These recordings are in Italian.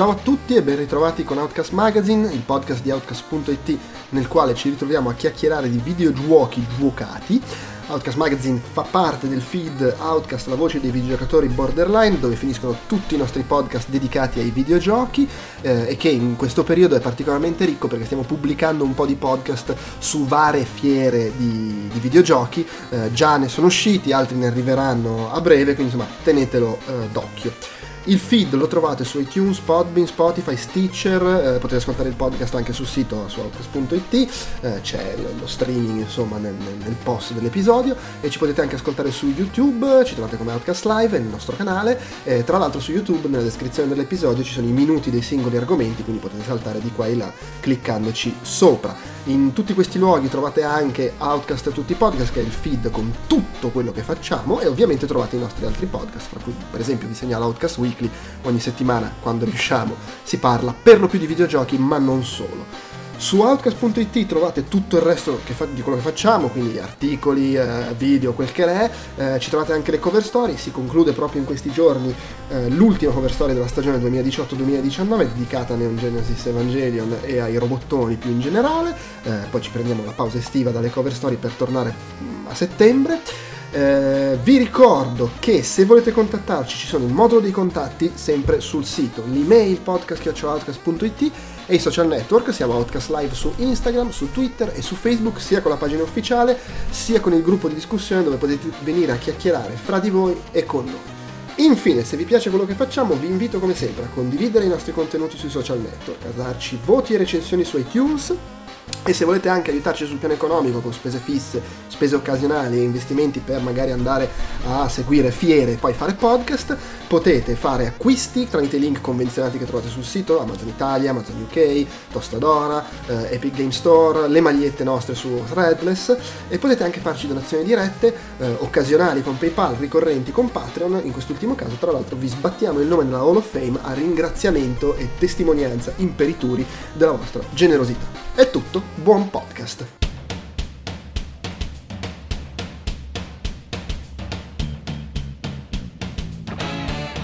Ciao a tutti e ben ritrovati con Outcast Magazine, il podcast di Outcast.it nel quale ci ritroviamo a chiacchierare di videogiochi giocati. Outcast Magazine fa parte del feed Outcast, la voce dei videogiocatori borderline, dove finiscono tutti i nostri podcast dedicati ai videogiochi eh, e che in questo periodo è particolarmente ricco perché stiamo pubblicando un po' di podcast su varie fiere di, di videogiochi, eh, già ne sono usciti, altri ne arriveranno a breve, quindi insomma tenetelo eh, d'occhio. Il feed lo trovate su iTunes, Podbean, Spotify, Stitcher, eh, potete ascoltare il podcast anche sul sito su outcast.it, eh, c'è lo streaming insomma nel, nel, post dell'episodio e ci potete anche ascoltare su YouTube, ci trovate come Outcast Live nel nostro canale, eh, tra l'altro su YouTube nella descrizione dell'episodio ci sono i minuti dei singoli argomenti, quindi potete saltare di qua e là cliccandoci sopra. In tutti questi luoghi trovate anche Outcast e tutti i podcast, che è il feed con tutto quello che facciamo, e ovviamente trovate i nostri altri podcast, fra cui per esempio vi segnalo Outcast Weekly, ogni settimana, quando riusciamo, si parla per lo più di videogiochi, ma non solo. Su Outcast.it trovate tutto il resto fa- di quello che facciamo, quindi articoli, eh, video, quel che è. Eh, ci trovate anche le cover story. Si conclude proprio in questi giorni eh, l'ultima cover story della stagione 2018-2019, dedicata a Neon Genesis Evangelion e ai robottoni più in generale. Eh, poi ci prendiamo la pausa estiva dalle cover story per tornare mm, a settembre. Eh, vi ricordo che se volete contattarci ci sono il modulo dei contatti sempre sul sito, l'email podcast.it e i social network, siamo Outcast Live su Instagram, su Twitter e su Facebook, sia con la pagina ufficiale, sia con il gruppo di discussione dove potete venire a chiacchierare fra di voi e con noi. Infine, se vi piace quello che facciamo, vi invito come sempre a condividere i nostri contenuti sui social network, a darci voti e recensioni su iTunes e se volete anche aiutarci sul piano economico con spese fisse, spese occasionali e investimenti per magari andare a seguire fiere e poi fare podcast, potete fare acquisti tramite i link convenzionati che trovate sul sito Amazon Italia, Amazon UK, Tostadora, eh, Epic Game Store, le magliette nostre su Threadless e potete anche farci donazioni dirette, eh, occasionali con PayPal, ricorrenti con Patreon. In quest'ultimo caso, tra l'altro, vi sbattiamo il nome della Hall of Fame a ringraziamento e testimonianza imperituri della vostra generosità. È tutto, buon podcast!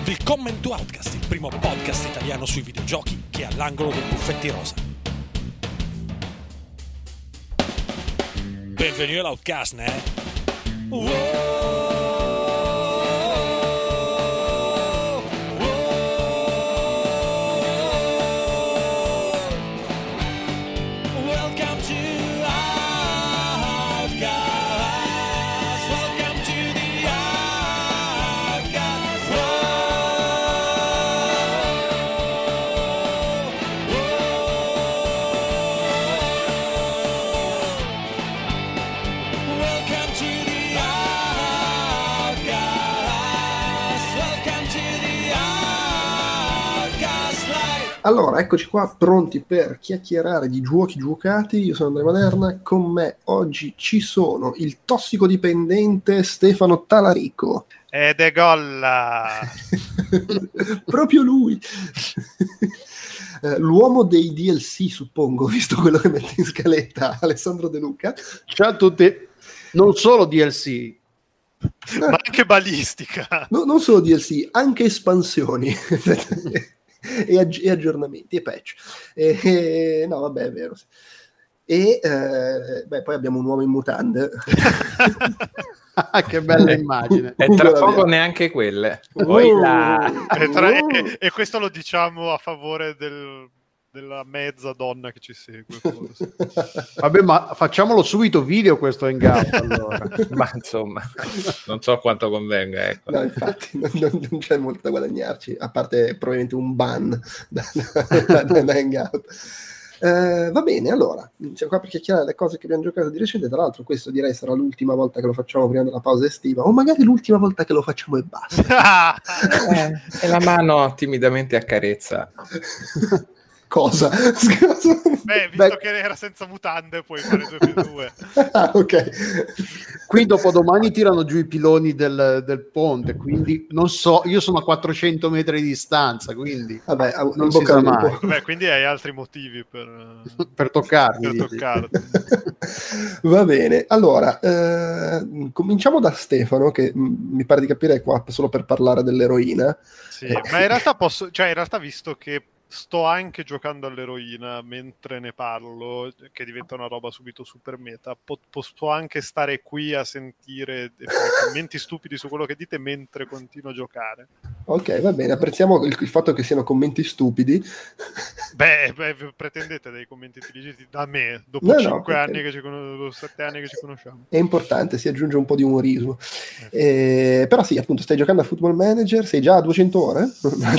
Willkommen to Outcast, il primo podcast italiano sui videogiochi che è all'angolo dei buffetti rosa. Benvenuti all'Outcast, ne? Wow! Allora, eccoci qua pronti per chiacchierare di giochi giocati. Io sono Andrea Maderna, con me oggi ci sono il tossicodipendente Stefano Talarico. Ed è Golla! Proprio lui! Eh, l'uomo dei DLC, suppongo, visto quello che mette in scaletta Alessandro De Luca. Ciao a tutti! Non solo DLC, ma anche balistica. No, non solo DLC, anche espansioni. e, aggi- e, aggiornamenti e patch. E, e, no, vabbè, è vero. E eh, beh, poi abbiamo un uomo in mutande. che bella immagine. E tra poco neanche quelle. Uh, e, tra, e, e, questo lo diciamo a favore del della mezza donna che ci segue. Forse. Vabbè, ma facciamolo subito video questo hangout allora. ma insomma, non so quanto convenga. Ecco. No, infatti, non, non, c'è molto da guadagnarci, a parte probabilmente un ban da, da, da, da hangout. Eh, va bene, allora, siamo qua per chiacchierare le cose che abbiamo giocato di recente. Tra l'altro, questo direi sarà l'ultima volta che lo facciamo prima della pausa estiva, o magari l'ultima volta che lo facciamo e basta. eh, e la mano timidamente accarezza. Cosa? Beh, visto Beh. che era senza mutande, puoi fare due più due. ah, ok. Qui dopo domani tirano giù i piloni del, del, ponte, quindi non so, io sono a 400 metri di distanza, quindi Vabbè, non si sa mai. Beh, quindi hai altri motivi per, per toccarli. Per. Va bene, allora, eh, cominciamo da Stefano, che mi pare di capire è qua solo per parlare dell'eroina. Sì, eh. ma in realtà posso, cioè in realtà visto che sto anche giocando all'eroina mentre ne parlo, che diventa una roba subito super meta. Po- posso anche stare qui a sentire commenti stupidi su quello che dite mentre continuo a giocare. Ok, va bene, apprezziamo il, il fatto che siano commenti stupidi. Beh, beh, pretendete dei commenti intelligenti da me dopo No, no, 5 perché- anni che ci conosco, 7 anni che ci conosciamo. È importante, si aggiunge un po' di umorismo. Eh, però sì, appunto, stai giocando a Football Manager, sei già a 200 ore?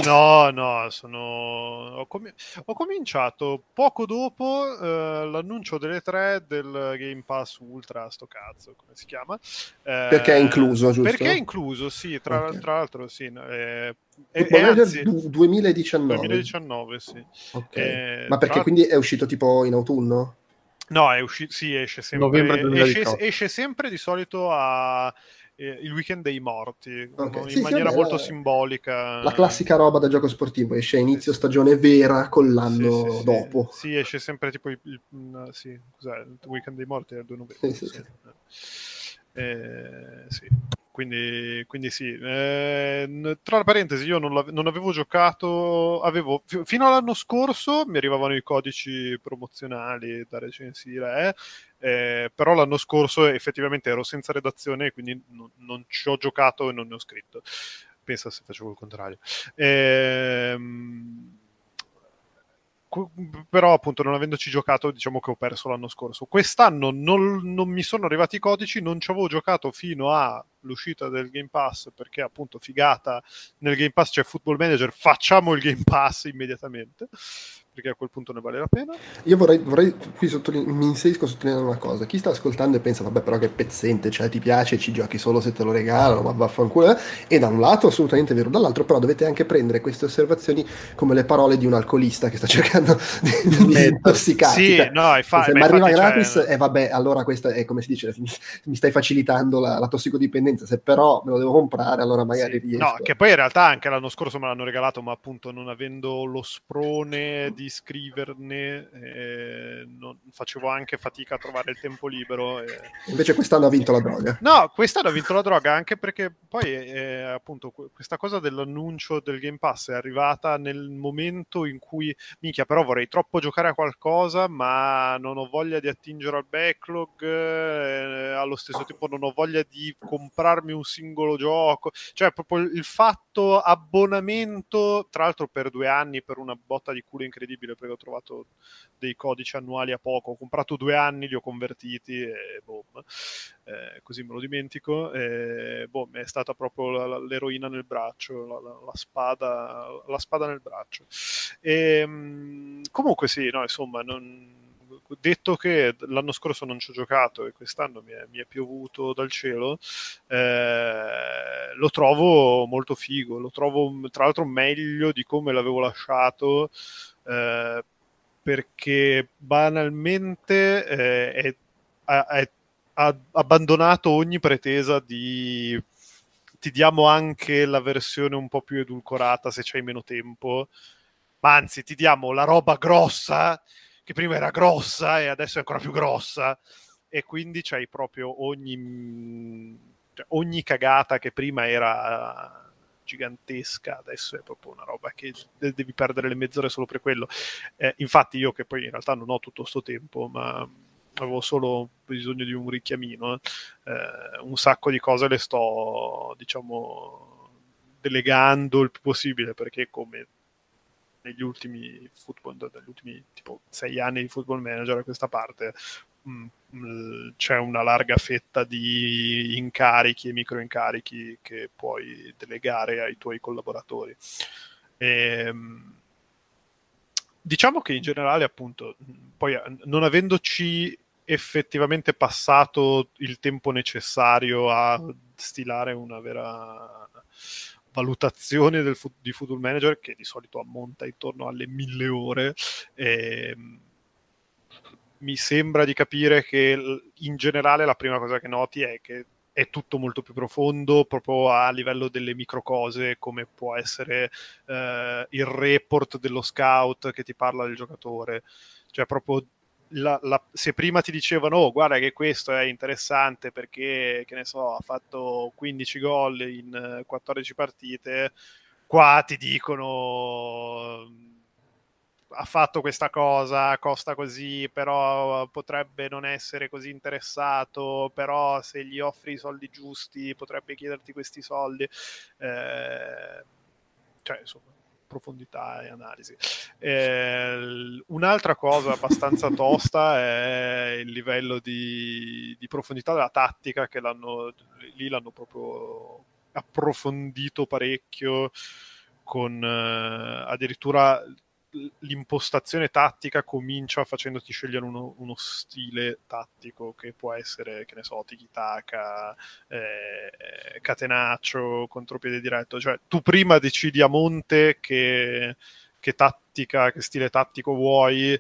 No, no, sono... ho, comi- ho cominciato poco dopo eh, l'annuncio delle tre del Game Pass Ultra, sto cazzo, come si chiama? Eh, Perché è incluso, giusto? Perché è incluso, sì, tra, Ok. tra l'altro sì. no, eh, e, e anzi, du- 2019. 2019, sì. Ok. Eh, Ma perché tra- quindi è uscito tipo in autunno? No, è uscito, sì, esce sempre, Novembre esce, 2018. esce sempre di solito a eh, il weekend dei morti, Ok, in sì, sì, maniera vabbè, molto la- simbolica. La classica roba da gioco sportivo, esce a inizio stagione vera con l'anno Sì, sì, sì. dopo. Sì, esce sempre tipo il, il- mm, sì, il weekend dei morti è il 2 novembre. Sì, sì, sì. Eh, sì. Quindi, quindi sì, Eh, tra parentesi, io non, non avevo giocato, avevo, fi- fino all'anno scorso mi arrivavano i codici promozionali da recensire, eh, però l'anno scorso effettivamente ero senza redazione, quindi non, non ci ho giocato e non ne ho scritto. Pensa se facevo il contrario. Ehm, però appunto non avendoci giocato diciamo che ho perso l'anno scorso. Quest'anno non, non mi sono arrivati i codici non ci avevo giocato fino all'uscita del Game Pass perché appunto figata nel Game Pass c'è Football Manager facciamo il Game Pass immediatamente perché a quel punto ne vale la pena Io vorrei, vorrei qui sottoline- mi inserisco a sottolineare una cosa. Chi sta ascoltando e pensa, vabbè, però che pezzente, cioè ti piace, ci giochi solo se te lo regalano, ma vaffanculo. eh. E da un lato assolutamente vero, dall'altro però dovete anche prendere queste osservazioni come le parole di un alcolista che sta cercando di, di disintossicarti. sì Cioè, no infatti, se ma mi arriva infatti, gratis, cioè, e vabbè, allora questa è come si dice, mi, mi stai facilitando la, la tossicodipendenza. Se però me lo devo comprare, allora magari Sì. riesco. No, che poi in realtà anche l'anno scorso me l'hanno regalato, ma appunto non avendo lo sprone di scriverne, eh, non- facevo anche fatica a trovare il tempo libero. e- Invece quest'anno ha vinto la droga. No, quest'anno ha vinto la droga anche perché poi eh, appunto que- questa cosa dell'annuncio del Game Pass è arrivata nel momento in cui, minchia, però vorrei troppo giocare a qualcosa, ma non ho voglia di attingere al backlog, eh, allo stesso tempo non ho voglia di comprarmi un singolo gioco, cioè proprio il fatto abbonamento, tra l'altro per due anni, per una botta di culo incredibile, perché ho trovato dei codici annuali a poco, ho comprato due anni, li ho convertiti e boom eh, così me lo dimentico. E, mi è stata proprio la- la- l'eroina nel braccio, la, la- spada, la spada nel braccio. E, mh, comunque sì, no, insomma, non- detto che l'anno scorso non ci ho giocato e quest'anno mi è, mi è piovuto dal cielo, eh, lo trovo molto figo, lo trovo tra l'altro meglio di come l'avevo lasciato. Eh, perché banalmente eh, è, è- ha abbandonato ogni pretesa di ti diamo anche la versione un po' più edulcorata se c'hai meno tempo, ma anzi ti diamo la roba grossa che prima era grossa e adesso è ancora più grossa e quindi c'hai proprio ogni, cioè, ogni cagata che prima era gigantesca adesso è proprio una roba che de- devi perdere le mezz'ore solo per quello. Eh, infatti io che poi in realtà non ho tutto sto tempo ma avevo solo bisogno di un richiamino eh, eh, un sacco di cose le sto diciamo delegando il più possibile perché come negli ultimi football negli ultimi tipo sei anni di football manager a questa parte c'è una larga fetta di incarichi e micro incarichi che puoi delegare ai tuoi collaboratori. E, mh, diciamo che in generale appunto poi eh, non avendoci effettivamente passato il tempo necessario a stilare una vera valutazione del di Football Manager che di solito ammonta intorno alle mille ore ehm, mi sembra di capire che in generale la prima cosa che noti è che è tutto molto più profondo proprio a livello delle micro cose come può essere eh, il report dello scout che ti parla del giocatore. Cioè proprio la- la- se prima ti dicevano oh guarda che questo è interessante perché che ne so ha fatto 15 gol in eh, 14 partite qua ti dicono ha fatto questa cosa, costa così, però potrebbe non essere così interessato, però se gli offri i soldi giusti potrebbe chiederti questi soldi. Eh, cioè, insomma, profondità e analisi. Eh, un'altra cosa abbastanza tosta è il livello di, di, profondità della tattica che l'hanno, lì l'hanno proprio approfondito parecchio con eh, addirittura l'impostazione tattica comincia facendoti scegliere uno, uno, stile tattico che può essere, che ne so, tiki-taka, eh, catenaccio, contropiede diretto. Cioè, tu prima decidi a monte che, che tattica, che stile tattico vuoi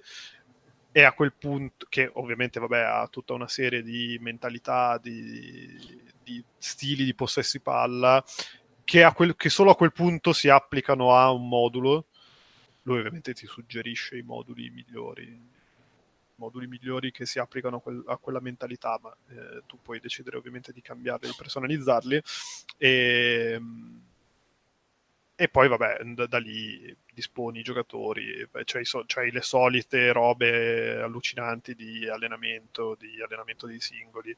e a quel punto, che ovviamente vabbè, ha tutta una serie di mentalità, di, di stili di possessi palla, che, quel, che, solo a quel punto si applicano a un modulo lui ovviamente ti suggerisce i moduli migliori moduli migliori che si applicano a, quel, a quella mentalità, ma eh, tu puoi decidere ovviamente di cambiarli, di personalizzarli e, ehm, e poi vabbè, da, da lì disponi i giocatori, c'hai, so, c'hai, le solite robe allucinanti di allenamento, di allenamento dei singoli,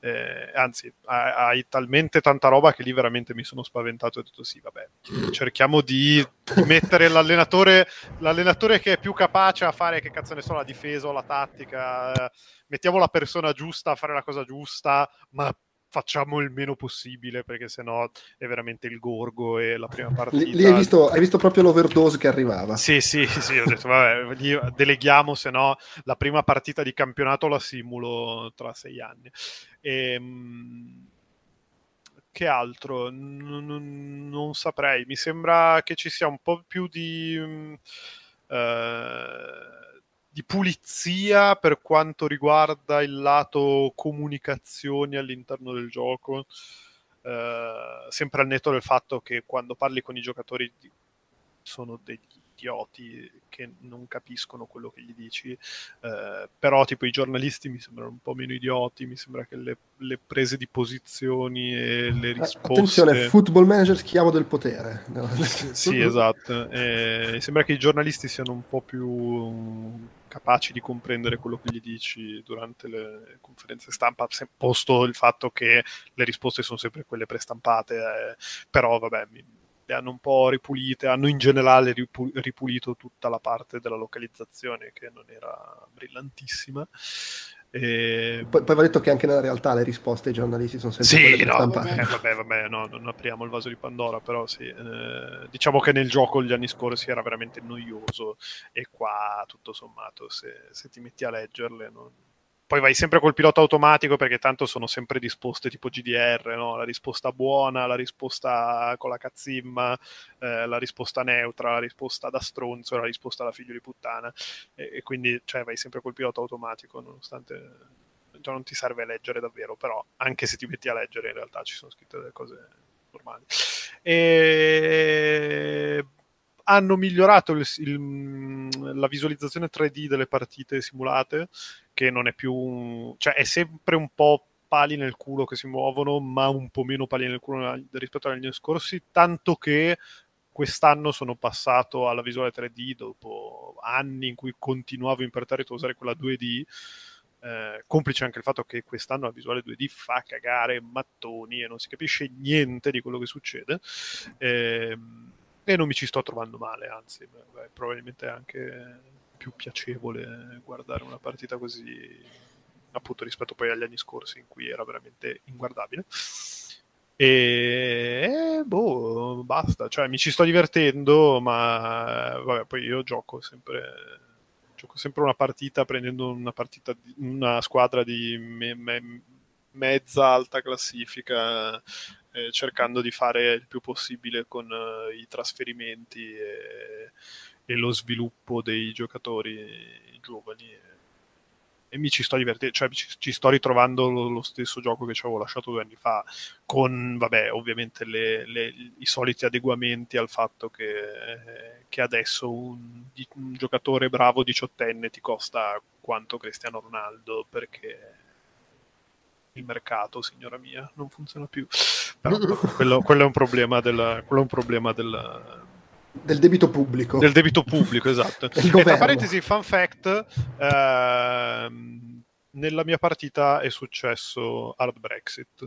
eh, anzi hai, talmente tanta roba che lì veramente mi sono spaventato e ho detto sì, vabbè, cerchiamo di, mettere l'allenatore, l'allenatore che è più capace a fare, che cazzo ne so, la difesa o la tattica, mettiamo la persona giusta a fare la cosa giusta, ma facciamo il meno possibile perché sennò è veramente il gorgo e la prima partita. Lì, hai, visto, hai visto proprio l'overdose che arrivava. Sì, sì, sì, ho detto vabbè, gli deleghiamo, se no la prima partita di campionato la simulo tra sei anni. E, ehm, che altro? Non, non, saprei, mi sembra che ci sia un po' più di... Uh, di pulizia per quanto riguarda il lato comunicazioni all'interno del gioco. Uh, sempre al netto del fatto che quando parli con i giocatori sono degli idioti che non capiscono quello che gli dici, uh, però tipo i giornalisti mi sembrano un po' meno idioti, mi sembra che le, le prese di posizioni e le eh, risposte... Attenzione, football manager schiavo del potere. sì, esatto. E mi sembra che i giornalisti siano un po' più capaci di comprendere quello che gli dici durante le conferenze stampa, posto il fatto che le risposte sono sempre quelle prestampate, eh, però vabbè, mi, le hanno un po' ripulite, hanno in generale ripulito tutta la parte della localizzazione che non era brillantissima. E... Poi, poi, va detto che anche nella realtà le risposte ai giornalisti sono sempre sì, no, vabbè, vabbè, vabbè no, non apriamo il vaso di Pandora, però sì, eh, diciamo che nel gioco gli anni scorsi era veramente noioso e qua tutto sommato se, se ti metti a leggerle non, poi vai sempre col pilota automatico perché tanto sono sempre disposte tipo GDR, no? la risposta buona, la risposta con la cazzimma, eh, la risposta neutra, la risposta da stronzo, la risposta da figlio di puttana e, e quindi cioè, vai sempre col pilota automatico nonostante già non ti serve leggere davvero, però anche se ti metti a leggere in realtà ci sono scritte delle cose normali. E hanno migliorato il, il, la visualizzazione 3D delle partite simulate, che non è più... cioè è sempre un po' pali nel culo che si muovono, ma un po' meno pali nel culo rispetto agli anni scorsi, tanto che quest'anno sono passato alla visuale 3D dopo anni in cui continuavo imperterrito a usare quella 2D. Eh, complice anche il fatto che quest'anno la visuale 2D fa cagare mattoni e non si capisce niente di quello che succede. Eh, e non mi ci sto trovando male, anzi, beh, probabilmente è anche più piacevole guardare una partita così, appunto rispetto poi agli anni scorsi in cui era veramente inguardabile. E boh, basta, cioè mi ci sto divertendo, ma vabbè, poi io gioco sempre gioco sempre una partita prendendo una partita una squadra di me, me, mezza alta classifica eh, cercando di fare il più possibile con eh, i trasferimenti e, e, lo sviluppo dei giocatori giovani. E, mi ci sto divertendo, cioè ci, ci sto ritrovando lo, lo, stesso gioco che ci avevo lasciato due anni fa, con vabbè, ovviamente le, le, i soliti adeguamenti al fatto che, che adesso un, un giocatore bravo diciottenne ti costa quanto Cristiano Ronaldo perché il mercato, signora mia, non funziona più. Però quello, quello, è un problema del, quello è un problema del, Del debito pubblico. Del debito pubblico, esatto. E tra parentesi, fun fact, ehm, nella mia partita è successo hard Brexit.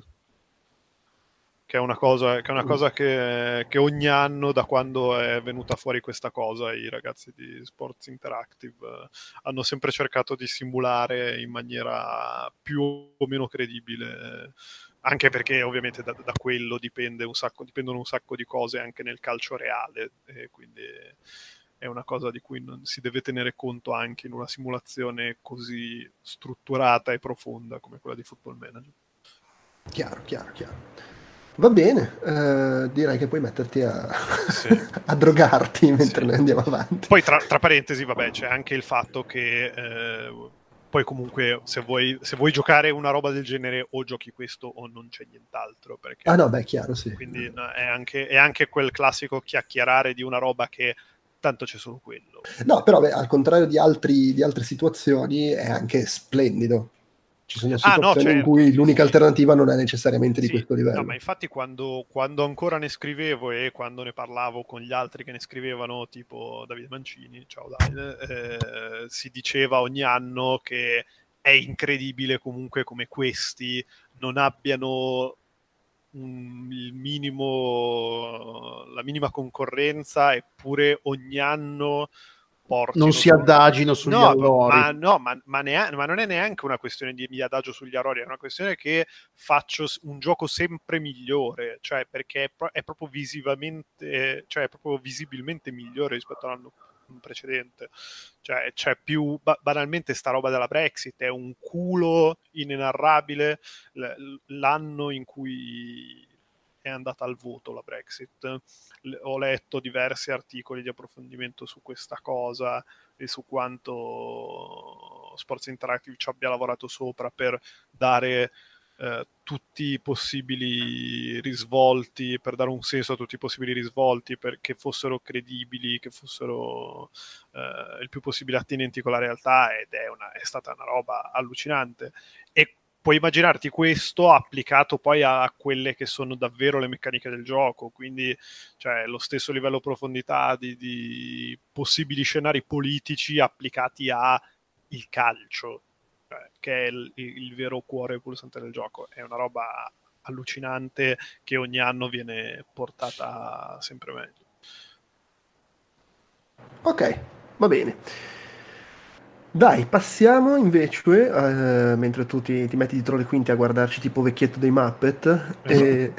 Che è una cosa, che, è una Mm. cosa che, che ogni anno, da quando è venuta fuori questa cosa, i ragazzi di Sports Interactive eh, hanno sempre cercato di simulare in maniera più o meno credibile. Anche perché ovviamente da, da quello dipende un sacco, dipendono un sacco di cose anche nel calcio reale. E quindi è una cosa di cui non si deve tenere conto anche in una simulazione così strutturata e profonda come quella di Football Manager. Chiaro, chiaro, chiaro. Va bene, eh, direi che puoi metterti a, Sì. a drogarti mentre Sì. noi andiamo avanti. Poi tra, tra parentesi, vabbè, c'è anche il fatto che eh, poi comunque se vuoi, se vuoi giocare una roba del genere o giochi questo o non c'è nient'altro. Perché Ah no, beh, chiaro, sì. quindi no, è, anche, è anche quel classico chiacchierare di una roba che tanto c'è solo quello. No, però beh, al contrario di, altri- di altre situazioni è anche splendido. Ci sono Ah, no, situazioni in certo, cui l'unica alternativa non è necessariamente di Sì, questo livello. No, ma infatti quando, quando ancora ne scrivevo e quando ne parlavo con gli altri che ne scrivevano, tipo Davide Mancini, ciao Davide, eh, si diceva ogni anno che è incredibile comunque come questi non abbiano un- il minimo, la minima concorrenza eppure ogni anno Non si su- adagino sugli no, allori. Ma, no, ma, ma nea- ma non è neanche una questione di mi adagio sugli errori, è una questione che faccio un gioco sempre migliore, cioè perché è, pro- è proprio visivamente, cioè è proprio visibilmente migliore rispetto all'anno precedente. Cioè, c'è più ba- banalmente sta roba della Brexit, è un culo inenarrabile l'anno in cui è andata al voto la Brexit. Ho letto diversi articoli di approfondimento su questa cosa e su quanto Sports Interactive ci abbia lavorato sopra per dare eh, tutti i possibili risvolti, per dare un senso a tutti i possibili risvolti, perché fossero credibili, che fossero eh, il più possibile attinenti con la realtà ed è, una- è stata una roba allucinante. Puoi immaginarti questo applicato poi a, quelle che sono davvero le meccaniche del gioco, quindi cioè, lo stesso livello profondità di, di possibili scenari politici applicati a il calcio, cioè, che è il, il vero cuore pulsante del gioco. È una roba allucinante che ogni anno viene portata sempre meglio. Ok, va bene. Dai, passiamo invece, eh, mentre tu ti, ti metti dietro le quinte a guardarci tipo vecchietto dei Muppet, eh,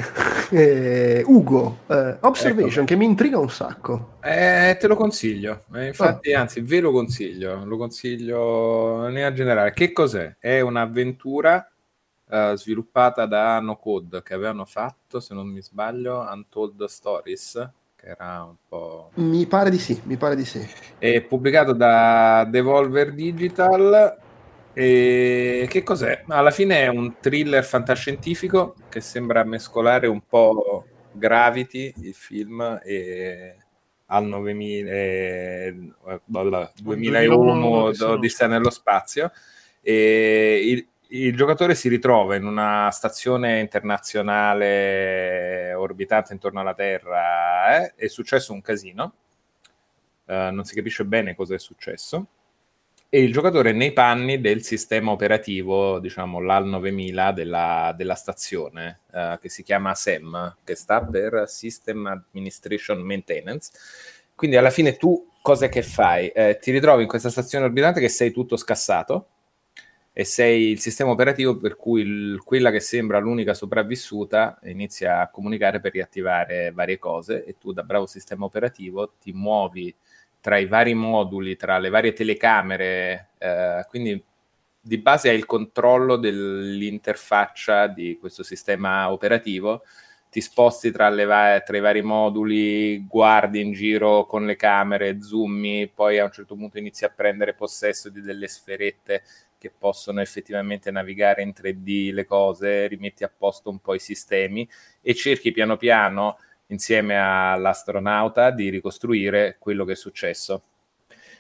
eh, Ugo, Observation, Eccomi. che mi intriga un sacco. Eh, te lo consiglio, Eh, infatti, anzi, ve lo consiglio, lo consiglio in linea generale. Che cos'è? È un'avventura eh, sviluppata da No Code che avevano fatto, se non mi sbaglio, Untold Stories, che era un po'... Mi pare di sì, mi pare di sì. È pubblicato da Devolver Digital. E che cos'è? Alla fine è un thriller fantascientifico che sembra mescolare un po' Gravity, il film, e al 9000, eh, bla, 2001 sì, Odissea nello spazio. E il, il giocatore si ritrova in una stazione internazionale orbitante intorno alla Terra. eh, È successo un casino. Eh, non si capisce bene cosa è successo. E il giocatore è nei panni del sistema operativo, diciamo l'AL 9000 della, della stazione, eh, che si chiama SEM, che sta per System Administration Maintenance. Quindi alla fine tu cosa che fai? Eh, ti ritrovi in questa stazione orbitante che sei tutto scassato e sei il sistema operativo per cui il- quella che sembra l'unica sopravvissuta inizia a comunicare per riattivare varie cose e tu da bravo sistema operativo ti muovi tra i vari moduli, tra le varie telecamere, eh, quindi di base hai il controllo dell'interfaccia di questo sistema operativo, ti sposti tra, va- tra i vari moduli, guardi in giro con le camere, zoomi, poi a un certo punto inizi a prendere possesso di delle sferette che possono effettivamente navigare in 3D le cose, rimetti a posto un po' i sistemi e cerchi piano piano insieme all'astronauta di ricostruire quello che è successo.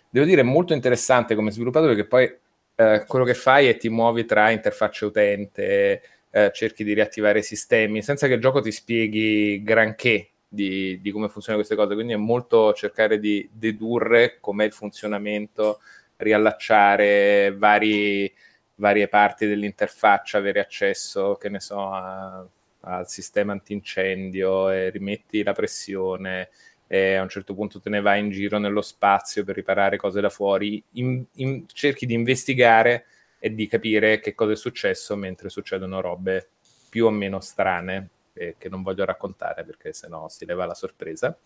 Devo dire, è molto interessante come sviluppatore perché poi eh, quello che fai è ti muovi tra interfacce utente, eh, cerchi di riattivare i sistemi, senza che il gioco ti spieghi granché di, di come funzionano queste cose, quindi è molto cercare di dedurre com'è il funzionamento, riallacciare vari, varie parti dell'interfaccia, avere accesso, che ne so, a, al sistema antincendio e rimetti la pressione e a un certo punto te ne vai in giro nello spazio per riparare cose da fuori, in, in, cerchi di investigare e di capire che cosa è successo mentre succedono robe più o meno strane eh, che non voglio raccontare perché sennò si leva la sorpresa.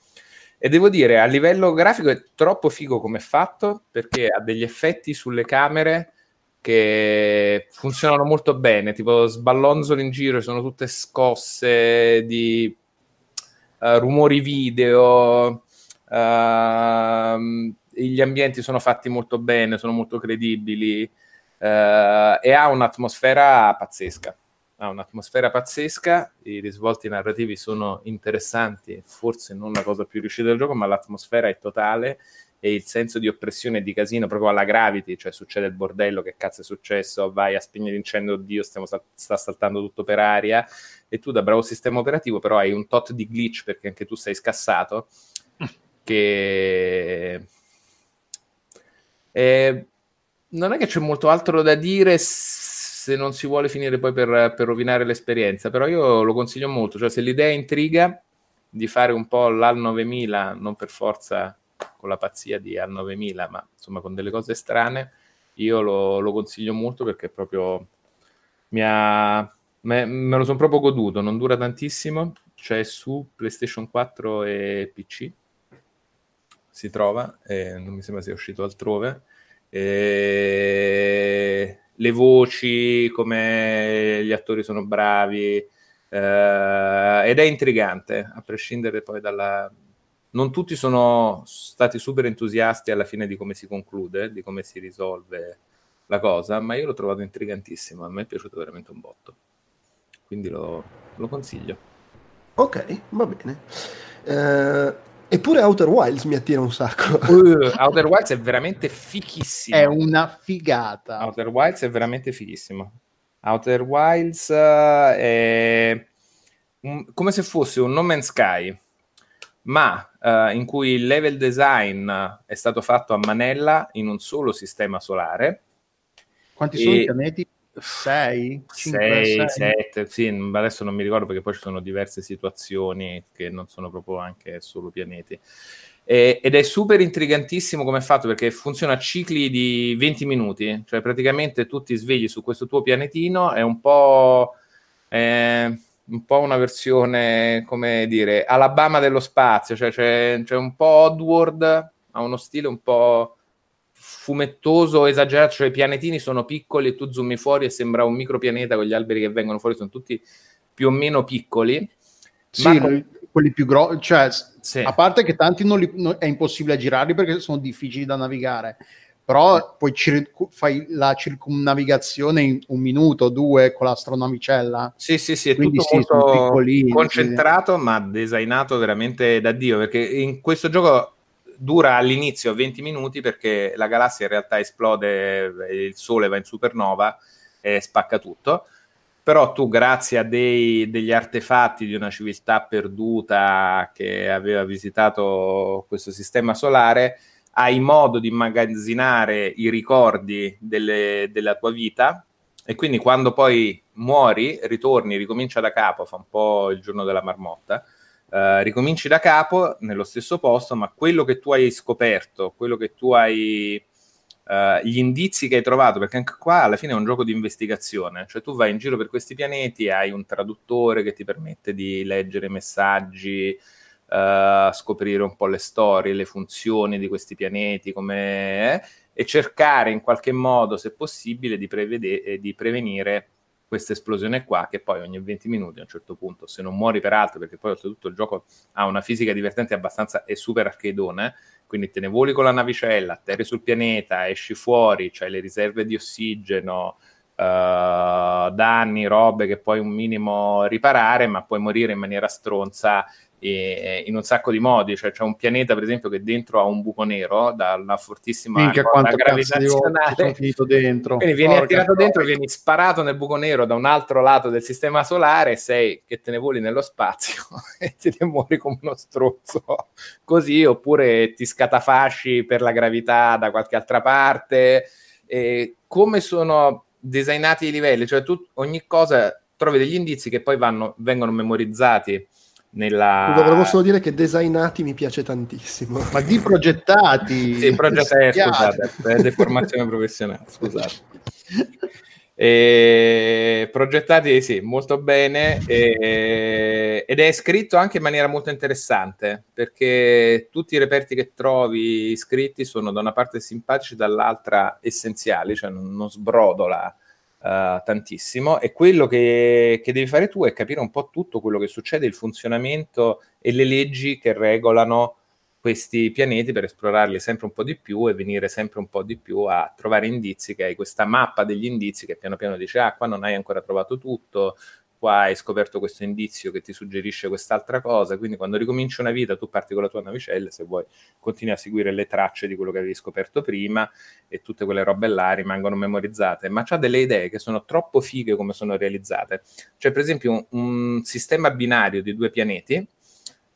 E devo dire, a livello grafico è troppo figo come è fatto perché ha degli effetti sulle camere che funzionano molto bene, tipo sballonzolo in giro, sono tutte scosse di uh, rumori video, uh, gli ambienti sono fatti molto bene, sono molto credibili uh, e ha un'atmosfera pazzesca. Ha un'atmosfera pazzesca, i risvolti narrativi sono interessanti, forse non la cosa più riuscita del gioco, ma l'atmosfera è totale e il senso di oppressione e di casino proprio alla gravity, cioè succede il bordello, che cazzo è successo, vai a spegnere l'incendio, oddio, stiamo, sta saltando tutto per aria, e tu da bravo sistema operativo però hai un tot di glitch perché anche tu sei scassato, che... E... Non è che c'è molto altro da dire se non si vuole finire poi per, per rovinare l'esperienza, però io lo consiglio molto, cioè se l'idea intriga di fare un po' l'AL 9000, non per forza con la pazzia di a 9000, ma insomma con delle cose strane, io lo, lo consiglio molto perché proprio mi ha, me, me lo sono proprio goduto, non dura tantissimo, c'è su PlayStation 4 e PC, si trova, eh, non mi sembra sia uscito altrove. E le voci, come gli attori sono bravi, eh, ed è intrigante, a prescindere poi dalla, non tutti sono stati super entusiasti alla fine di come si conclude, di come si risolve la cosa, ma io l'ho trovato intrigantissimo, a me è piaciuto veramente un botto. Quindi lo, lo consiglio. Ok, va bene. Eh, eppure Outer Wilds mi attira un sacco. Uh, Outer Wilds è veramente fichissimo. È una figata. Outer Wilds è veramente fighissimo. Outer Wilds uh, è un, come se fosse un No Man's Sky ma uh, in cui il level design è stato fatto a manella in un solo sistema solare. Quanti sono i pianeti? 6, 6, 7, sì, adesso non mi ricordo perché poi ci sono diverse situazioni che non sono proprio anche solo pianeti. E, ed è super intrigantissimo come è fatto perché funziona a cicli di 20 minuti, cioè praticamente tu ti svegli su questo tuo pianetino, è un po'... Eh, un po' una versione, come dire, Alabama dello spazio, cioè c'è, c'è un po' Oddworld, ha uno stile un po' fumettoso, esagerato, cioè i pianetini sono piccoli e tu zoomi fuori e sembra un micropianeta con gli alberi che vengono fuori, sono tutti più o meno piccoli. Sì, con... quelli più grossi, cioè, sì. a parte che tanti non li, non, è impossibile girarli perché sono difficili da navigare, però poi cir- fai la circumnavigazione in un minuto, due con l'astronavicella. Sì, sì, sì, è Quindi tutto sì, molto concentrato, sì. ma designato veramente da Dio, perché in questo gioco dura all'inizio 20 minuti perché la galassia in realtà esplode, il Sole va in supernova e spacca tutto. Però tu, grazie a dei, degli artefatti di una civiltà perduta che aveva visitato questo sistema solare, hai modo di immagazzinare i ricordi delle, della tua vita e quindi quando poi muori, ritorni, ricomincia da capo, fa un po' il giorno della marmotta, eh, ricominci da capo nello stesso posto, ma quello che tu hai scoperto, quello che tu hai... Uh, gli indizi che hai trovato, perché anche qua alla fine è un gioco di investigazione, cioè tu vai in giro per questi pianeti, hai un traduttore che ti permette di leggere messaggi, uh, scoprire un po' le storie, le funzioni di questi pianeti, come, eh, e cercare in qualche modo, se possibile, di, prevede- eh, di prevenire questa esplosione qua, che poi ogni 20 minuti a un certo punto, se non muori peraltro, perché poi oltretutto il gioco ha una fisica divertente abbastanza, è super arcadeone, quindi te ne voli con la navicella, atterri sul pianeta, esci fuori, c'hai le riserve di ossigeno, uh, danni, robe che puoi un minimo riparare, ma puoi morire in maniera stronza e, in un sacco di modi. Cioè, c'è un pianeta, per esempio, che dentro ha un buco nero dalla fortissima Minchia, gravitazionale. finito dentro. Quindi vieni Porca attirato dentro, vieni sparato nel buco nero da un altro lato del sistema solare, sei che te ne voli nello spazio e ti muori come uno strozzo. Così, oppure ti scatafasci per la gravità da qualche altra parte. E come sono designati i livelli? Cioè, tu ogni cosa trovi degli indizi che poi vanno, vengono memorizzati nella... Volevo solo dire che designati mi piace tantissimo. Ma di progettati. sì, progettati, eh, scusate, è deformazione professionale, scusate. E progettati sì, molto bene e, ed è scritto anche in maniera molto interessante perché tutti i reperti che trovi scritti sono da una parte simpatici, dall'altra essenziali, cioè non, non sbrodola uh, tantissimo. E quello che, che, devi fare tu è capire un po' tutto quello che succede, il funzionamento e le leggi che regolano questi pianeti per esplorarli sempre un po' di più e venire sempre un po' di più a trovare indizi, che hai questa mappa degli indizi che piano piano dice ah qua non hai ancora trovato tutto, qua hai scoperto questo indizio che ti suggerisce quest'altra cosa, quindi quando ricominci una vita tu parti con la tua navicella, se vuoi continui a seguire le tracce di quello che avevi scoperto prima e tutte quelle robe là rimangono memorizzate, ma c'ha delle idee che sono troppo fighe come sono realizzate. Cioè per esempio un, un sistema binario di due pianeti,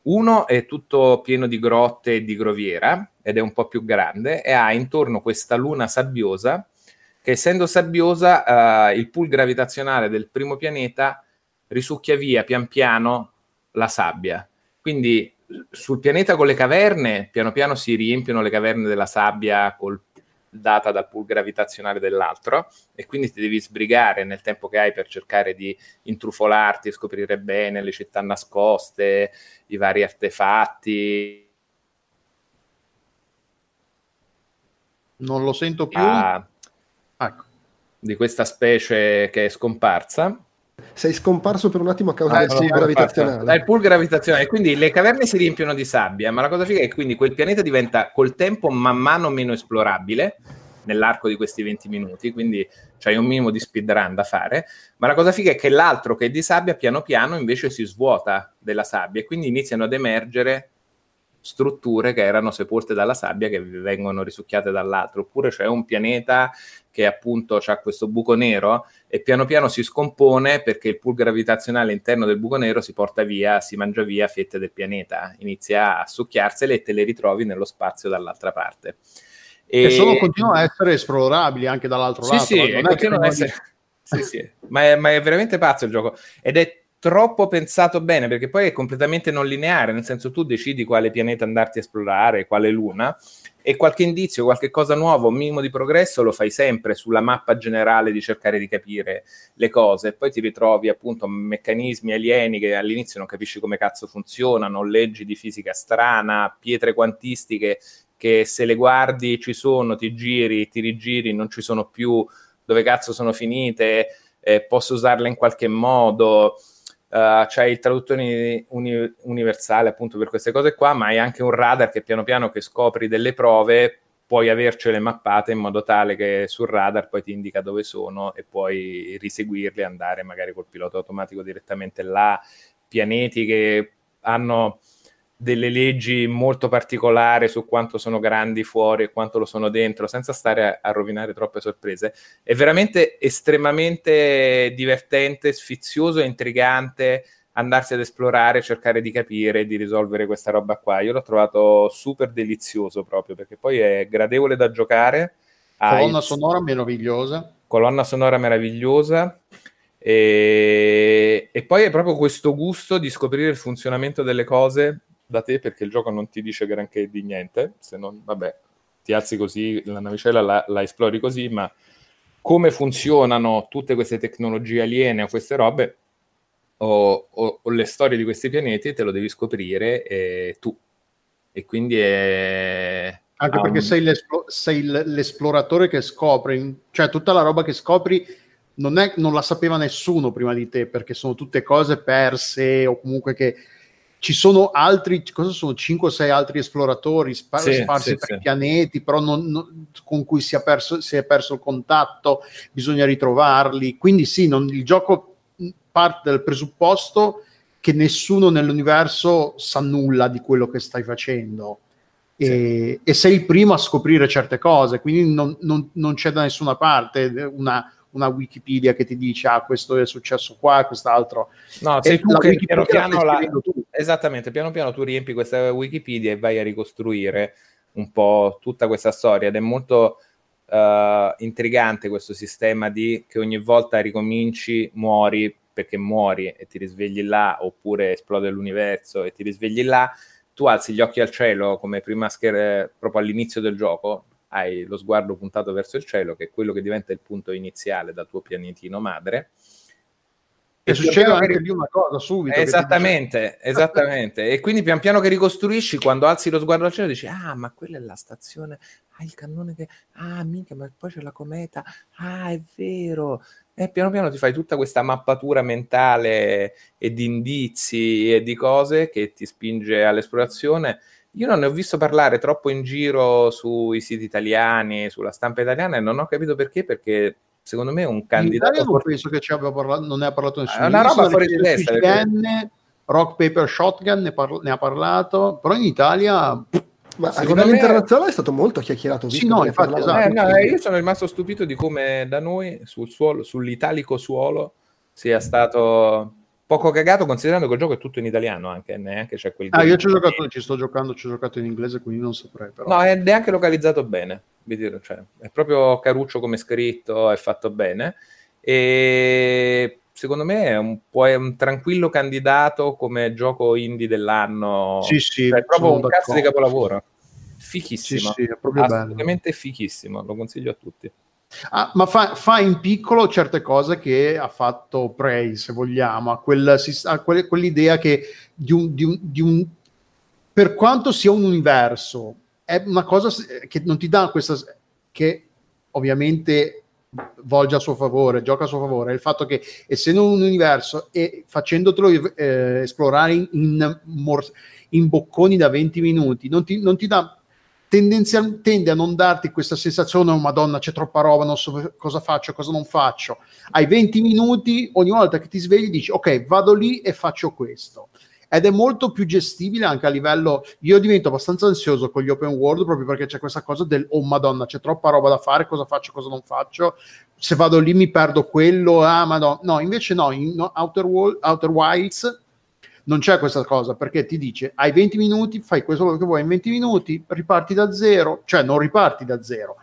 uno è tutto pieno di grotte e di groviera ed è un po' più grande e ha intorno questa luna sabbiosa che essendo sabbiosa uh, il pool gravitazionale del primo pianeta risucchia via pian piano la sabbia. Quindi sul pianeta con le caverne, piano piano si riempiono le caverne della sabbia col, data dal pool gravitazionale dell'altro e quindi ti devi sbrigare nel tempo che hai per cercare di intrufolarti, scoprire bene le città nascoste, i vari artefatti. Non lo sento più. Ah, ecco. Di questa specie che è scomparsa sei scomparso per un attimo a causa ah, del pool gravitazionale. Dal pool gravitazionale, quindi le caverne si riempiono di sabbia, ma la cosa figa è che quindi quel pianeta diventa col tempo man mano meno esplorabile nell'arco di questi 20 minuti, quindi c'hai un minimo di speedrun da fare, ma la cosa figa è che l'altro che è di sabbia piano piano invece si svuota della sabbia e quindi iniziano ad emergere strutture che erano sepolte dalla sabbia che vengono risucchiate dall'altro, oppure c'è un pianeta che appunto ha questo buco nero e piano piano si scompone perché il pool gravitazionale interno del buco nero si porta via, si mangia via fette del pianeta, inizia a succhiarsele e te le ritrovi nello spazio dall'altra parte. E, e sono, continuano a essere esplorabili anche dall'altro sì, lato. Sì, continuano a essere... sì, sì. Ma, è, ma è veramente pazzo il gioco ed è troppo pensato bene perché poi è completamente non lineare, nel senso tu decidi quale pianeta andarti a esplorare, quale luna e qualche indizio, qualche cosa nuovo, un minimo di progresso lo fai sempre sulla mappa generale di cercare di capire le cose. E poi ti ritrovi appunto meccanismi alieni che all'inizio non capisci come cazzo funzionano, leggi di fisica strana, pietre quantistiche che se le guardi ci sono, ti giri, ti rigiri, non ci sono più, dove cazzo sono finite, eh, posso usarle in qualche modo uh, c'è il traduttore uni- universale appunto per queste cose qua, ma hai anche un radar che piano piano che scopri delle prove puoi avercele mappate in modo tale che sul radar poi ti indica dove sono e puoi riseguirli e andare magari col pilota automatico direttamente là, pianeti che hanno delle leggi molto particolari su quanto sono grandi fuori e quanto lo sono dentro, senza stare a, a rovinare troppe sorprese. È veramente estremamente divertente, sfizioso e intrigante andarsi ad esplorare, cercare di capire, di risolvere questa roba qua. Io l'ho trovato super delizioso proprio perché poi è gradevole da giocare. Colonna sonora meravigliosa. Colonna sonora meravigliosa. E, e, poi è proprio questo gusto di scoprire il funzionamento delle cose da te perché il gioco non ti dice granché di niente, se non, vabbè, ti alzi così, la navicella la, la esplori così, ma come funzionano tutte queste tecnologie aliene o queste robe o, o, o, le storie di questi pianeti te lo devi scoprire eh, tu. E quindi è... Anche perché un... sei, l'esplo- sei, l'esploratore che scopri, cioè tutta la roba che scopri non, è, non la sapeva nessuno prima di te, perché sono tutte cose perse o comunque che ci sono altri, cosa sono 5 o 6 altri esploratori spar- sì, sparsi sì, per sì. pianeti, però non, non, con cui si è, perso, si è, perso, il contatto, bisogna ritrovarli. Quindi sì, non, il gioco parte dal presupposto che nessuno nell'universo sa nulla di quello che stai facendo. E, e sei il primo a scoprire certe cose, quindi non, non, non c'è da nessuna parte una, una, Wikipedia che ti dice ah questo è successo qua, quest'altro. No, sei tu che piano piano la... Esattamente, piano piano tu riempi questa Wikipedia e vai a ricostruire un po' tutta questa storia ed è molto uh, intrigante questo sistema di che ogni volta ricominci, muori perché muori e ti risvegli là, oppure esplode l'universo e ti risvegli là tu alzi gli occhi al cielo come prima scher- proprio all'inizio del gioco, hai lo sguardo puntato verso il cielo, che è quello che diventa il punto iniziale dal tuo pianetino madre. E, e succede anche che... lì una cosa subito. Esattamente, esattamente. e quindi pian piano che ricostruisci, quando alzi lo sguardo al cielo, dici: Ah, ma quella è la stazione. Ah, il cannone che. Ah, minchia, ma poi c'è la cometa. Ah, è vero. E piano piano ti fai tutta questa mappatura mentale e di indizi e di cose che ti spinge all'esplorazione. Io non ne ho visto parlare troppo in giro sui siti italiani, sulla stampa italiana e non ho capito perché, perché secondo me è un candidato... In non penso che ci abbia parlato, non ne ha parlato nessuno. È una roba fuori di testa. Perché... Rock Paper Shotgun ne, parla, ne, ha parlato, però in Italia... Ma a livello me... internazionale è stato molto chiacchierato. Sì, no, infatti, esatto. eh, no, io sono rimasto stupito di come da noi, sul suolo, sull'italico suolo, sia stato poco cagato, considerando che il gioco è tutto in italiano anche, neanche c'è quel... Ah, io ci, ho giocato, ci sto giocando, ci ho giocato in inglese, quindi non saprei. Però. No, è neanche localizzato bene, cioè, è proprio caruccio come scritto, è fatto bene. E secondo me è un, è un tranquillo candidato come gioco indie dell'anno. Sì, sì. Cioè, è proprio un cazzo di capolavoro. Fichissimo. Sì, sì, è proprio Assolutamente bello. fichissimo, lo consiglio a tutti. Ah, ma fa, fa, in piccolo certe cose che ha fatto Prey, se vogliamo, a, quel, a quel, quell'idea che di un, di, un, di un, per quanto sia un universo, è una cosa che non ti dà questa, che ovviamente volge a suo favore, gioca a suo favore, il fatto che essendo un universo e facendotelo eh, esplorare in, in, in, bocconi da 20 minuti, non ti, non ti dà tendenzialmente tende a non darti questa sensazione, oh madonna c'è troppa roba, non so cosa faccio, cosa non faccio. Hai 20 minuti, ogni volta che ti svegli dici ok, vado lì e faccio questo. Ed è molto più gestibile anche a livello... Io divento abbastanza ansioso con gli open world proprio perché c'è questa cosa del oh madonna c'è troppa roba da fare, cosa faccio, cosa non faccio. Se vado lì mi perdo quello, ah madonna. No, invece no, in Outer, World, Outer Wilds non c'è questa cosa perché ti dice hai 20 minuti, fai questo che vuoi in 20 minuti, riparti da zero, cioè non riparti da zero,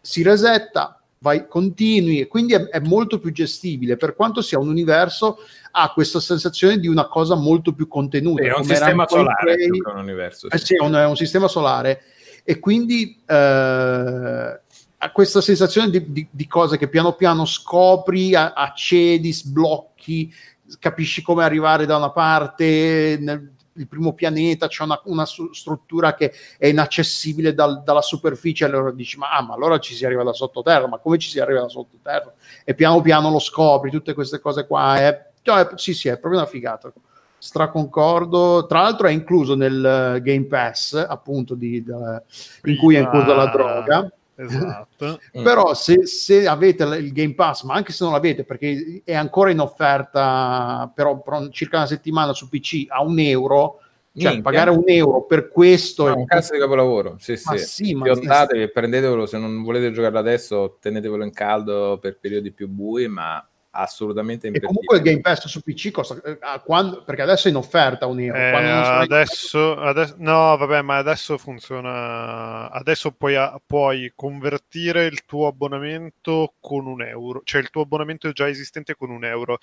si resetta, vai, continui e quindi è, è molto più gestibile per quanto sia un universo ha questa sensazione di una cosa molto più contenuta. È un sistema solare un universo. Sì. Eh sì, è un, è un, sistema solare e quindi eh, ha questa sensazione di, di, di, cose che piano piano scopri, accedi, sblocchi, capisci come arrivare da una parte, nel il primo pianeta c'è una, una struttura che è inaccessibile dal, dalla superficie, allora dici, ma, ah, ma, allora ci si arriva da sottoterra, ma come ci si arriva da sottoterra? E piano piano lo scopri, tutte queste cose qua. È, cioè, sì, sì, è proprio una figata. Straconcordo, tra l'altro è incluso nel Game Pass, appunto, di, da, in cui è inclusa la droga Esatto. Però se, se, avete il Game Pass, ma anche se non l'avete, perché è ancora in offerta però, per circa una settimana su PC a un euro, cioè Minchia. pagare un euro per questo no, è un cazzo di capolavoro. Sì, ma sì. sì ma Fiondatevi, prendetevelo se non volete giocarlo adesso, tenetevelo in caldo per periodi più bui, ma assolutamente e comunque il Game Pass su PC costa eh, quando, perché adesso è in offerta un euro eh, adesso, adesso, no vabbè ma adesso funziona adesso puoi, puoi, convertire il tuo abbonamento con un euro cioè il tuo abbonamento già esistente con un euro.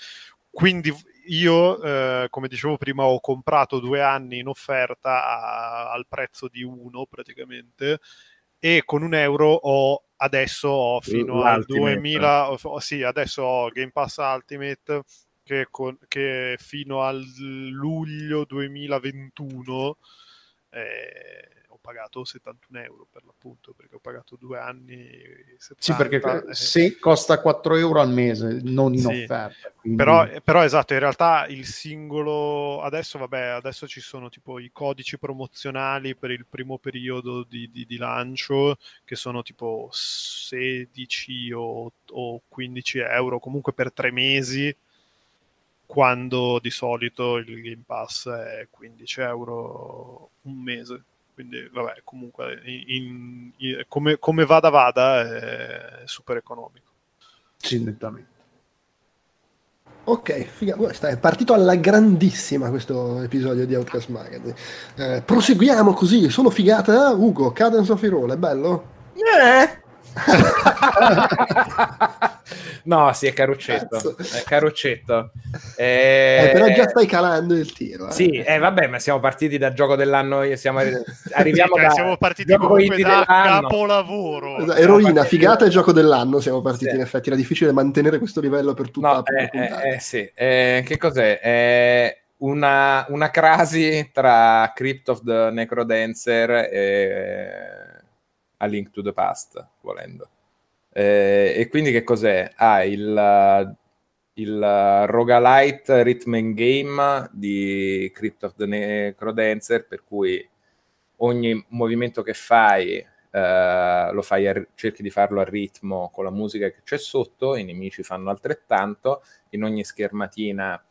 Quindi io eh, come dicevo prima ho comprato due anni in offerta a, al prezzo di uno praticamente e con un euro ho adesso ho fino al 2000 oh, sì adesso ho Game Pass Ultimate che, con, che fino al luglio 2021 eh, ho pagato 71 euro per l'appunto perché ho pagato due anni 70, sì perché eh. se costa 4 euro al mese non in sì. offerta quindi... però, però, esatto in realtà il singolo adesso vabbè adesso ci sono tipo i codici promozionali per il primo periodo di, di, di lancio che sono tipo 16 o, o 15 euro comunque per tre mesi quando di solito il Game Pass è 15 euro un mese. Quindi, vabbè, comunque, in, in, come, come, vada vada è super economico. Sì, nettamente. Ok, figa, è partito alla grandissima questo episodio di Outcast Magazine. Eh, proseguiamo così, sono figata. Ugo, Cadence of Hero, è bello? Eh, no, sì, è caruccetto. È caruccetto. Eh... Eh, però già stai calando il tiro. Eh. Sì, eh, vabbè, ma siamo partiti dal gioco dell'anno. Siamo, arriviamo sì, da, siamo partiti comunque da capolavoro. Esatto, eroina, figata e gioco dell'anno. Siamo partiti sì. in effetti. Era difficile mantenere questo livello per tutta no, la eh, puntata. Eh, sì. Eh, che cos'è? Una, una crasi tra Crypt of the Necrodancer e a Link to the Past, volendo. Eh, e quindi che cos'è? Ah, il, il roguelite rhythm and game di Crypt of the Necrodancer, per cui ogni movimento che fai Uh, lo fai a, cerchi di farlo a ritmo con la musica che c'è sotto, i nemici fanno altrettanto, in ogni schermatina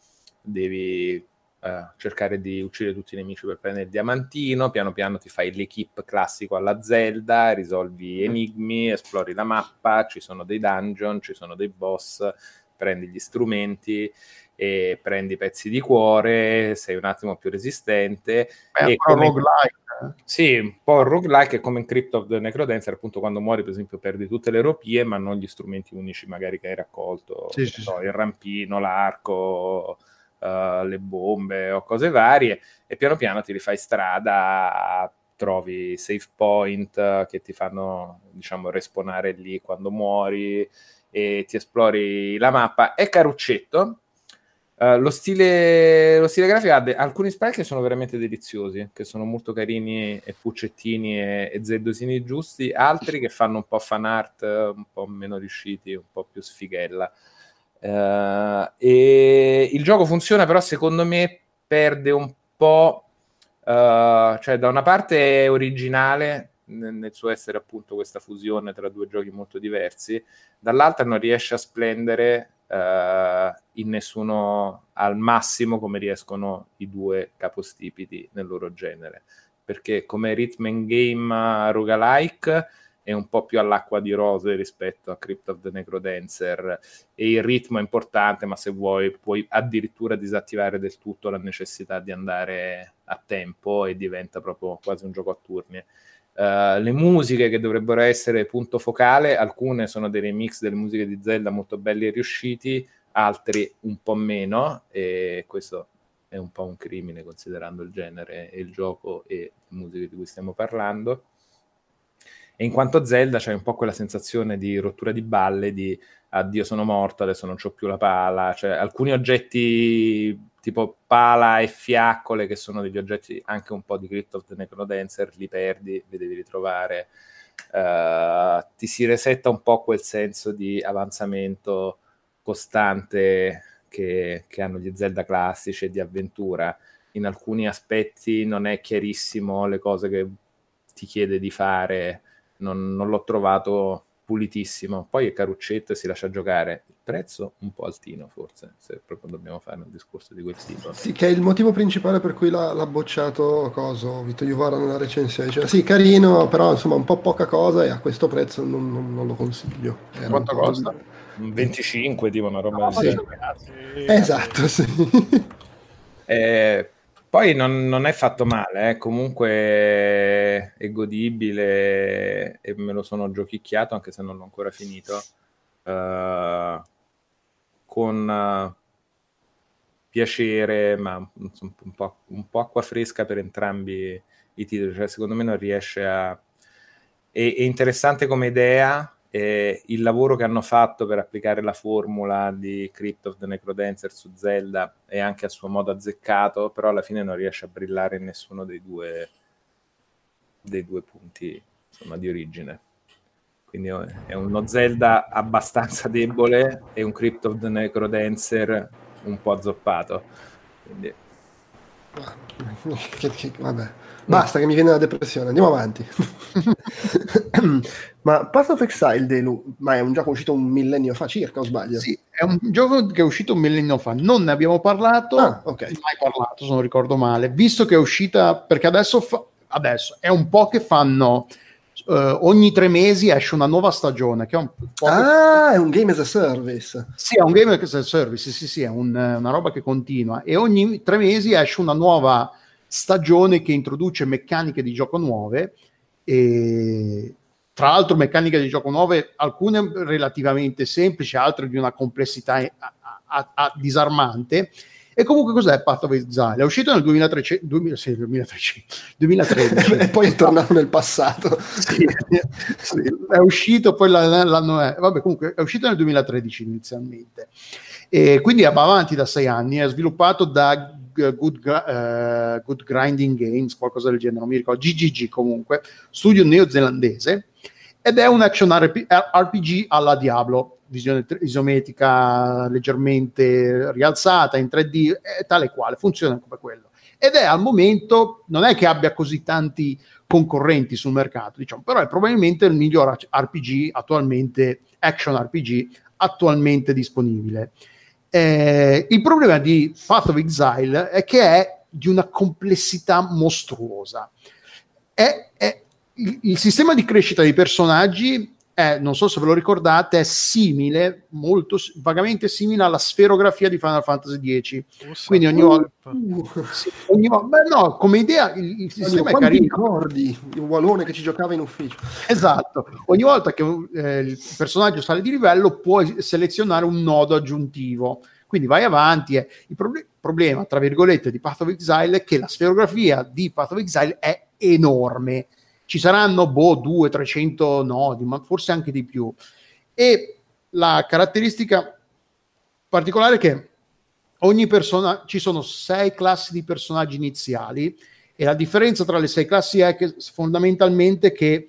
devi uh, cercare di uccidere tutti i nemici per prendere il diamantino, piano piano ti fai l'equip classico alla Zelda, risolvi enigmi, esplori la mappa, ci sono dei dungeon, ci sono dei boss, prendi gli strumenti e prendi pezzi di cuore, sei un attimo più resistente. È un come... roguelike. Eh? Sì, un po' roguelike è come in Crypt of the Necrodancer, appunto quando muori per esempio perdi tutte le ropie ma non gli strumenti unici magari che hai raccolto, sì, sì, so, sì. il rampino, l'arco, uh, le bombe o cose varie e piano piano ti rifai strada, trovi save point uh, che ti fanno diciamo respawnare lì quando muori e ti esplori la mappa. È caruccetto. Uh, lo, stile, lo stile grafico ha de- alcuni sprite che sono veramente deliziosi, che sono molto carini e puccettini e, e zeddosini giusti, altri che fanno un po' fan art, un po' meno riusciti, un po' più sfighella. Uh, e il gioco funziona, però secondo me perde un po'. Uh, cioè, da una parte è originale nel, suo essere appunto questa fusione tra due giochi molto diversi, dall'altra non riesce a splendere uh, in nessuno al massimo come riescono i due capostipiti nel loro genere. Perché come rhythm and game roguelike è un po' più all'acqua di rose rispetto a Crypt of the Necrodancer e il ritmo è importante, ma se vuoi puoi addirittura disattivare del tutto la necessità di andare a tempo e diventa proprio quasi un gioco a turni. Uh, le musiche che dovrebbero essere punto focale, alcune sono dei remix delle musiche di Zelda molto belli e riusciti, altri un po' meno, e questo è un po' un crimine considerando il genere e il gioco e le musiche di cui stiamo parlando. E in quanto Zelda c'è un po' quella sensazione di rottura di balle, di addio sono morto, adesso non ho più la pala, cioè alcuni oggetti tipo pala e fiaccole che sono degli oggetti anche un po' di Crypt of the Necrodancer, li perdi, li devi ritrovare. Uh, ti si resetta un po' quel senso di avanzamento costante che, che hanno gli Zelda classici e di avventura. In alcuni aspetti non è chiarissimo le cose che ti chiede di fare non, non l'ho trovato pulitissimo. Poi è caruccetto e si lascia giocare. Il prezzo un po' altino, forse, se proprio dobbiamo fare un discorso di quel tipo. Sì, che è il motivo principale per cui l'ha, l'ha bocciato Coso, Vito Juvara nella recensione. Cioè, sì, carino, però insomma un po' poca cosa e a questo prezzo non, non, non lo consiglio. Era Quanto costa? 25, tipo una roba no, sì. Esatto, sì. Eh, poi non, non, è fatto male, eh. comunque è godibile e me lo sono giochicchiato anche se non l'ho ancora finito. Uh, con uh, piacere, ma un, po', un, po', acqua fresca per entrambi i titoli. Cioè, secondo me non riesce a. È, è interessante come idea, eh, il lavoro che hanno fatto per applicare la formula di Crypt of the Necrodancer su Zelda è anche a suo modo azzeccato, però alla fine non riesce a brillare in nessuno dei due, dei due punti insomma, di origine. Quindi è uno Zelda abbastanza debole e un Crypt of the Necrodancer un po' azzoppato. Quindi... Vabbè. Basta che mi viene la depressione, andiamo avanti. ma Path of Exile, Delu, ma è un gioco uscito un millennio fa circa, o sbaglio? Sì, È un gioco che è uscito un millennio fa, non ne abbiamo parlato, ah, okay. mai parlato se non ricordo male, visto che è uscita, perché adesso, fa, adesso è un po' che fanno Uh, ogni tre mesi esce una nuova stagione. Che è un po ah, che... è un game as a service. Sì, è un game as a service, sì, sì, è un, una roba che continua. E ogni tre mesi esce una nuova stagione che introduce meccaniche di gioco nuove. E tra l'altro, meccaniche di gioco nuove, alcune relativamente semplici, altre di una complessità a, a, a disarmante e comunque cos'è Path of Exile? È uscito nel 2013, 2006, 2013, 2013. e poi è tornato nel passato. sì, sì, è uscito poi l'anno è, vabbè comunque è uscito nel 2013 inizialmente. E quindi va avanti da sei anni, è sviluppato da Good, uh, Good Grinding Games, qualcosa del genere, non mi ricordo, GGG comunque, studio neozelandese, ed è un action RPG alla Diablo visione isometrica leggermente rialzata in 3D, è tale quale, funziona come quello. Ed è al momento, non è che abbia così tanti concorrenti sul mercato, diciamo, però è probabilmente il miglior RPG attualmente, action RPG attualmente disponibile. Eh, il problema di Path of Exile è che è di una complessità mostruosa. È, è, il, il sistema di crescita dei personaggi è, non so se ve lo ricordate, è simile, molto vagamente simile alla sferografia di Final Fantasy X. Oh, Quindi ogni volta, uh, sì, ogni volta, beh, no, come idea il, il sistema è carino. ricordi il Walone che ci giocava in ufficio. Esatto, ogni volta che eh, il personaggio sale di livello puoi selezionare un nodo aggiuntivo. Quindi vai avanti. Eh. Il proble- problema, tra virgolette, di Path of Exile è che la sferografia di Path of Exile è enorme ci saranno boh, 200-300 nodi, ma forse anche di più. E la caratteristica particolare è che ogni persona ci sono sei classi di personaggi iniziali e la differenza tra le sei classi è che fondamentalmente che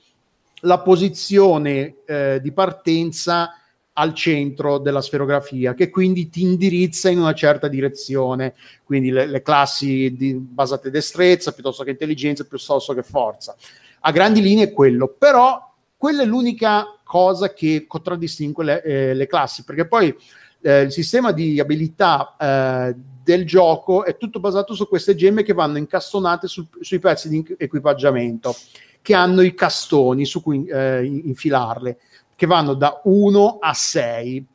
la posizione eh, di partenza al centro della sferografia, che quindi ti indirizza in una certa direzione, quindi le, le classi di, basate destrezza piuttosto che intelligenza, piuttosto che forza a grandi linee è quello, però quella è l'unica cosa che contraddistingue le, eh, le classi, perché poi eh, il sistema di abilità eh, del gioco è tutto basato su queste gemme che vanno incastonate sul, sui pezzi di equipaggiamento, che hanno i castoni su cui eh, infilarle, che vanno da 1 a 6.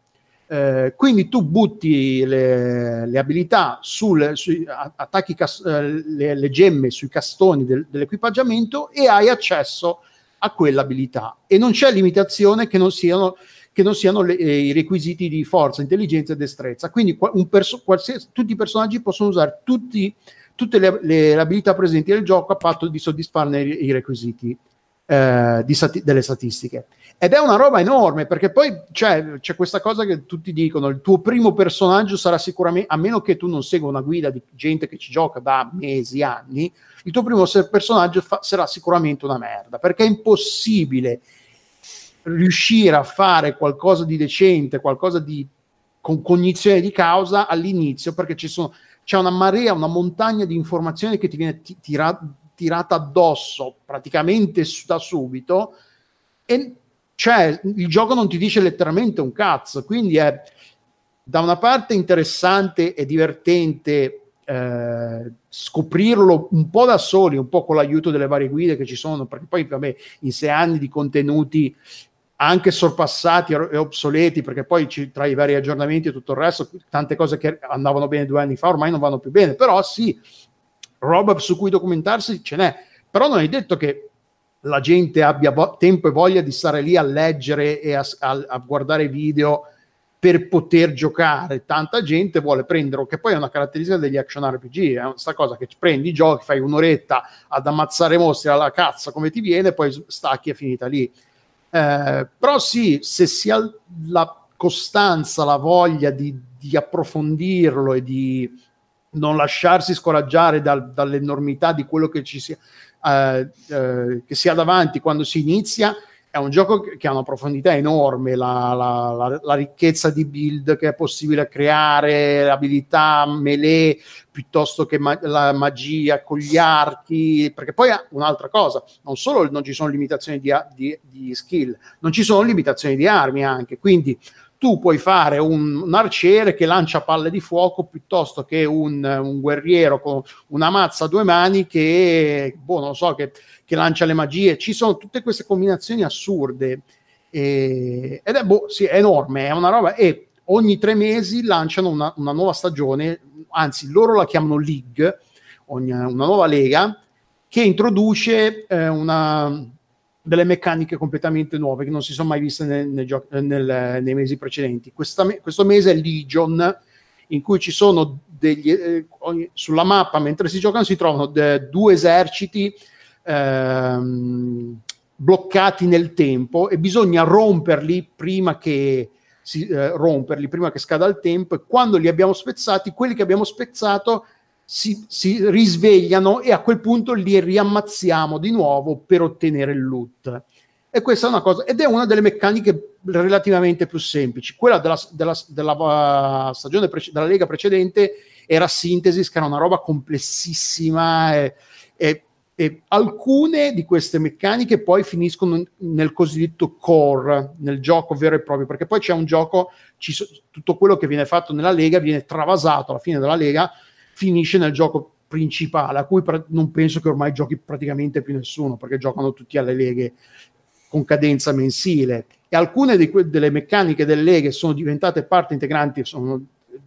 Eh, quindi tu butti le, le abilità sul, sui, attacchi cas- eh, le, le, gemme sui castoni del, dell'equipaggiamento e hai accesso a quell'abilità e non c'è limitazione che non siano, che non siano le, eh, i requisiti di forza, intelligenza e destrezza. Quindi perso- tutti i personaggi possono usare tutti, tutte le, abilità presenti nel gioco a patto di soddisfarne i, i requisiti eh, sati- delle statistiche. Ed è una roba enorme perché poi c'è, c'è, questa cosa che tutti dicono: il tuo primo personaggio sarà sicuramente, a meno che tu non segua una guida di gente che ci gioca da mesi, anni, il tuo primo personaggio fa- sarà sicuramente una merda perché è impossibile riuscire a fare qualcosa di decente, qualcosa di con cognizione di causa all'inizio perché sono, c'è una marea, una montagna di informazioni che ti viene t- tira- tirata addosso praticamente da subito e cioè il gioco non ti dice letteralmente un cazzo, quindi è da una parte interessante e divertente eh, scoprirlo un po' da soli, un po' con l'aiuto delle varie guide che ci sono, perché poi vabbè, in sei anni di contenuti anche sorpassati e obsoleti, perché poi ci, tra i vari aggiornamenti e tutto il resto, tante cose che andavano bene due anni fa ormai non vanno più bene, però sì, roba su cui documentarsi ce n'è, però non è detto che la gente abbia vo- tempo e voglia di stare lì a leggere e a, a, a, guardare video per poter giocare. Tanta gente vuole prendere, che poi è una caratteristica degli action RPG, è questa cosa che prendi i giochi, fai un'oretta ad ammazzare mostri alla cazzo come ti viene, poi stacchi e finita lì. Eh, però sì, se si ha la costanza, la voglia di, di approfondirlo e di non lasciarsi scoraggiare dal, dall'enormità di quello che ci sia, eh, eh, che si ha davanti quando si inizia, è un gioco che ha una profondità enorme, la, la, la, la, ricchezza di build che è possibile creare, abilità melee piuttosto che ma- la magia con gli archi, perché poi un'altra cosa, non solo non ci sono limitazioni di, di, di skill, non ci sono limitazioni di armi anche, quindi tu puoi fare un, un, arciere che lancia palle di fuoco piuttosto che un, un, guerriero con una mazza a due mani che, boh, non so, che, che lancia le magie. Ci sono tutte queste combinazioni assurde e, ed è, boh, sì, è enorme, è una roba e ogni tre mesi lanciano una, una nuova stagione, anzi loro la chiamano League, ogni, una nuova lega che introduce eh, una delle meccaniche completamente nuove che non si sono mai viste nel, nel gio- nel, nei mesi precedenti. Questa, questo mese è Legion, in cui ci sono degli, eh, sulla mappa mentre si giocano si trovano de, due eserciti ehm, bloccati nel tempo e bisogna romperli prima che si, eh, romperli prima che scada il tempo e quando li abbiamo spezzati quelli che abbiamo spezzato si, si, risvegliano e a quel punto li riammazziamo di nuovo per ottenere il loot. E questa è una cosa, ed è una delle meccaniche relativamente più semplici. Quella della, della, della uh, stagione prece- della Lega precedente era Synthesis, che era una roba complessissima e, e, e, alcune di queste meccaniche poi finiscono nel cosiddetto core, nel gioco vero e proprio, perché poi c'è un gioco, ci, tutto quello che viene fatto nella Lega viene travasato alla fine della Lega finisce nel gioco principale, a cui pra- non penso che ormai giochi praticamente più nessuno, perché giocano tutti alle leghe con cadenza mensile. E alcune que- delle meccaniche delle leghe sono diventate parte integrante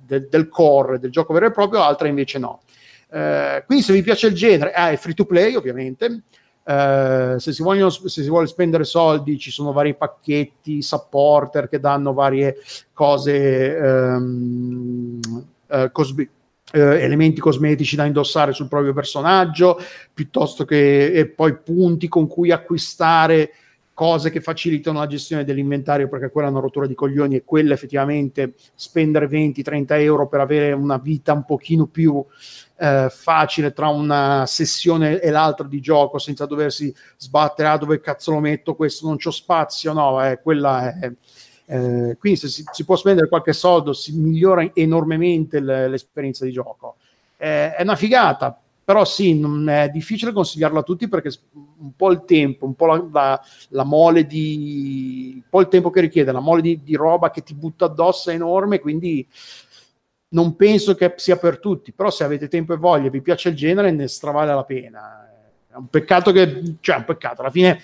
de- del core, del gioco vero e proprio, altre invece no. Eh, quindi se vi piace il genere, ah, è free to play ovviamente, Uh, se, si vogliono, se si vuole spendere soldi ci sono vari pacchetti supporter che danno varie cose um, uh, cosbi- eh, elementi cosmetici da indossare sul proprio personaggio, piuttosto che poi punti con cui acquistare cose che facilitano la gestione dell'inventario, perché quella è una rottura di coglioni e quella effettivamente spendere 20-30 euro per avere una vita un pochino più eh, facile tra una sessione e l'altra di gioco senza doversi sbattere, ah dove cazzo lo metto? Questo, non c'ho spazio, no, eh, quella è eh, quindi se si, si, può spendere qualche soldo si migliora enormemente l- l'esperienza di gioco. Eh, è una figata, però sì, non è difficile consigliarlo a tutti perché un po' il tempo, un po' la, la, la mole di... un po' il tempo che richiede, la mole di, di roba che ti butta addosso è enorme, quindi non penso che sia per tutti, però se avete tempo e voglia e vi piace il genere ne stravale la pena. È un peccato che, cioè, un peccato, alla fine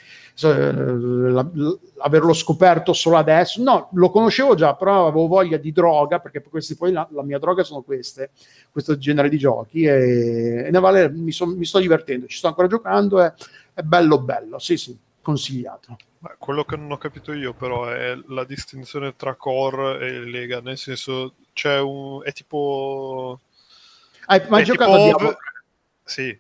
averlo scoperto solo adesso. No, lo conoscevo già, però avevo voglia di droga, perché questi poi la, la mia droga sono queste, questo genere di giochi, e, e ne vale, mi, son, mi, sto divertendo, ci sto ancora giocando, è, è bello bello, sì sì, consigliato. Ma quello che non ho capito io però è la distinzione tra core e lega, nel senso c'è un... è tipo... Hai mai giocato tipo... a Diablo? Sì.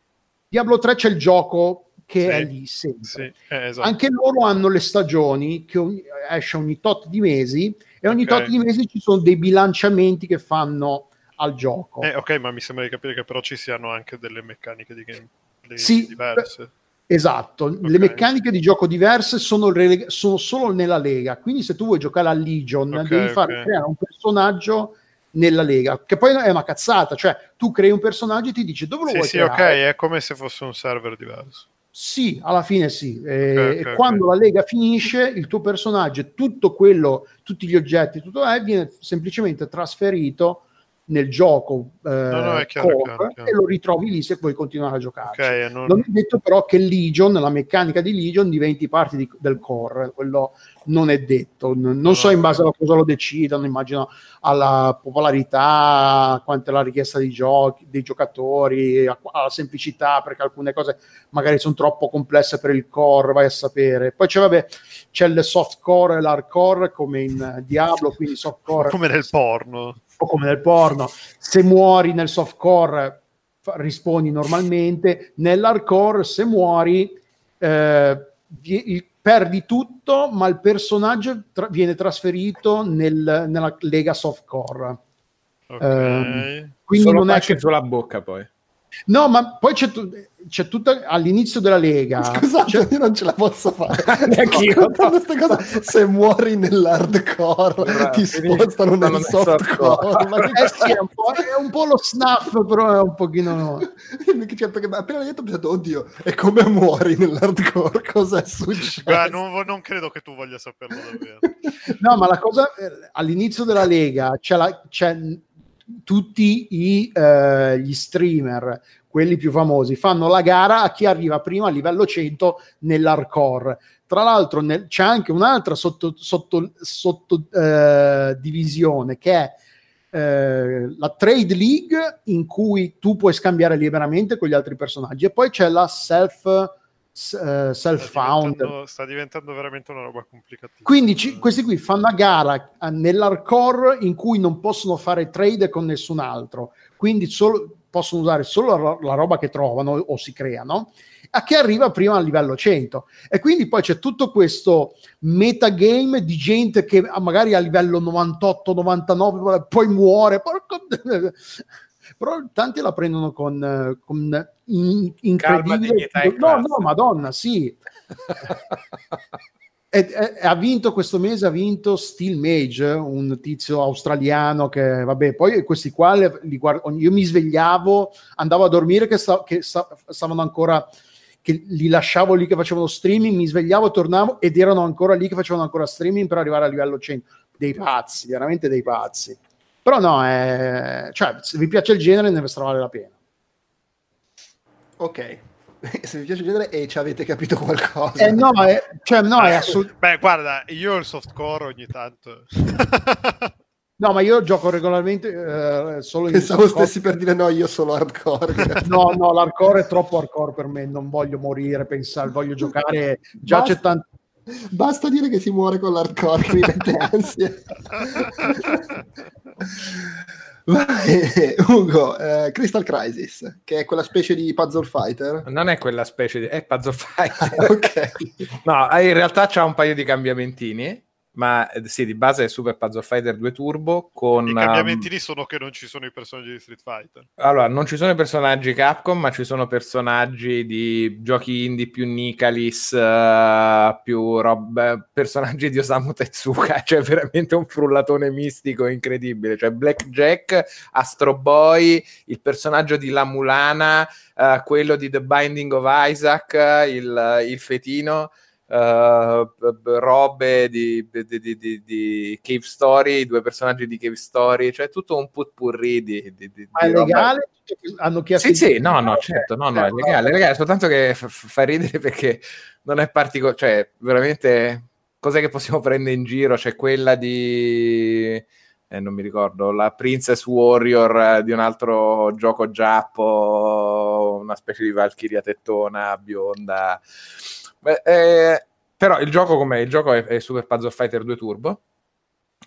Diablo 3 c'è il gioco che sì, è lì sempre. Sì, eh, esatto. Anche loro hanno le stagioni che ogni, esce ogni tot di mesi e ogni okay. tot di mesi ci sono dei bilanciamenti che fanno al gioco. Eh, ok, ma mi sembra di capire che però ci siano anche delle meccaniche di gameplay sì, diverse. Esatto, okay. le meccaniche di gioco diverse sono, releg- sono, solo nella Lega, quindi se tu vuoi giocare a Legion okay, devi fare, creare un personaggio nella Lega, che poi è una cazzata, cioè tu crei un personaggio e ti dice dove lo sì, vuoi sì, creare. ok, è come se fosse un server diverso. Sì, alla fine sì. Eh, okay, okay, quando okay. la lega finisce, il tuo personaggio tutto quello, tutti gli oggetti, tutto è, viene semplicemente trasferito nel gioco eh, no, no, chiaro, chiaro, chiaro. e lo ritrovi lì se vuoi continuare a giocare. Okay, non... non... è detto però che Legion, la meccanica di Legion, diventi parte di, del core, quello non è detto. Non no, so in base a cosa lo decidano, immagino alla popolarità, quanto è la richiesta dei, giochi, dei giocatori, alla semplicità, perché alcune cose magari sono troppo complesse per il core, vai a sapere. Poi c'è, vabbè, c'è il soft core e l'hardcore come in Diablo, quindi soft core. Come nel porno o come nel porno, se muori nel softcore rispondi normalmente, nell'hardcore se muori eh, perdi tutto, ma il personaggio tra- viene trasferito nel, nella lega softcore. Okay. Eh, quindi Solo non è che sulla bocca poi. No, ma poi c'è, tu, c'è tutta all'inizio della Lega. Scusate, c'è... io non ce la posso fare. Neanch'io. No. Se muori nell'hardcore, Bravo, ti spostano nel softcore. Ma eh sì, è, un è, un po', lo snuff, però è un pochino. cioè, perché appena detto ho pensato, oddio, e come muori nell'hardcore? Cosa è successo? Beh, non, non, credo che tu voglia saperlo davvero. no, ma la cosa eh, all'inizio della Lega c'è, la, c'è tutti i, eh, gli streamer, quelli più famosi, fanno la gara a chi arriva prima a livello 100 nell'hardcore. Tra l'altro nel, c'è anche un'altra sotto, sotto, sotto eh, che è eh, la Trade League in cui tu puoi scambiare liberamente con gli altri personaggi e poi c'è la Self uh, self-found. Sta diventando, veramente una roba complicata. Quindi ci, questi qui fanno una gara eh, nell'hardcore in cui non possono fare trade con nessun altro, quindi solo, possono usare solo la, la, roba che trovano o si creano, a che arriva prima al livello 100. E quindi poi c'è tutto questo metagame di gente che magari a livello 98-99 poi muore. Porco però tanti la prendono con, con in, incredibile no no madonna sì. E, e, ha vinto questo mese ha vinto Steel Mage un tizio australiano che vabbè poi questi qua li guardo, io mi svegliavo andavo a dormire che, sta, che sta, stavano ancora che li lasciavo lì che facevano streaming mi svegliavo tornavo ed erano ancora lì che facevano ancora streaming per arrivare a livello 100 dei pazzi veramente dei pazzi però no, è... cioè, se vi piace il genere ne vale la pena. Ok. se vi piace il genere e ci avete capito qualcosa. Eh no, è, cioè, no, è assolutamente... Beh, guarda, io il softcore ogni tanto... No, ma io gioco regolarmente eh, solo in Pensavo softcore. stessi per dire no, io sono hardcore. no, no, l'hardcore è troppo hardcore per me, non voglio morire, pensare, voglio giocare. Già Basta. c'è tanto Basta dire che si muore con l'hardcore che mi mette ansia. Vai, Ugo, eh, Crystal Crisis, che è quella specie di puzzle fighter. Non è quella specie di... è puzzle fighter. Ah, ok. no, in realtà c'ha un paio di cambiamentini ma eh, sì, di base è Super Puzzle Fighter 2 Turbo con... I cambiamenti um, lì sono che non ci sono i personaggi di Street Fighter. Allora, non ci sono i personaggi Capcom, ma ci sono personaggi di giochi indie più Nicalis, uh, più rob... personaggi di Osamu Tezuka, cioè veramente un frullatone mistico incredibile, cioè Blackjack, Astro Boy, il personaggio di La Mulana, uh, quello di The Binding of Isaac, il, il fetino robe di, di, di, di, Cave Story, due personaggi di Cave Story, cioè tutto un putpurri di, di, Ma è legale? Hanno chiesto sì, sì, no, no, certo, no, no, è legale, è legale, soltanto che fa ridere perché non è particolare, cioè veramente cos'è che possiamo prendere in giro? C'è quella di... Eh, non mi ricordo, la Princess Warrior di un altro gioco giappo, una specie di Valkyria tettona bionda. Beh, eh, però il gioco com'è? Il gioco è, è Super Puzzle Fighter 2 Turbo,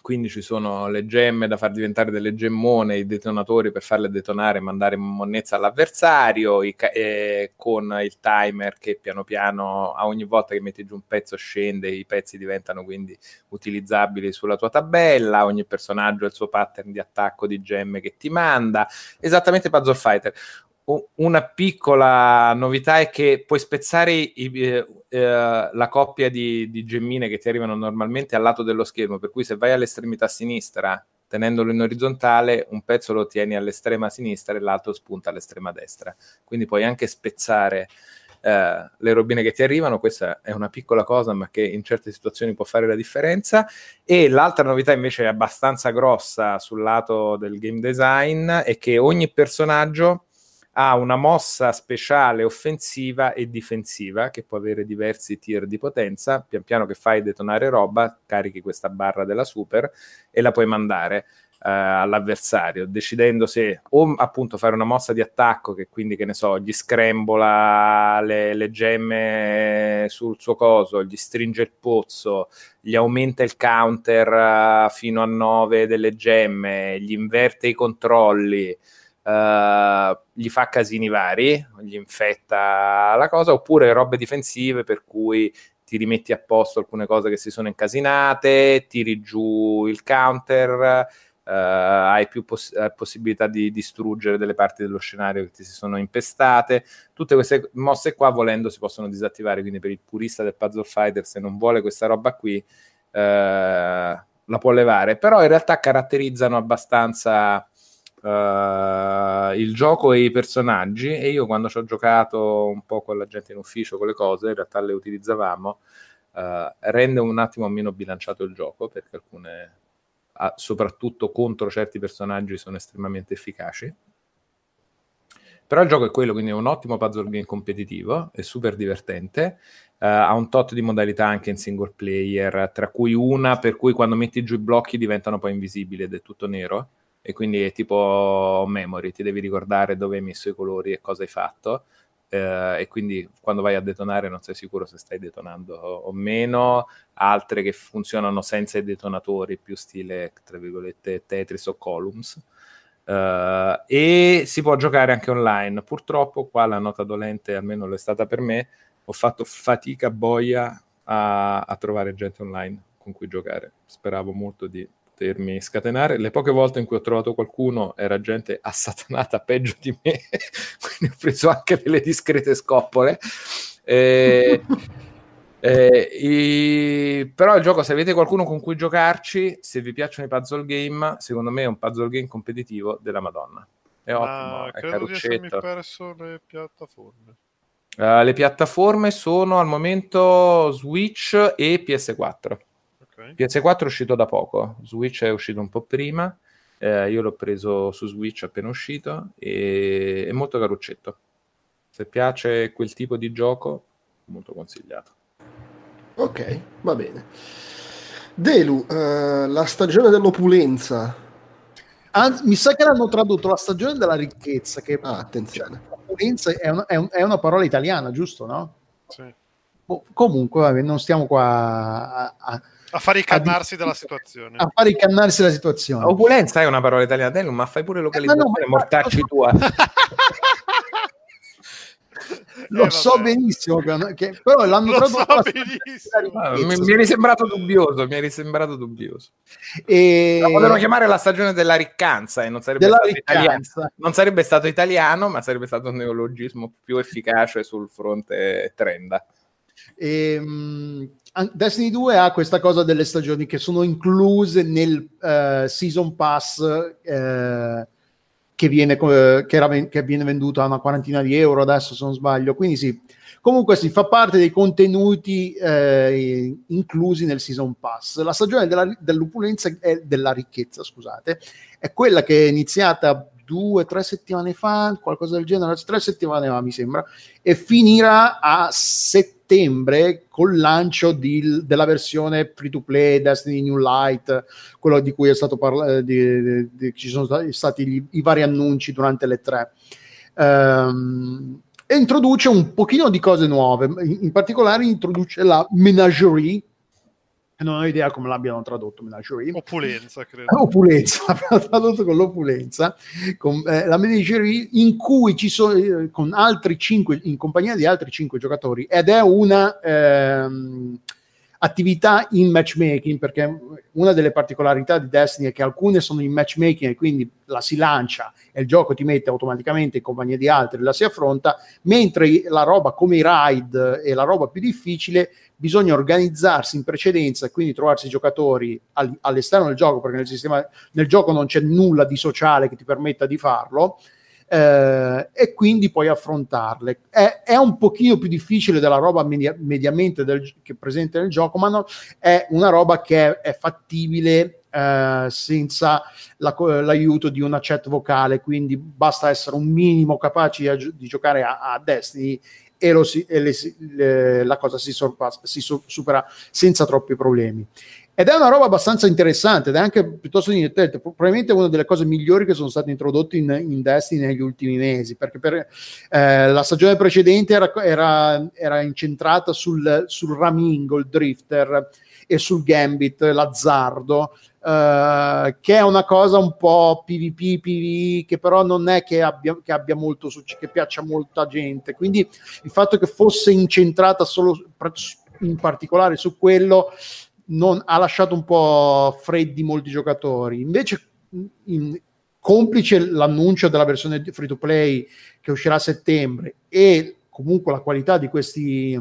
quindi ci sono le gemme da far diventare delle gemmone, i detonatori per farle detonare e mandare monnezza all'avversario, ca- eh, con il timer che piano piano a ogni volta che metti giù un pezzo scende, i pezzi diventano quindi utilizzabili sulla tua tabella, ogni personaggio ha il suo pattern di attacco di gemme che ti manda, esattamente Puzzle Fighter una piccola novità è che puoi spezzare i, eh, eh, la coppia di, di, gemmine che ti arrivano normalmente al lato dello schermo, per cui se vai all'estremità sinistra tenendolo in orizzontale, un pezzo lo tieni all'estrema sinistra e l'altro spunta all'estrema destra. Quindi puoi anche spezzare eh, le robine che ti arrivano, questa è una piccola cosa ma che in certe situazioni può fare la differenza. E l'altra novità invece è abbastanza grossa sul lato del game design è che ogni personaggio ha una mossa speciale offensiva e difensiva che può avere diversi tier di potenza. Pian piano che fai detonare roba, carichi questa barra della super e la puoi mandare uh, all'avversario, decidendo se o appunto fare una mossa di attacco che quindi, che ne so, gli scrembola le, le gemme sul suo coso, gli stringe il pozzo, gli aumenta il counter uh, fino a 9 delle gemme, gli inverte i controlli. Uh, gli fa casini vari, gli infetta la cosa, oppure robe difensive per cui ti rimetti a posto alcune cose che si sono incasinate, tiri giù il counter, Uh, hai più poss- possibilità di distruggere delle parti dello scenario che ti si sono impestate. Tutte queste mosse qua, volendo, si possono disattivare. Quindi, per il purista del puzzle fighter, se non vuole questa roba qui, uh, la può levare. Però in realtà caratterizzano abbastanza uh, il gioco e i personaggi. E io, quando ci ho giocato un po' con la gente in ufficio, con le cose, in realtà le utilizzavamo. rende un attimo meno bilanciato il gioco perché alcune a, soprattutto contro certi personaggi, sono estremamente efficaci. Però il gioco è quello, quindi è un ottimo puzzle game competitivo, è super divertente, uh, ha un tot di modalità anche in single player, tra cui una per cui quando metti giù i blocchi diventano poi invisibili ed è tutto nero, e quindi è tipo memory, ti devi ricordare dove hai messo i colori e cosa hai fatto eh, e quindi quando vai a detonare non sei sicuro se stai detonando o, meno, altre che funzionano senza i detonatori, più stile, tra virgolette, Tetris o Columns. Uh, e si può giocare anche online. Purtroppo qua la nota dolente, almeno lo è stata per me, ho fatto fatica boia a, a trovare gente online con cui giocare. Speravo molto di potermi scatenare. Le poche volte in cui ho trovato qualcuno era gente assatanata peggio di me, quindi ho preso anche delle discrete scoppole. Eh, eh, i... Però il gioco, se avete qualcuno con cui giocarci, se vi piacciono i puzzle game, secondo me è un puzzle game competitivo della Madonna. È ottimo, ah, è credo di essermi perso le piattaforme. Uh, le piattaforme sono al momento Switch e PS4. Okay. PS4 è uscito da poco, Switch è uscito un po' prima, eh, io l'ho preso su Switch appena uscito e è molto caruccetto. Se piace quel tipo di gioco, molto consigliato. Ok, va bene. Delu, uh, la stagione dell'opulenza. Ah, mi sa che l'hanno tradotto la stagione della ricchezza. Che, ah, attenzione. Cioè, opulenza è, un, è, un, è, una parola italiana, giusto? No? Sì. Oh, comunque, vabbè, non stiamo qua a, a a fare i cannarsi della situazione. A fare i cannarsi della situazione. Opulenza è una parola italiana, ma fai pure localizzazione, eh, no, mortacci ma... tua. Lo eh, so benissimo, che, però l'hanno Lo so benissimo. Ah, mi, mi eri sembrato dubbioso, mi eri sembrato dubbioso. E... La potevano chiamare la stagione della riccanza e non sarebbe, stato italiano, non sarebbe stato italiano, ma sarebbe stato un neologismo più efficace sul fronte trenda. E, um, Destiny 2 ha questa cosa delle stagioni che sono incluse nel uh, Season Pass uh, che, viene, uh, che, era, che, viene, venduto a una quarantina di euro adesso se non sbaglio. Quindi sì, comunque si fa parte dei contenuti inclusi nel Season Pass. La stagione della, dell'opulenza e della ricchezza, scusate, è quella che è iniziata due, tre settimane fa, qualcosa del genere, tre settimane fa mi sembra, e finirà a settembre col lancio di, della versione free to play Destiny New Light, quello di cui è stato parlato, di, di, ci sono stati gli, i vari annunci durante le tre. Um, introduce un pochino di cose nuove, in particolare introduce la menagerie, non ho idea come l'abbiano tradotto Menagerie. Opulenza, credo. Opulenza, l'abbiamo tradotto con l'opulenza, con eh, la Menagerie in cui ci sono, eh, con altri cinque, in compagnia di altri cinque giocatori, ed è una... Ehm, attività in matchmaking, perché una delle particolarità di Destiny è che alcune sono in matchmaking e quindi la si lancia e il gioco ti mette automaticamente in compagnia di altri la si affronta, mentre la roba come i raid e la roba più difficile bisogna organizzarsi in precedenza e quindi trovarsi giocatori all- all'esterno del gioco, perché nel, sistema, nel gioco non c'è nulla di sociale che ti permetta di farlo eh, e quindi poi affrontarle. È, è, un pochino più difficile della roba media, mediamente del, che è presente nel gioco, ma no, è una roba che è, è fattibile eh, senza la, l'aiuto di una chat vocale, quindi basta essere un minimo capaci a, di giocare a, a Destiny e, si, e le, le, la cosa si, sorpassa, si supera senza troppi problemi. Ed è una roba abbastanza interessante ed è anche piuttosto divertente, probabilmente una delle cose migliori che sono state introdotte in, in Destiny negli ultimi mesi, perché per, eh, la stagione precedente era, era, era incentrata sul, sul, ramingo, il drifter e sul gambit, l'azzardo, eh, che è una cosa un po' PvP, PvE, che però non è che abbia, che abbia molto successo, che piaccia molta gente. Quindi il fatto che fosse incentrata solo in particolare su quello non, ha lasciato un po' freddi molti giocatori. Invece in, complice l'annuncio della versione free to play che uscirà a settembre e comunque la qualità di questi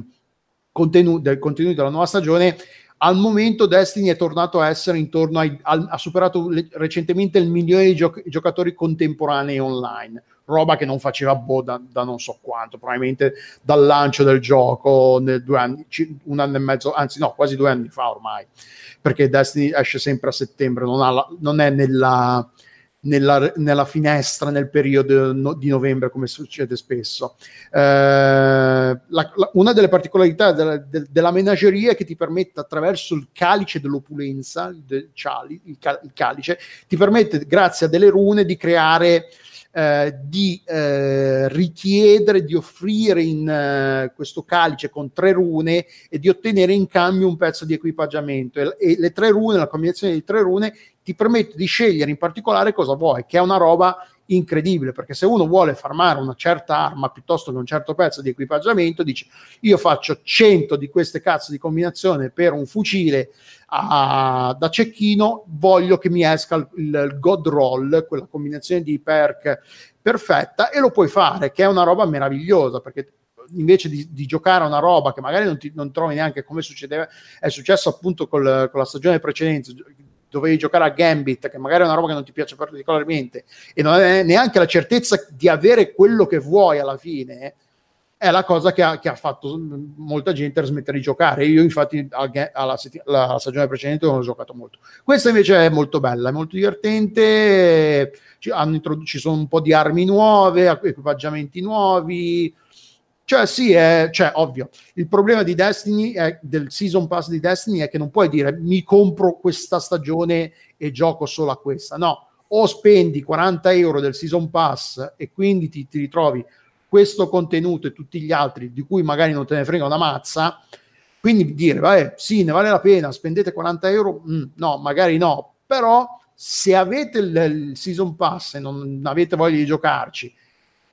contenuti, del contenuto della nuova stagione, al momento Destiny è tornato a essere intorno ai, al, ha superato le, recentemente il milione di gioc- giocatori contemporanei online roba che non faceva boh da, da, non so quanto, probabilmente dal lancio del gioco nel due anni, un anno e mezzo, anzi no, quasi due anni fa ormai, perché Destiny esce sempre a settembre, non, la, non è nella, nella, nella, finestra nel periodo no, di novembre come succede spesso. Eh, la, la, una delle particolarità della, de, della menageria è che ti permette attraverso il calice dell'opulenza, il, cali, il, il calice, ti permette grazie a delle rune di creare eh, di eh, richiedere di offrire in eh, questo calice con tre rune e di ottenere in cambio un pezzo di equipaggiamento. E, e le tre rune, la combinazione di tre rune ti permette di scegliere in particolare cosa vuoi, che è una roba incredibile, perché se uno vuole farmare una certa arma piuttosto che un certo pezzo di equipaggiamento, dice io faccio 100 di queste cazzo di combinazione per un fucile a, da cecchino, voglio che mi esca il, il God Roll, quella combinazione di perk perfetta, e lo puoi fare, che è una roba meravigliosa, perché invece di, di, giocare a una roba che magari non, ti, non trovi neanche come succedeva, è successo appunto col, con la stagione precedente, dovevi giocare a Gambit, che magari è una roba che non ti piace particolarmente, e non hai neanche la certezza di avere quello che vuoi alla fine, è la cosa che ha, che ha fatto molta gente a smettere di giocare. Io, infatti, alla, alla stagione precedente non ho giocato molto. Questa invece è molto bella, è molto divertente. Ci, ci sono un po' di armi nuove, equipaggiamenti nuovi cioè, sì, è cioè, ovvio. Il problema di Destiny, è, del season pass di Destiny, è che non puoi dire mi compro questa stagione e gioco solo a questa. No, o spendi 40 euro del season pass e quindi ti, ti ritrovi questo contenuto e tutti gli altri di cui magari non te ne frega una mazza. Quindi dire, vabbè, sì, ne vale la pena, spendete 40 euro, mm, no, magari no, però se avete il, il season pass e non avete voglia di giocarci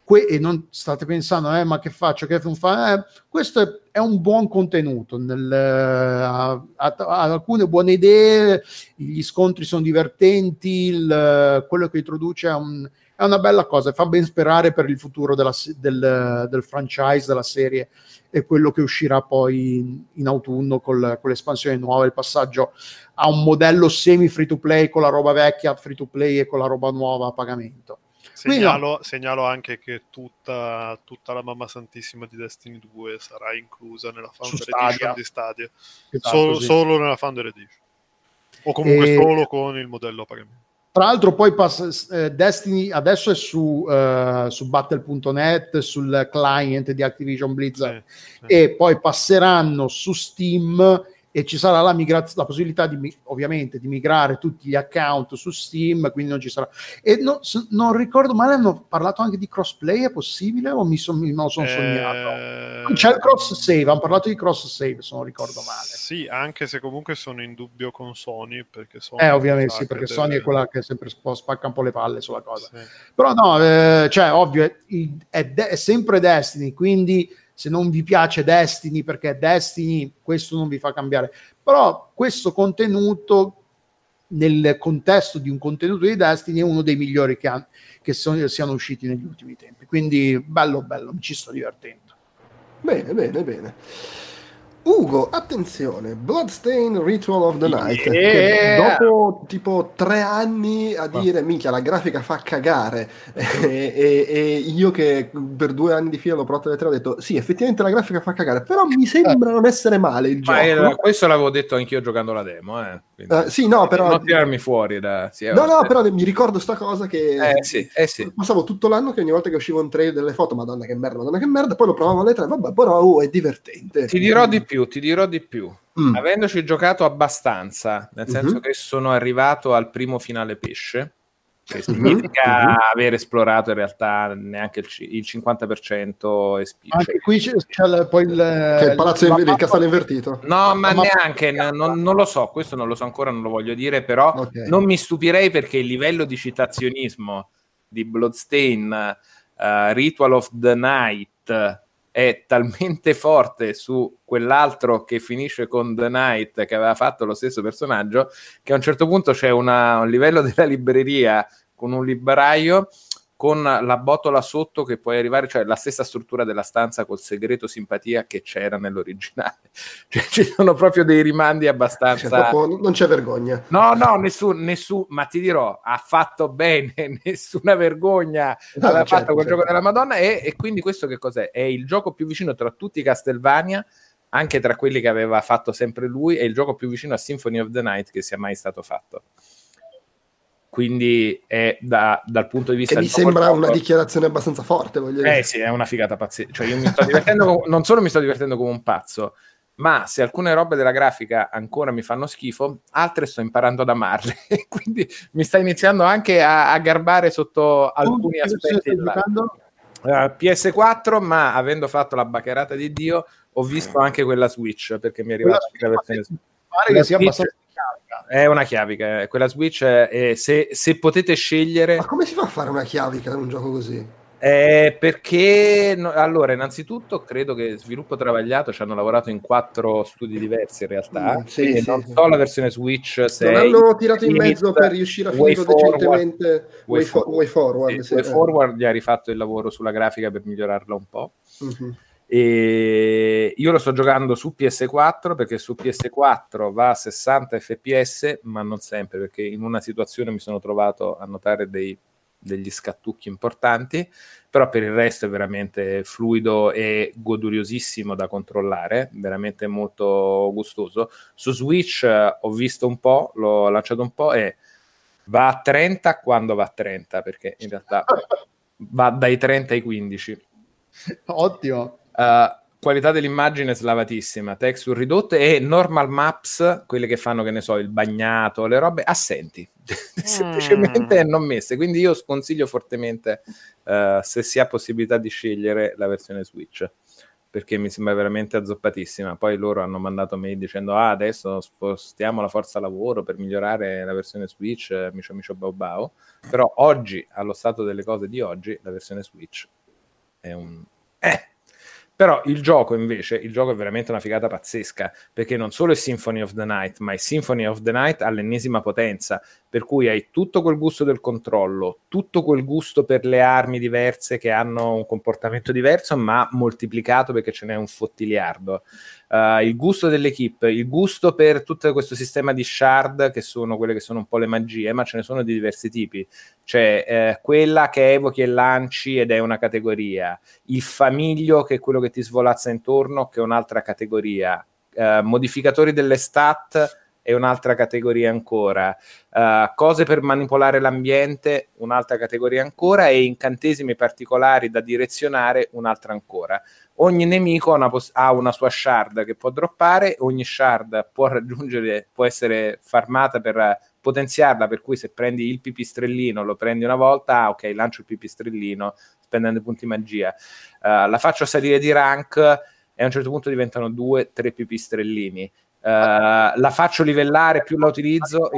que- e non state pensando, eh, ma che faccio, che non fa? Eh, questo è, è, un buon contenuto, nel, ha, ha, ha, alcune buone idee, gli scontri sono divertenti, il, quello che introduce è, un, è, una bella cosa, fa ben sperare per il futuro della, del, del, franchise, della serie e quello che uscirà poi in, in autunno col, con l'espansione nuova, il passaggio a un modello semi free to play con la roba vecchia free to play e con la roba nuova a pagamento. Segnalo, segnalo, anche che tutta, tutta, la mamma santissima di Destiny 2 sarà inclusa nella Founder Edition di Stadia. Esatto, solo, solo, nella Founder Edition. O comunque e... solo con il modello a pagamento. Tra l'altro poi passa, eh, Destiny adesso è su, uh, su Battle.net, sul client di Activision Blizzard sì, sì. e poi passeranno su Steam e ci sarà la, migra- la possibilità di, ovviamente di migrare tutti gli account su Steam, quindi non ci sarà. E no, non ricordo male, hanno parlato anche di crossplay, è possibile o mi, son, lo sono eh... sognato? C'è il cross save, hanno parlato di cross save se non ricordo male. Sì, anche se comunque sono in dubbio con Sony, perché Sony... Eh, ovviamente sì, perché deve... Sony è quella che sempre spacca un po' le palle sulla cosa. Sì. Però no, eh, cioè, ovvio, è, è, de- è sempre Destiny, quindi se non vi piace Destiny perché Destiny questo non vi fa cambiare. Però questo contenuto nel contesto di un contenuto di Destiny è uno dei migliori che, han, che sono, siano usciti negli ultimi tempi. Quindi bello bello mi ci sto divertendo. Bene bene bene Ugo, attenzione, Bloodstain Ritual of the Night. Yeah. dopo tipo tre anni a dire, minchia, la grafica fa cagare. e, e, e, io che per due anni di fila l'ho provato le tre ho detto, sì, effettivamente la grafica fa cagare, però mi sembra non essere male il Ma gioco. Era, questo l'avevo detto anch'io giocando la demo. Eh. uh, sì, no, però... Non tirarmi fuori da... Sì, no, no, però mi ricordo sta cosa che... Eh, sì, eh, sì. Passavo tutto l'anno che ogni volta che uscivo un trailer delle foto, madonna che merda, madonna che merda, poi lo provavo alle tre, vabbè, però oh, è divertente. Ti dirò di più ti dirò di più. Mm. Avendoci giocato abbastanza, nel senso mm-hmm. che sono arrivato al primo finale pesce, che mhm. significa mm-hmm. aver esplorato in realtà neanche il, il 50% e spicci. Anche qui c'è, c'è poi il, che il palazzo il, il castello invertito. No, ma, ma neanche, non, non, lo so, questo non lo so ancora, non lo voglio dire, però okay. non mi stupirei perché il livello di citazionismo di Bloodstain, uh, Ritual of the Night è talmente forte su quell'altro che finisce con The Knight che aveva fatto lo stesso personaggio che a un certo punto c'è una, un livello della libreria con un libraio con la botola sotto che puoi arrivare, cioè la stessa struttura della stanza col segreto simpatia che c'era nell'originale. Cioè, ci sono proprio dei rimandi abbastanza... Cioè, non c'è vergogna. No, no, nessun, nessun, ma ti dirò, ha fatto bene, nessuna vergogna no, aveva certo, fatto quel certo. gioco della Madonna e, e quindi questo che cos'è? È il gioco più vicino tra tutti i Castlevania anche tra quelli che aveva fatto sempre lui, è il gioco più vicino a Symphony of the Night che sia mai stato fatto quindi è da, dal punto di vista... Che mi sembra gioco, una dichiarazione abbastanza forte, voglio dire. Eh sì, è una figata pazzesca. Cioè io mi sto divertendo, non solo mi sto divertendo come un pazzo, ma se alcune robe della grafica ancora mi fanno schifo, altre sto imparando ad amarle. quindi mi sta iniziando anche a, a garbare sotto alcuni aspetti. Uh, eh, PS4, ma avendo fatto la baccherata di Dio, ho visto anche quella Switch perché mi è arrivata la versione Switch. Pare che sia abbastanza è una chiavica, eh. quella Switch è, se, se, potete scegliere... Ma come si fa a fare una chiavica in un gioco così? Eh, perché no, allora, innanzitutto credo che sviluppo travagliato ci hanno lavorato in quattro studi diversi in realtà. Mm, sì, sì, non sì. so la versione Switch se non hanno tirato in mezzo per riuscire a finire decentemente way, way, for, way forward. Sì, way forward gli ha rifatto il lavoro sulla grafica per migliorarla un po'. Mm-hmm. E io lo sto giocando su PS4 perché su PS4 va a 60 fps, ma non sempre perché in una situazione mi sono trovato a notare dei, degli scattucchi importanti, però per il resto è veramente fluido e goduriosissimo da controllare, veramente molto gustoso. Su Switch eh, ho visto un po', l'ho lanciato un po' e va a 30 quando va a 30 perché in realtà va dai 30 ai 15. Ottimo. Uh, qualità dell'immagine slavatissima, texture ridotte e normal maps, quelle che fanno, che ne so, il bagnato, le robe assenti, mm. semplicemente non messe. Quindi io sconsiglio fortemente, uh, se si ha possibilità di scegliere la versione Switch, perché mi sembra veramente azzoppatissima. Poi loro hanno mandato mail dicendo, ah, adesso spostiamo la forza lavoro per migliorare la versione Switch, micio micio bau bau. Però oggi, allo stato delle cose di oggi, la versione Switch è un... Eh, però il gioco invece, il gioco è veramente una figata pazzesca, perché non solo è Symphony of the Night, ma è Symphony of the Night all'ennesima potenza, per cui hai tutto quel gusto del controllo, tutto quel gusto per le armi diverse che hanno un comportamento diverso, ma moltiplicato perché ce n'è un fottiliardo uh, il gusto dell'equipe, il gusto per tutto questo sistema di shard che sono quelle che sono un po' le magie, ma ce ne sono di diversi tipi. C'è eh, quella che evochi e lanci ed è una categoria, il famiglio che è quello che ti svolazza intorno che è un'altra categoria, uh, modificatori delle stat è un'altra categoria ancora, uh, cose per manipolare l'ambiente, un'altra categoria ancora, e incantesimi particolari da direzionare, un'altra ancora ogni nemico ha una, pos- ha una, sua shard che può droppare, ogni shard può raggiungere, può essere farmata per potenziarla, per cui se prendi il pipistrellino, lo prendi una volta, ah, ok, lancio il pipistrellino spendendo punti magia. Uh, la faccio salire di rank e a un certo punto diventano due, tre pipistrellini. Uh, la faccio livellare, più la utilizzo...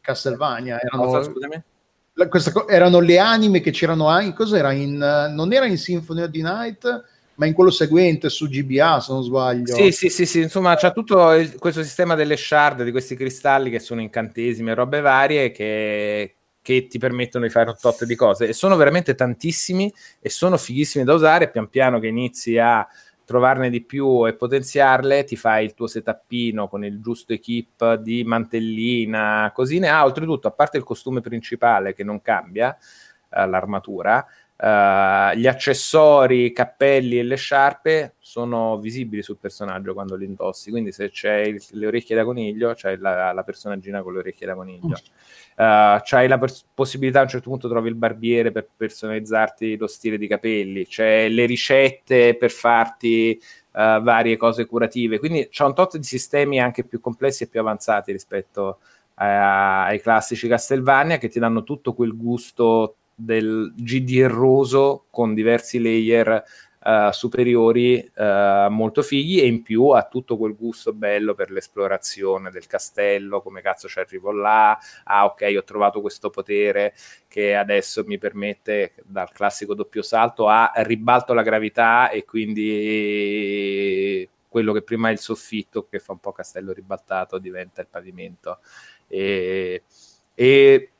Castlevania erano... scusami? Questa, erano le anime che c'erano anche cos'era in, non era in Symphony of the Night ma in quello seguente su GBA, se non sbaglio. Sì, sì, sì, sì. insomma, c'è tutto il, questo sistema delle shard, di questi cristalli che sono incantesimi e robe varie che, che ti permettono di fare un tot di cose. E sono veramente tantissimi e sono fighissimi da usare. Pian piano che inizi a trovarne di più e potenziarle, ti fai il tuo setupino con il giusto equip di mantellina, cosine. Ah, oltretutto, a parte il costume principale che non cambia, eh, l'armatura, Uh, gli accessori, i cappelli e le sciarpe sono visibili sul personaggio quando li indossi. Quindi, se c'è il, le orecchie da coniglio, c'è la, la, personaggina con le orecchie da coniglio. Uh, c'hai la pers- possibilità a un certo punto trovi il barbiere per personalizzarti lo stile di capelli, c'è le ricette per farti uh, varie cose curative. Quindi c'è un tot di sistemi anche più complessi e più avanzati rispetto a- ai classici Castlevania che ti danno tutto quel gusto del GD erroso con diversi layer uh, superiori uh, molto fighi e in più ha tutto quel gusto bello per l'esplorazione del castello, come cazzo ci arrivo là, ah ok ho trovato questo potere che adesso mi permette dal classico doppio salto a ribalto la gravità e quindi quello che prima è il soffitto che fa un po' castello ribaltato diventa il pavimento. E, e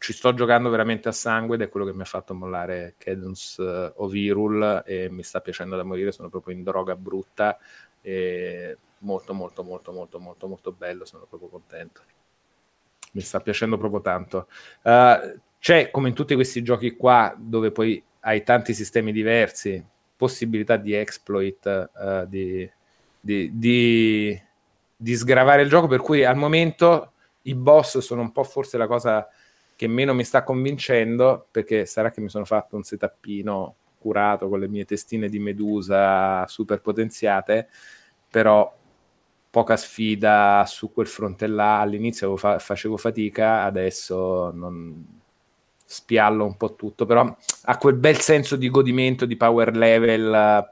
ci sto giocando veramente a sangue ed è quello che mi ha fatto mollare Cadence uh, of Hyrule e mi sta piacendo da morire, sono proprio in droga brutta e molto molto molto molto molto molto bello, sono proprio contento. Mi sta piacendo proprio tanto. Uh, c'è come in tutti questi giochi qua dove poi hai tanti sistemi diversi, possibilità di exploit, uh, di, di, di, di sgravare il gioco, per cui al momento i boss sono un po' forse la cosa che meno mi sta convincendo, perché sarà che mi sono fatto un setupino curato con le mie testine di medusa super potenziate, però poca sfida su quel fronte là. All'inizio fa- facevo fatica, adesso non spiallo un po' tutto, però ha quel bel senso di godimento, di power level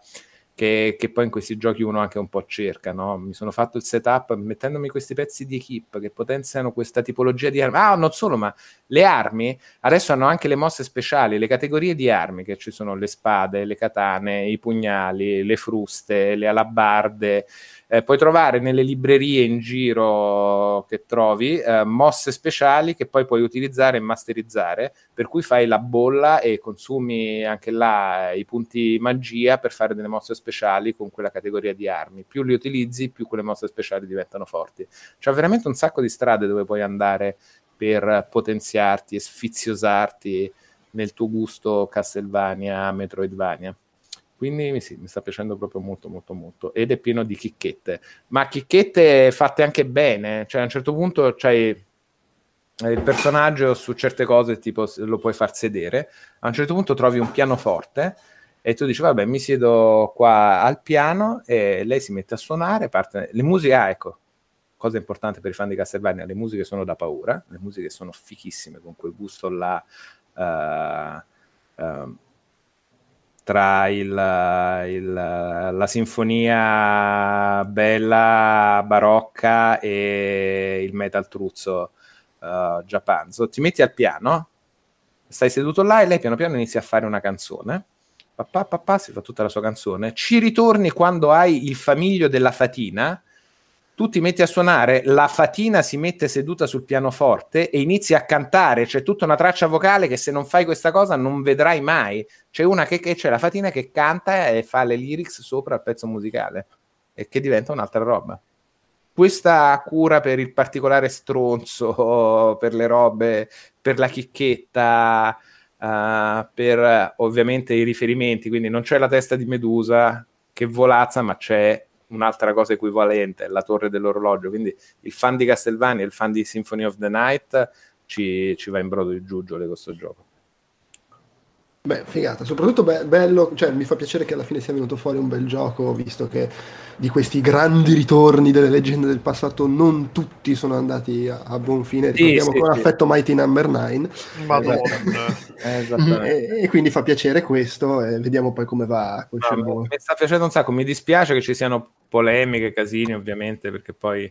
che, che, poi in questi giochi uno anche un po' cerca, no? Mi sono fatto il setup mettendomi questi pezzi di equip che potenziano questa tipologia di armi. Ah, non solo, ma le armi adesso hanno anche le mosse speciali, le categorie di armi, che ci sono le spade, le katane, i pugnali, le fruste, le alabarde eh, puoi trovare nelle librerie in giro che trovi eh, mosse speciali che poi puoi utilizzare e masterizzare, per cui fai la bolla e consumi anche là i punti magia per fare delle mosse speciali con quella categoria di armi. Più li utilizzi, più quelle mosse speciali diventano forti. C'è veramente un sacco di strade dove puoi andare per potenziarti e sfiziosarti nel tuo gusto Castlevania, Metroidvania. Quindi sì, mi sta piacendo proprio molto, molto, molto. Ed è pieno di chicchette, ma chicchette fatte anche bene. Cioè, a un certo punto c'hai eh, il personaggio su certe cose, tipo lo puoi far sedere. A un certo punto trovi un pianoforte e tu dici, vabbè, mi siedo qua al piano e lei si mette a suonare. Parte... Le musiche, ah, ecco, cosa importante per i fan di Castlevania, le musiche sono da paura, le musiche sono fichissime con quel gusto là. Uh, uh, tra il, il, la sinfonia bella barocca e il metal truzzo uh, giappanzo. Ti metti al piano, stai seduto là e lei piano piano inizia a fare una canzone. Papà, papà, si fa tutta la sua canzone. Ci ritorni quando hai il famiglio della fatina tu ti metti a suonare, la fatina si mette seduta sul pianoforte e inizi a cantare, c'è tutta una traccia vocale che se non fai questa cosa non vedrai mai. C'è una che, che c'è la fatina che canta e fa le lyrics sopra il pezzo musicale e che diventa un'altra roba. Questa cura per il particolare stronzo, per le robe, per la chicchetta, uh, per ovviamente i riferimenti, quindi non c'è la testa di Medusa che volazza, ma c'è un'altra cosa equivalente, la torre dell'orologio. Quindi il fan di Castlevania e il fan di Symphony of the Night ci, ci va in brodo di giuggiole questo gioco. Beh, figata, soprattutto be- bello, cioè mi fa piacere che alla fine sia venuto fuori un bel gioco, visto che di questi grandi ritorni delle leggende del passato non tutti sono andati a, a buon fine, ricordiamo sì, con sì, affetto Mighty Number 9. Madonna. Eh, e, e, quindi fa piacere questo e vediamo poi come va. Ah, mi sta piacendo un sacco, mi dispiace che ci siano polemiche, casini ovviamente, perché poi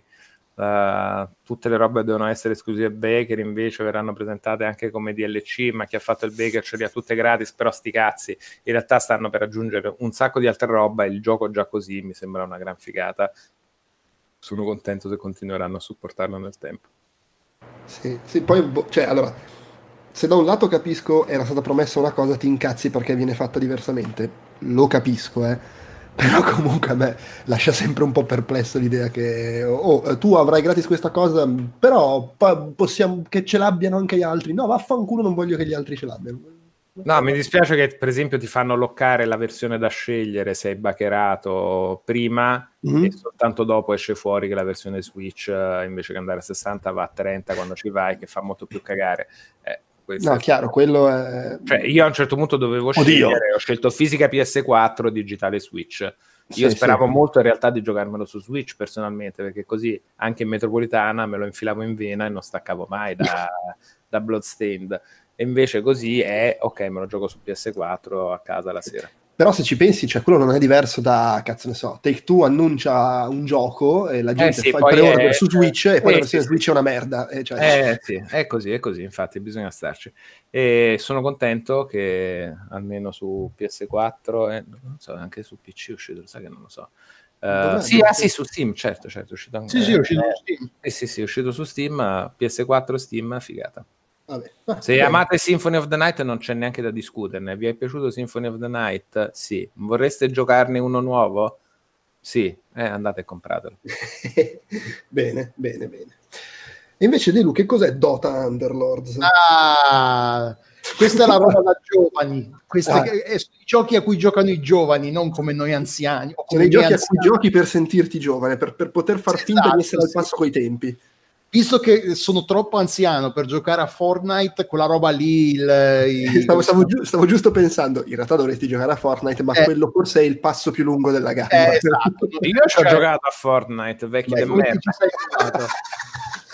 Uh, tutte le robe devono essere esclusive Baker, invece verranno presentate anche come DLC, ma chi ha fatto il Baker ce li ha tutte gratis, però sti cazzi, in realtà stanno per aggiungere un sacco di altre roba e il gioco già così mi sembra una gran figata. Sono contento se continueranno a supportarlo nel tempo. Sì, sì poi, boh, cioè, allora, se da un lato capisco era stata promessa una cosa, ti incazzi perché viene fatta diversamente, lo capisco, eh però comunque a me lascia sempre un po' perplesso l'idea che oh, tu avrai gratis questa cosa, però possiamo che ce l'abbiano anche gli altri. No, vaffanculo, non voglio che gli altri ce l'abbiano. No, mi dispiace che per esempio ti fanno loccare la versione da scegliere se hai backerato prima mm-hmm. e soltanto dopo esce fuori che la versione Switch eh, invece che andare a 60 va a 30 quando ci vai, che fa molto più cagare. Eh, questo no, chiaro, quello è... Cioè, io a un certo punto dovevo Oddio. scegliere, ho scelto fisica PS4, digitale Switch. Io sì, speravo sì. molto in realtà di giocarmelo su Switch personalmente, perché così anche in metropolitana me lo infilavo in vena e non staccavo mai da, da Bloodstained. E invece così è, ok, me lo gioco su PS4 a casa la sera. Però se ci pensi, cioè, quello non è diverso da, cazzo ne so, Take Two annuncia un gioco e la gente eh sì, fa il pre-order è, su Switch e poi eh, la versione sì, Switch è una merda. Eh, cioè... eh sì, è così, è così, infatti bisogna starci. E sono contento che almeno su PS4 e non so, anche su PC è uscito, sai che non lo so. Uh, sì, ah, sì, su Steam, certo, certo, è uscito anche. Sì, sì, è uscito su Steam. Sì, sì, sì, è uscito su Steam, PS4 Steam, figata. Vabbè. Se amate Symphony of the Night non c'è neanche da discuterne. Vi è piaciuto Symphony of the Night? Sì. Vorreste giocarne uno nuovo? Sì. Eh, andate e compratelo. bene, bene, bene. E invece Delu, che cos'è Dota Underlords? Ah, questa è la roba da giovani. Questi ah. i giochi a cui giocano i giovani, non come noi anziani. Sono i giochi anziani. a cui giochi per sentirti giovane, per, per poter far esatto, finta di essere al passo coi tempi visto che sono troppo anziano per giocare a Fortnite, quella roba lì. Il, il... Stavo, stavo, giu- stavo, giusto pensando, in realtà dovresti giocare a Fortnite, ma eh. quello forse è il passo più lungo della gara. Eh, esatto. Io ci ho cioè... giocato a Fortnite, vecchio Beh, di merda.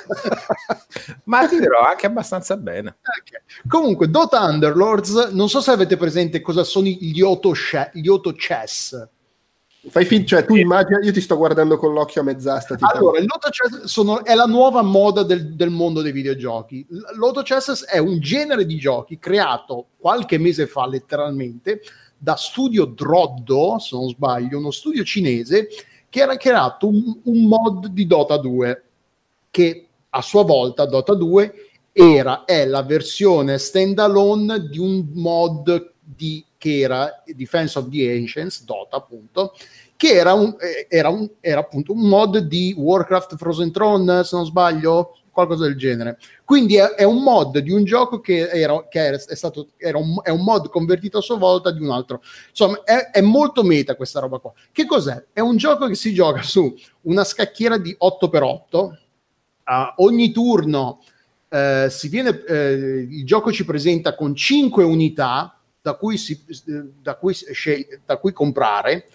ma ti dirò anche abbastanza bene. Okay. Comunque, Dota Underlords, non so se avete presente cosa sono gli auto chess. Fai finta, cioè tu immagina, io ti sto guardando con l'occhio a mezz'asta. Allora, il Lotto Chess sono, è la nuova moda del, del, mondo dei videogiochi. Lotto Chess è un genere di giochi creato qualche mese fa, letteralmente, da studio Droddo, se non sbaglio, uno studio cinese che era creato un, un mod di Dota 2, che a sua volta Dota 2 era, è la versione standalone di un mod di che era Defense of the Ancients, Dota appunto, che era, un, eh, era, un, era appunto un mod di Warcraft Frozen Throne, se non sbaglio, qualcosa del genere. Quindi è, è un mod di un gioco che, era, che era, è, stato, era un, è un mod convertito a sua volta di un altro. Insomma, è, è, molto meta questa roba qua. Che cos'è? È un gioco che si gioca su una scacchiera di 8x8. A ogni turno eh, si viene, eh, il gioco ci presenta con 5 unità da cui, si, da cui, scegli, da cui comprare.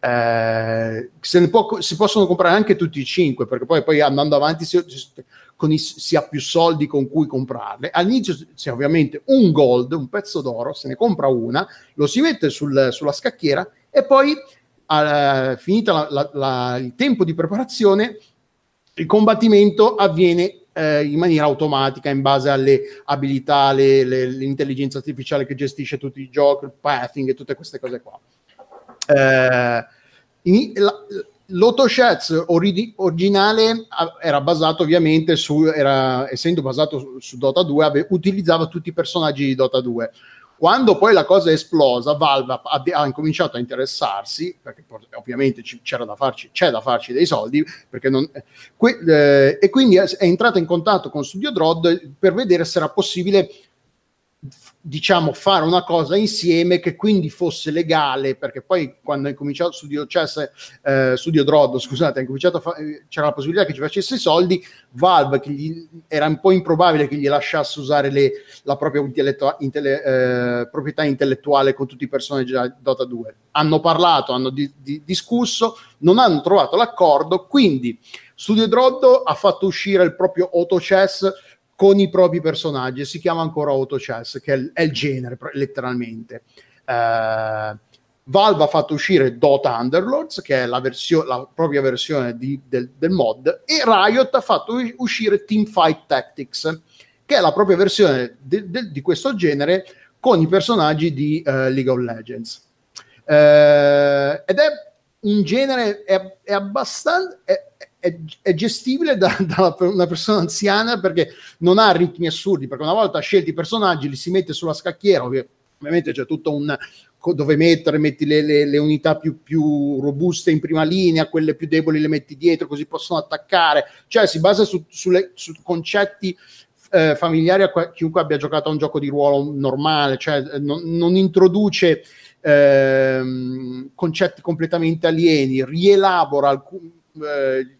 Eh, se può, si possono comprare anche tutti i cinque perché poi, poi andando avanti si, i, si, ha più soldi con cui comprarle all'inizio c'è ovviamente un gold un pezzo d'oro se ne compra una lo si mette sul, sulla scacchiera e poi eh, finita il tempo di preparazione il combattimento avviene eh, in maniera automatica in base alle abilità, le, le, l'intelligenza artificiale che gestisce tutti i giochi, il pathing e tutte queste cose qua. Eh, in, la, L'AutoChats ori- originale era basato ovviamente su, era, essendo basato su, su Dota 2, ave, utilizzava tutti i personaggi di Dota 2 quando poi la cosa è esplosa, Valve ha, ha incominciato a interessarsi, perché ovviamente c'era da farci, c'è da farci dei soldi, non, que, eh, e quindi è, è entrata in contatto con Studio Drod per vedere se era possibile diciamo fare una cosa insieme che quindi fosse legale perché poi quando è cominciato Studio Chess eh, Studio Drod scusate ha fa- c'era la possibilità che ci facesse i soldi Valve che gli, era un po' improbabile che gli lasciasse usare le, la propria intellettu- intele- eh, proprietà intellettuale con tutti i personaggi di Dota 2 hanno parlato, hanno di- di- discusso non hanno trovato l'accordo quindi Studio Drod ha fatto uscire il proprio Auto Chess con i propri personaggi, si chiama ancora Auto Chess, che è il, è il genere letteralmente. Uh, Valve ha fatto uscire Dota Underlords, che è la, versio- la propria versione di, del, del, mod, e Riot ha fatto uscire Teamfight Tactics, che è la propria versione de- de- di questo genere con i personaggi di uh, League of Legends. Uh, ed è un genere, è, è abbastanza... È, è, è gestibile da, da, una persona anziana perché non ha ritmi assurdi, perché una volta scelti i personaggi, li si mette sulla scacchiera, ovviamente c'è tutto un dove mettere, metti le, le, le unità più, più, robuste in prima linea, quelle più deboli le metti dietro così possono attaccare, cioè si basa su, sulle, su concetti eh, familiari a que- chiunque abbia giocato a un gioco di ruolo normale, cioè eh, non, non introduce eh, concetti completamente alieni, rielabora alcuni eh,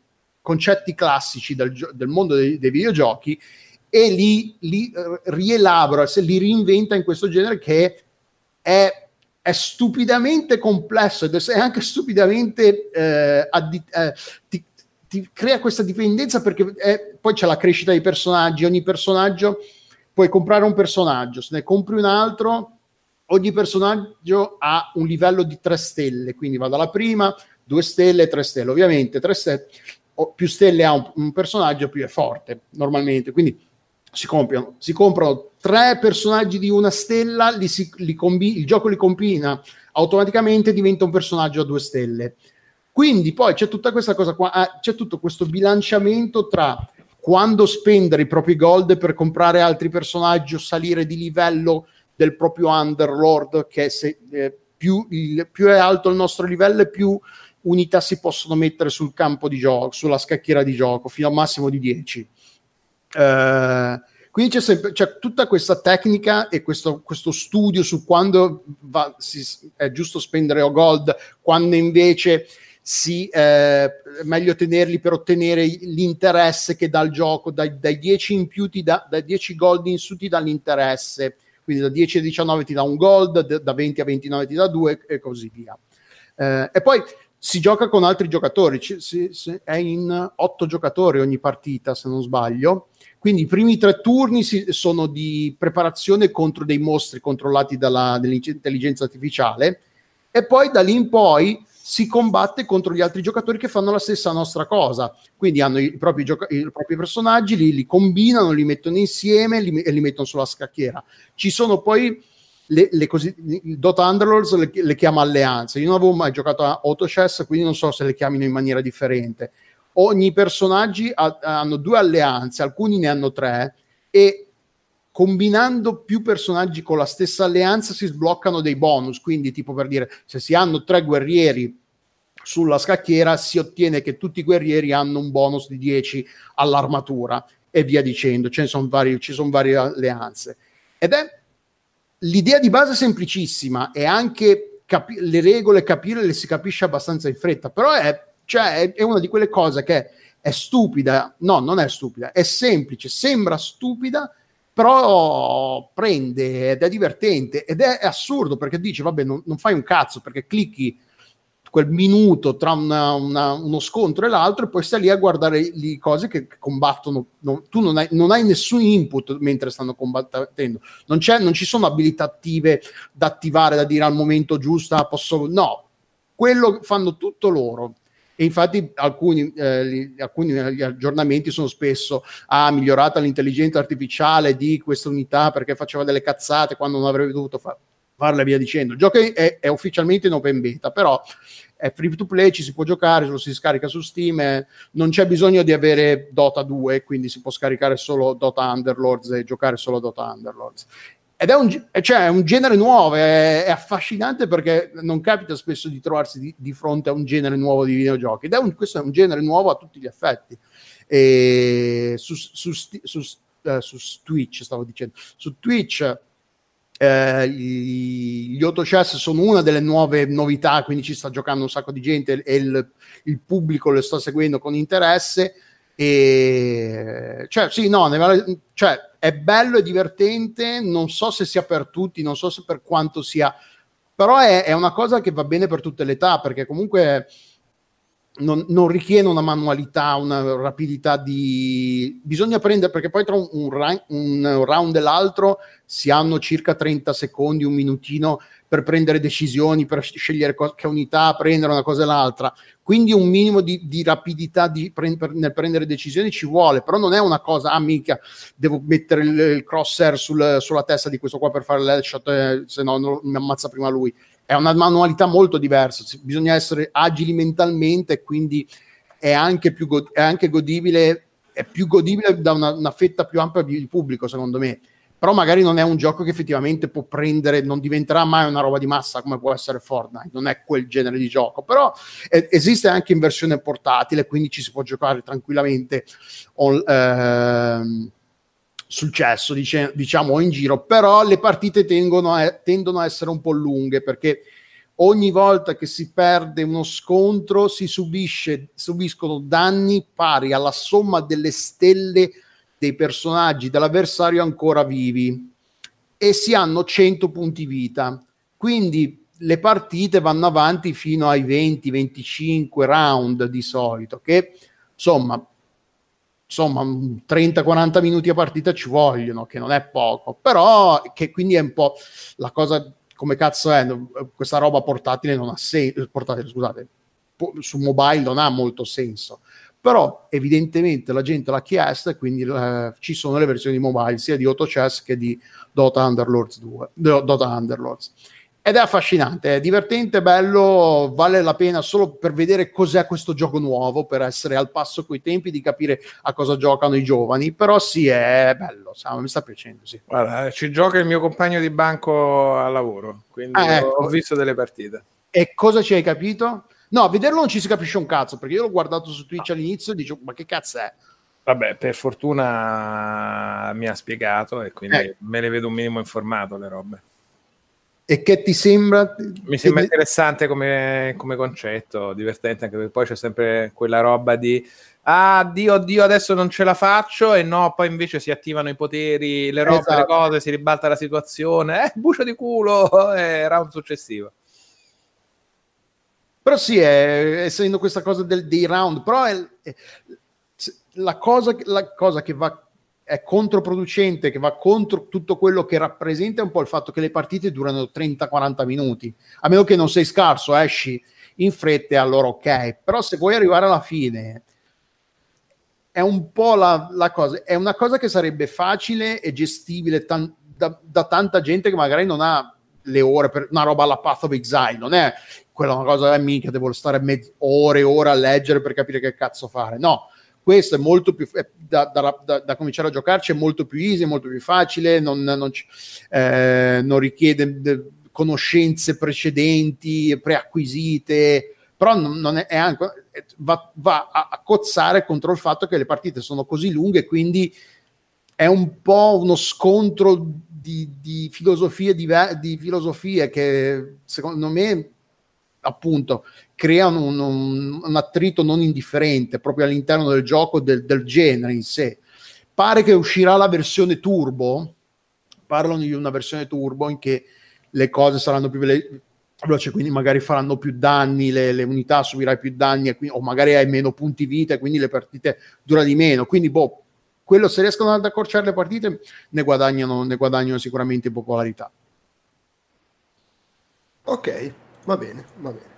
concetti classici del, del mondo dei, dei, videogiochi e li, li uh, rielabora, se li reinventa in questo genere che è, è stupidamente complesso ed è anche stupidamente eh, addi- eh, ti, ti, crea questa dipendenza perché è, poi c'è la crescita dei personaggi, ogni personaggio puoi comprare un personaggio, se ne compri un altro ogni personaggio ha un livello di 3 stelle, quindi va dalla prima, 2 stelle, 3 stelle. Ovviamente 3 stelle, più stelle ha un, un, personaggio, più è forte normalmente. Quindi si comprano, si comprano tre personaggi di una stella, li si, li combi, il gioco li combina automaticamente, diventa un personaggio a 2 stelle. Quindi poi c'è tutta questa cosa qua, ah, c'è tutto questo bilanciamento tra quando spendere i propri gold per comprare altri personaggi o salire di livello del proprio Underlord, che se, eh, più, il, più, è alto il nostro livello più unità si possono mettere sul campo di gioco, sulla scacchiera di gioco, fino a un massimo di 10. Eh, quindi c'è, sempre, c'è, tutta questa tecnica e questo, questo studio su quando va, si, è giusto spendere o gold, quando invece si, eh, meglio tenerli per ottenere l'interesse che dà il gioco, dai, dai 10 in più ti dà, dai 10 gold in su ti dà l'interesse quindi da 10 a 19 ti dà un gold, da 20 a 29 ti dà 2 e così via. Eh, e poi si gioca con altri giocatori, ci, si, si, è in 8 giocatori ogni partita se non sbaglio, quindi i primi tre turni si, sono di preparazione contro dei mostri controllati dall'intelligenza artificiale e poi da lì in poi si combatte contro gli altri giocatori che fanno la stessa nostra cosa. Quindi hanno i propri, gioca- i propri personaggi, li, li, combinano, li mettono insieme li, e li mettono sulla scacchiera. Ci sono poi le, le così, Dota Underlords le, le, chiama alleanze. Io non avevo mai giocato a Autochess, quindi non so se le chiamino in maniera differente. Ogni personaggio ha, hanno due alleanze, alcuni ne hanno tre, e combinando più personaggi con la stessa alleanza si sbloccano dei bonus. Quindi, tipo per dire, se si hanno tre guerrieri sulla scacchiera, si ottiene che tutti i guerrieri hanno un bonus di 10 all'armatura e via dicendo. Ce ne vari, ci sono varie alleanze. Ed è l'idea di base semplicissima e anche capi- le regole capire le si capisce abbastanza in fretta, però è, cioè, è, è una di quelle cose che è stupida, no, non è stupida, è semplice, sembra stupida, però prende ed è divertente ed è, assurdo perché dici vabbè non, non, fai un cazzo perché clicchi quel minuto tra una, una, uno scontro e l'altro e poi stai lì a guardare le cose che combattono no, tu non hai, non hai, nessun input mentre stanno combattendo. Non, non, ci sono abilità attive da attivare da dire al momento giusto posso no. Quello fanno tutto loro. E infatti alcuni, eh, alcuni aggiornamenti sono spesso ha ah, migliorato l'intelligenza artificiale di questa unità perché faceva delle cazzate quando non avrebbe dovuto fa- farle via dicendo. Il gioco è, è, ufficialmente in open beta, però è free to play, ci si può giocare, lo si scarica su Steam, eh, non c'è bisogno di avere Dota 2, quindi si può scaricare solo Dota Underlords e giocare solo Dota Underlords ed è un, cioè, è un, genere nuovo, è, è, affascinante perché non capita spesso di trovarsi di, di fronte a un genere nuovo di videogiochi ed è un, questo è un genere nuovo a tutti gli effetti. E su, su, su, uh, su Twitch, stavo dicendo, su Twitch eh, gli autochess sono una delle nuove novità, quindi ci sta giocando un sacco di gente e il, il pubblico lo sta seguendo con interesse. E cioè, sì, no, vale, cioè, è bello e divertente. Non so se sia per tutti, non so se per quanto sia, però è, è una cosa che va bene per tutte le età perché comunque non, non, richiede una manualità, una rapidità di... Bisogna prendere, perché poi tra un, un, un, round e l'altro si hanno circa 30 secondi, un minutino per prendere decisioni, per scegliere co- che unità prendere una cosa e l'altra. Quindi un minimo di, di rapidità di pre- nel prendere decisioni ci vuole, però non è una cosa, ah mica, devo mettere il, il crosshair sul, sulla testa di questo qua per fare l'headshot, eh, se no mi ammazza prima lui è una manualità molto diversa, bisogna essere agili mentalmente e quindi è anche, più go- è anche godibile, è più godibile da una, una, fetta più ampia di pubblico secondo me, però magari non è un gioco che effettivamente può prendere, non diventerà mai una roba di massa come può essere Fortnite, non è quel genere di gioco, però è, esiste anche in versione portatile, quindi ci si può giocare tranquillamente on, ehm, successo, dice, diciamo, in giro, però le partite tengono a, tendono a essere un po' lunghe perché ogni volta che si perde uno scontro si subisce, subiscono danni pari alla somma delle stelle dei personaggi dell'avversario ancora vivi e si hanno 100 punti vita. Quindi le partite vanno avanti fino ai 20-25 round di solito, che insomma insomma 30-40 minuti a partita ci vogliono, che non è poco, però che quindi è un po' la cosa come cazzo è, questa roba portatile non ha senso, portatile, scusate, su mobile non ha molto senso. Però evidentemente la gente l'ha chiesto e quindi eh, ci sono le versioni mobile sia di AutoChess che di Dota Underlords 2, Dota Underlords ed è affascinante, è divertente, bello, vale la pena solo per vedere cos'è questo gioco nuovo, per essere al passo coi tempi, di capire a cosa giocano i giovani, però sì, è bello, sa, mi sta piacendo, sì. Guarda, ci gioca il mio compagno di banco al lavoro, quindi ah, ecco. ho visto delle partite. E cosa ci hai capito? No, a vederlo non ci si capisce un cazzo, perché io l'ho guardato su Twitch all'inizio e dicevo, ma che cazzo è? Vabbè, per fortuna mi ha spiegato e quindi eh. me le vedo un minimo informato le robe. E che ti sembra? Mi sembra interessante come, come, concetto, divertente anche perché poi c'è sempre quella roba di ah Dio, Dio, adesso non ce la faccio e no, poi invece si attivano i poteri, le robe, esatto. le cose, si ribalta la situazione, eh, bucio di culo, eh, round successivo. Però sì, è, essendo questa cosa del, dei round, però è, è, la, cosa, la cosa che va è controproducente, che va contro tutto quello che rappresenta un po' il fatto che le partite durano 30-40 minuti. A meno che non sei scarso, esci in fretta, allora ok. Però se vuoi arrivare alla fine, è un po' la, la cosa, è una cosa che sarebbe facile e gestibile tan- da, da, tanta gente che magari non ha le ore per una roba alla Path of Exile, non è quella una cosa, eh, mica devo stare mezz- ore e ore a leggere per capire che cazzo fare. No, questo è molto più è, da, da, da, da, cominciare a giocarci è molto più easy, molto più facile, non, non, eh, non richiede de, conoscenze precedenti, preacquisite, però non, non è, è, anche, va, va a, a, cozzare contro il fatto che le partite sono così lunghe, quindi è un po' uno scontro di, di filosofie, di, di filosofie che secondo me appunto creano un, un, attrito non indifferente proprio all'interno del gioco del, del, genere in sé. Pare che uscirà la versione turbo, parlano di una versione turbo in che le cose saranno più veloci, quindi magari faranno più danni, le, le unità subirai più danni, o magari hai meno punti vita e quindi le partite dura di meno. Quindi, boh, quello se riescono ad accorciare le partite ne guadagnano, ne guadagnano sicuramente popolarità. Ok, va bene, va bene.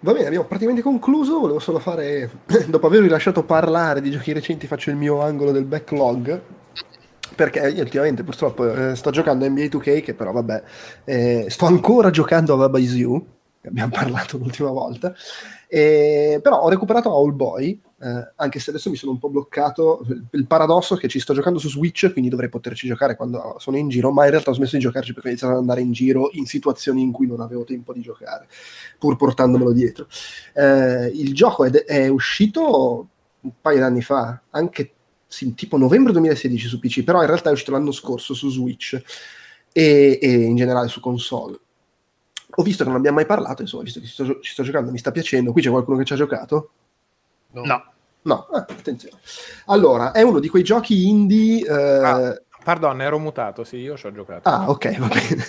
Va bene, abbiamo praticamente concluso. Volevo solo fare, dopo avervi lasciato parlare di giochi recenti, faccio il mio angolo del backlog. Perché io ultimamente purtroppo eh, sto giocando NBA 2K, che però vabbè, eh, sto ancora giocando a Baba Is You, abbiamo parlato l'ultima volta. E, però ho recuperato All Boy, eh, anche se adesso mi sono un po' bloccato. Il paradosso è che ci sto giocando su Switch, quindi dovrei poterci giocare quando sono in giro, ma in realtà ho smesso di giocarci perché ho iniziato ad andare in giro in situazioni in cui non avevo tempo di giocare, pur portandomelo dietro. Eh, il gioco è, è, uscito un paio d'anni fa, anche sì, tipo novembre 2016 su PC, però in realtà è uscito l'anno scorso su Switch e, e in generale su console ho visto che non abbiamo mai parlato, insomma, visto che ci sto, ci sto, giocando, mi sta piacendo. Qui c'è qualcuno che ci ha giocato? No. No, no. Ah, attenzione. Allora, è uno di quei giochi indie... Eh... Ah, pardon, ero mutato, sì, io ci ho giocato. Ah, ok, va bene.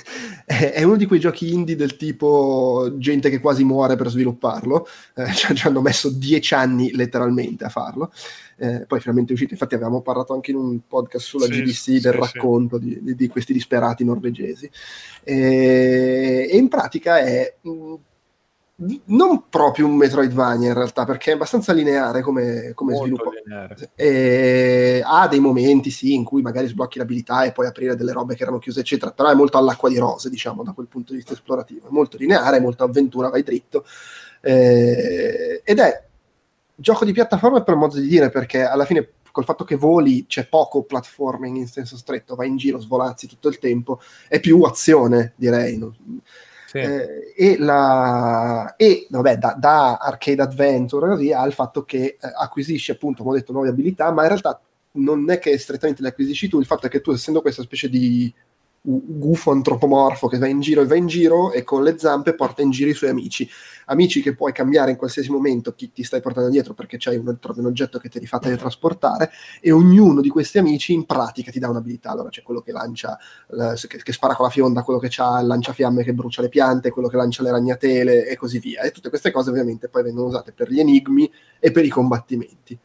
è uno di quei giochi indie del tipo gente che quasi muore per svilupparlo. Eh, ci hanno messo dieci anni letteralmente a farlo eh, poi finalmente è uscito, infatti avevamo parlato anche in un podcast sulla sì, GDC sì, del sì, racconto di, di, di, questi disperati norvegesi e, e in pratica è mh, mm, non proprio un Metroidvania in realtà perché è abbastanza lineare come, come sviluppo e, ha dei momenti sì in cui magari sblocchi l'abilità e puoi aprire delle robe che erano chiuse eccetera però è molto all'acqua di rose diciamo da quel punto di vista esplorativo è molto lineare, molto avventura, vai dritto eh, ed è gioco di piattaforma per modo di dire, perché alla fine col fatto che voli c'è poco platforming in senso stretto, vai in giro, svolazzi tutto il tempo, è più azione, direi. No? Eh, e, la, e vabbè, da, da, arcade adventure così ha il fatto che eh, acquisisci appunto, come ho detto, nuove abilità, ma in realtà non è che strettamente le acquisisci tu, il fatto è che tu essendo questa specie di gufo antropomorfo che va in giro e va in giro e con le zampe porta in giro i suoi amici. Amici che puoi cambiare in qualsiasi momento chi ti stai portando dietro perché c'hai un, trovi un oggetto che ti rifà teletrasportare e ognuno di questi amici in pratica ti dà un'abilità. Allora c'è quello che lancia, che, che spara con la fionda, quello che ha il lanciafiamme che brucia le piante, quello che lancia le ragnatele e così via. E tutte queste cose ovviamente poi vengono usate per gli enigmi e per i combattimenti.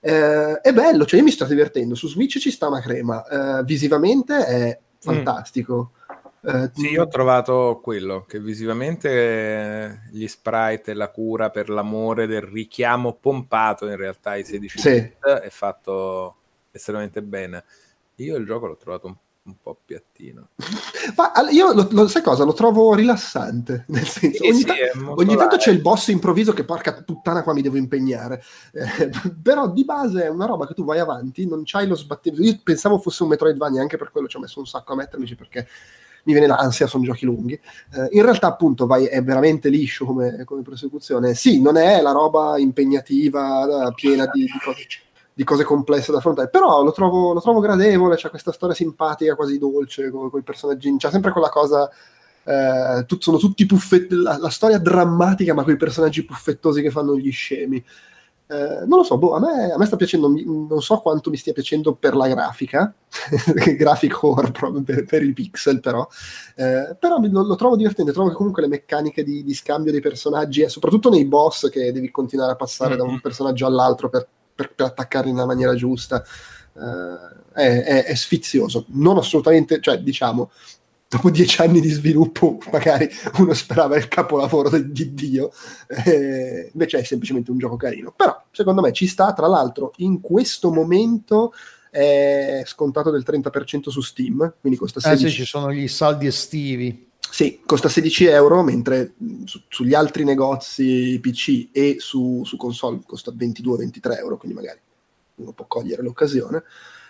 Eh, è bello, cioè io mi sto divertendo. Su Switch ci sta una crema. Eh, visivamente è fantastico. Mm. Eh, sì, io ho trovato quello, che visivamente eh, gli sprite e la cura per l'amore del richiamo pompato in realtà ai 16 sì. bit è fatto estremamente bene. Io il gioco l'ho trovato un, un po' piattino. Ma io lo, lo, sai cosa? Lo trovo rilassante. Nel senso, sì, ogni, sì, ta- ogni tanto c'è il boss improvviso che porca puttana qua mi devo impegnare. Eh, però di base è una roba che tu vai avanti, non c'hai lo sbattimento. Io pensavo fosse un Metroidvania, anche per quello ci ho messo un sacco a mettermici perché mi viene l'ansia, sono giochi lunghi. Eh, in realtà, appunto, vai, è veramente liscio come, come, prosecuzione. Sì, non è la roba impegnativa, piena di, di, cose, di cose, complesse da affrontare, però lo trovo, lo trovo gradevole. C'è questa storia simpatica, quasi dolce, con, con i personaggi. C'è sempre quella cosa. Eh, tut, sono tutti puffetti. La, la, storia drammatica, ma con i personaggi puffettosi che fanno gli scemi. Eh, non lo so, boh, a, me, a, me, sta piacendo, non so quanto mi stia piacendo per la grafica, graphic horror proprio per, per, i pixel però, eh, però lo, lo, trovo divertente, trovo che comunque le meccaniche di, di scambio dei personaggi, e soprattutto nei boss che devi continuare a passare mm-hmm. da un mm-hmm. personaggio all'altro per, per, per attaccarli nella maniera giusta, eh, è, è, è, sfizioso, non assolutamente, cioè diciamo, dopo dieci anni di sviluppo magari uno sperava il capolavoro di Dio, eh, invece è semplicemente un gioco carino. Però secondo me ci sta, tra l'altro in questo momento è scontato del 30% su Steam, quindi costa 16 eh sì, ci sono gli saldi estivi. Sì, costa 16 euro, mentre su, sugli altri negozi PC e su, su console costa 22-23 euro, quindi magari uno può cogliere l'occasione.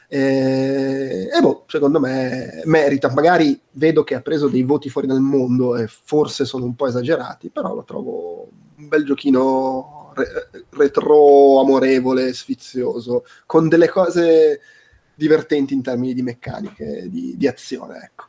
E, e boh, secondo me merita. Magari vedo che ha preso dei voti fuori dal mondo e forse sono un po' esagerati, però lo trovo un bel giochino re- retro, amorevole, sfizioso, con delle cose divertenti in termini di meccaniche, di, di azione. Ecco.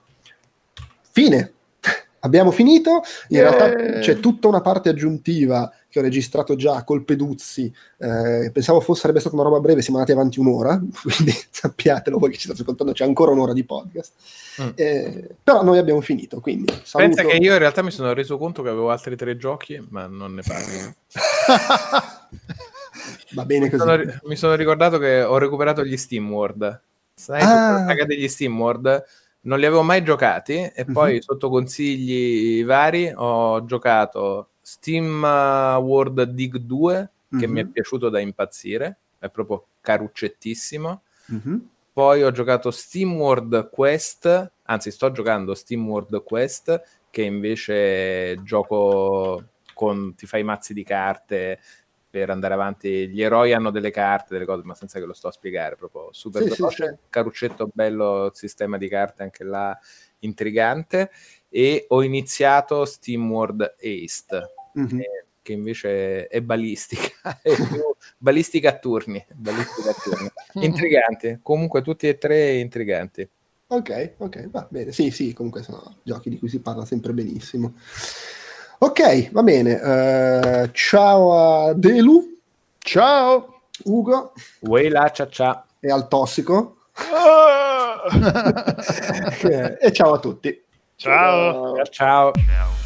Fine. Abbiamo finito, in yeah. realtà c'è tutta una parte aggiuntiva che ho registrato già col Peduzzi, eh, pensavo fosse, sarebbe stata una roba breve, siamo andati avanti un'ora, quindi sappiatelo voi che ci state ascoltando, c'è ancora un'ora di podcast. Mm. Eh, però noi abbiamo finito, quindi saluto. Pensa che io in realtà mi sono reso conto che avevo altri tre giochi, ma non ne parlo. Va bene così. Mi sono, mi sono, ricordato che ho recuperato gli Steam World. Sai, ah. saga degli Steam World non li avevo mai giocati e poi sotto consigli vari ho giocato Steam uh, World Dig 2 che mm-hmm. mi è mhm. piaciuto da impazzire, è proprio caruccettissimo. Mm-hmm. Poi ho giocato Steam World Quest, anzi sto giocando Steam World Quest che invece gioco con ti fai mazzi di carte per andare avanti. Gli eroi hanno delle carte, delle cose, ma senza che lo sto a spiegare, proprio super sì, veloce, sì, caruccetto bello, sistema di carte anche là intrigante e ho iniziato SteamWorld East, mm-hmm. eh, che invece è balistica, è balistica a turni, balistica a turni. intriganti, comunque tutti e tre intriganti. Ok, ok, va bene. Sì, sì, comunque sono giochi di cui si parla sempre benissimo. Ok, va bene. Uh, ciao a Delu. Ciao. Ugo. Uela, ciao ciao. E al tossico. e ciao a tutti. Ciao. Ciao. ciao.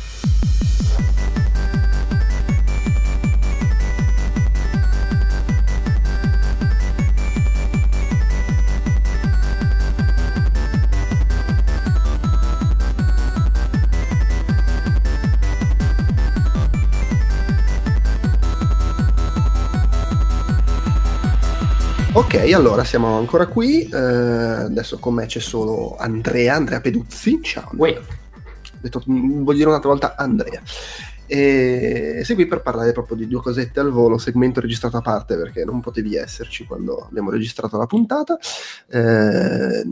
Ok, allora siamo ancora qui. Eh, adesso con me c'è solo Andrea, Andrea Peduzzi. Ciao. Andrea. Detto, voglio dire un'altra volta Andrea. E sei qui per parlare proprio di due cosette al volo, segmento registrato a parte perché non potevi esserci quando abbiamo registrato la puntata. Eh,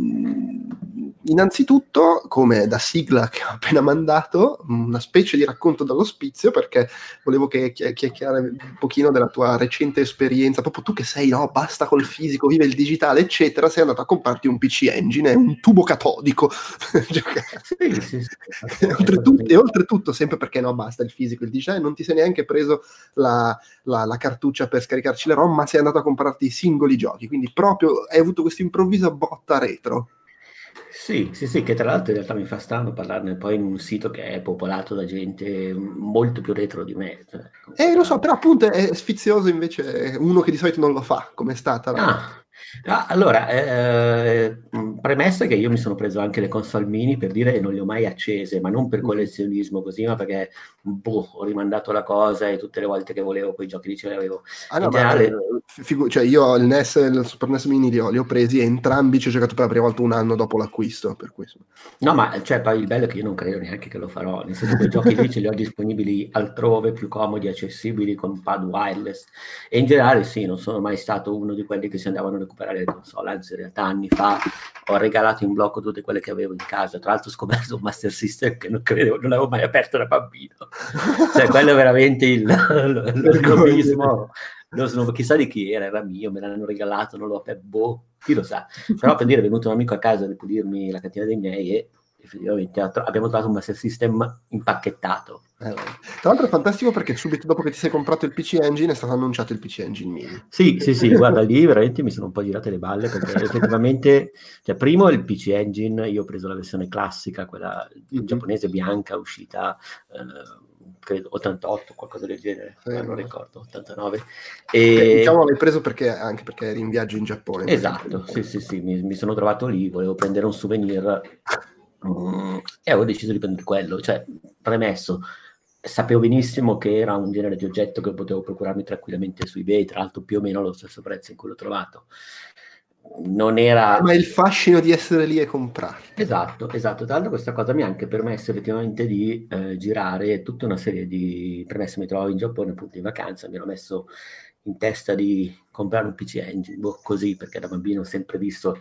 innanzitutto, come da sigla che ho appena mandato, una specie di racconto dall'ospizio perché volevo che chiacchierare un pochino della tua recente esperienza, proprio tu che sei, no, basta col fisico, vive il digitale, eccetera, sei andato a comprarti un PC Engine, un tubo catodico. sì, sì, sì. e, oltretutto, e oltretutto, sempre perché no, basta il fisico, il digitale, non ti sei neanche preso la, la, la cartuccia per scaricarci le ROM, ma sei andato a comprarti i singoli giochi, quindi proprio hai avuto questa improvvisa botta retro. Sì, sì, sì, che tra l'altro in realtà mi fa strano parlarne poi in un sito che è popolato da gente molto più retro di me. Cioè, eh, lo so, però appunto è sfizioso invece uno che di solito non lo fa, come è stata la... Ah, ah, allora, eh, premessa che io mi sono preso anche le console mini per dire che non le ho mai accese, ma non per mm. collezionismo così, ma perché boh, ho rimandato la cosa e tutte le volte che volevo quei giochi lì ce li avevo. Ah, no, generale... ma, figu- cioè io il NES e il Super NES mini li ho, li ho, presi e entrambi ci ho giocato per la prima volta un anno dopo l'acquisto. Per questo. No, ma cioè, poi il bello è che io non credo neanche che lo farò, nel senso che i giochi lì ce li ho disponibili altrove, più comodi, accessibili, con pad wireless. E in generale sì, non sono mai stato uno di quelli che si andavano a recuperare le console, anzi in realtà anni fa ho regalato in blocco tutte quelle che avevo in casa. Tra l'altro ho scoperto un Master System che non, credevo, non avevo mai aperto da bambino. cioè, quello è veramente il, lo, lo chissà di chi era, era mio, me l'hanno regalato, non l'ho aperto, boh, chi lo sa. Però per dire è venuto un amico a casa a ripulirmi la cantina dei miei e effettivamente abbiamo trovato un Master System impacchettato. Eh, tra l'altro è fantastico perché subito dopo che ti sei comprato il PC Engine è stato annunciato il PC Engine Mini. Sì, sì, sì, guarda, lì veramente mi sono un po' girate le balle perché effettivamente, cioè primo il PC Engine, io ho preso la versione classica, quella mm-hmm. giapponese bianca uscita... Eh, credo 88, qualcosa del genere, sì, non ricordo, 89. E... Diciamo l'hai preso perché, anche perché eri in viaggio in Giappone. Esatto, sì, sì, sì, mi, mi, sono trovato lì, volevo prendere un souvenir mm, e avevo deciso di prendere quello, cioè premesso, sapevo benissimo che era un genere di oggetto che potevo procurarmi tranquillamente su eBay, tra l'altro più o meno allo stesso prezzo in cui l'ho trovato non era... Ma il fascino di essere lì e comprare. Esatto, esatto. Tra l'altro questa cosa mi ha anche permesso effettivamente di eh, girare tutta una serie di... Premesso mi trovavo in Giappone appunto in vacanza, mi ero messo in testa di comprare un PC Engine, boh, così, perché da bambino ho sempre visto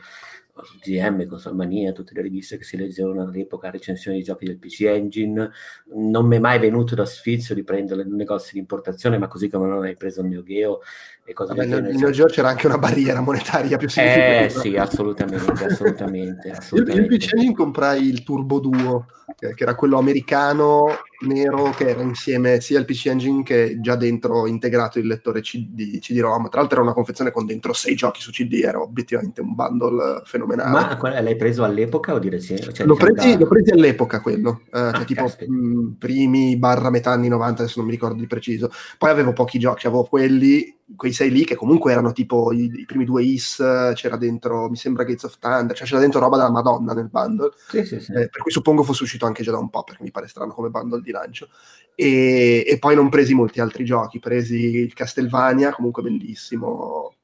GM, Consolmania, tutte le riviste che si leggevano all'epoca, recensioni di giochi del PC Engine. Non mi è mai venuto da sfizio di prenderle in un negozio di importazione, ma così come non hai preso il mio Geo e cose Vabbè, del Nel Geo c'era anche una barriera monetaria più significativa. Eh sì, assolutamente, assolutamente. assolutamente. Io il PC Engine comprai il Turbo Duo, che, era quello americano nero che era insieme sia il PC Engine che già dentro integrato il lettore CD, CD-ROM. Tra l'altro era una confezione con dentro sei giochi su CD, era obiettivamente un bundle fenomenale. Ma l'hai preso all'epoca o di recente? Cioè, l'ho, presi, da... l'ho, presi, all'epoca quello, eh, ah, cioè tipo mh, primi barra metà anni 90, adesso non mi ricordo di preciso. Poi avevo pochi giochi, avevo quelli quei sei lì che comunque erano tipo i, i, primi due Is, c'era dentro, mi sembra Gates of Thunder, cioè c'era dentro roba della Madonna nel bundle, sì, sì, sì. Eh, per cui suppongo fosse uscito anche già da un po', perché mi pare strano come bundle di lancio. E, e poi non presi molti altri giochi, presi il Castlevania, comunque bellissimo,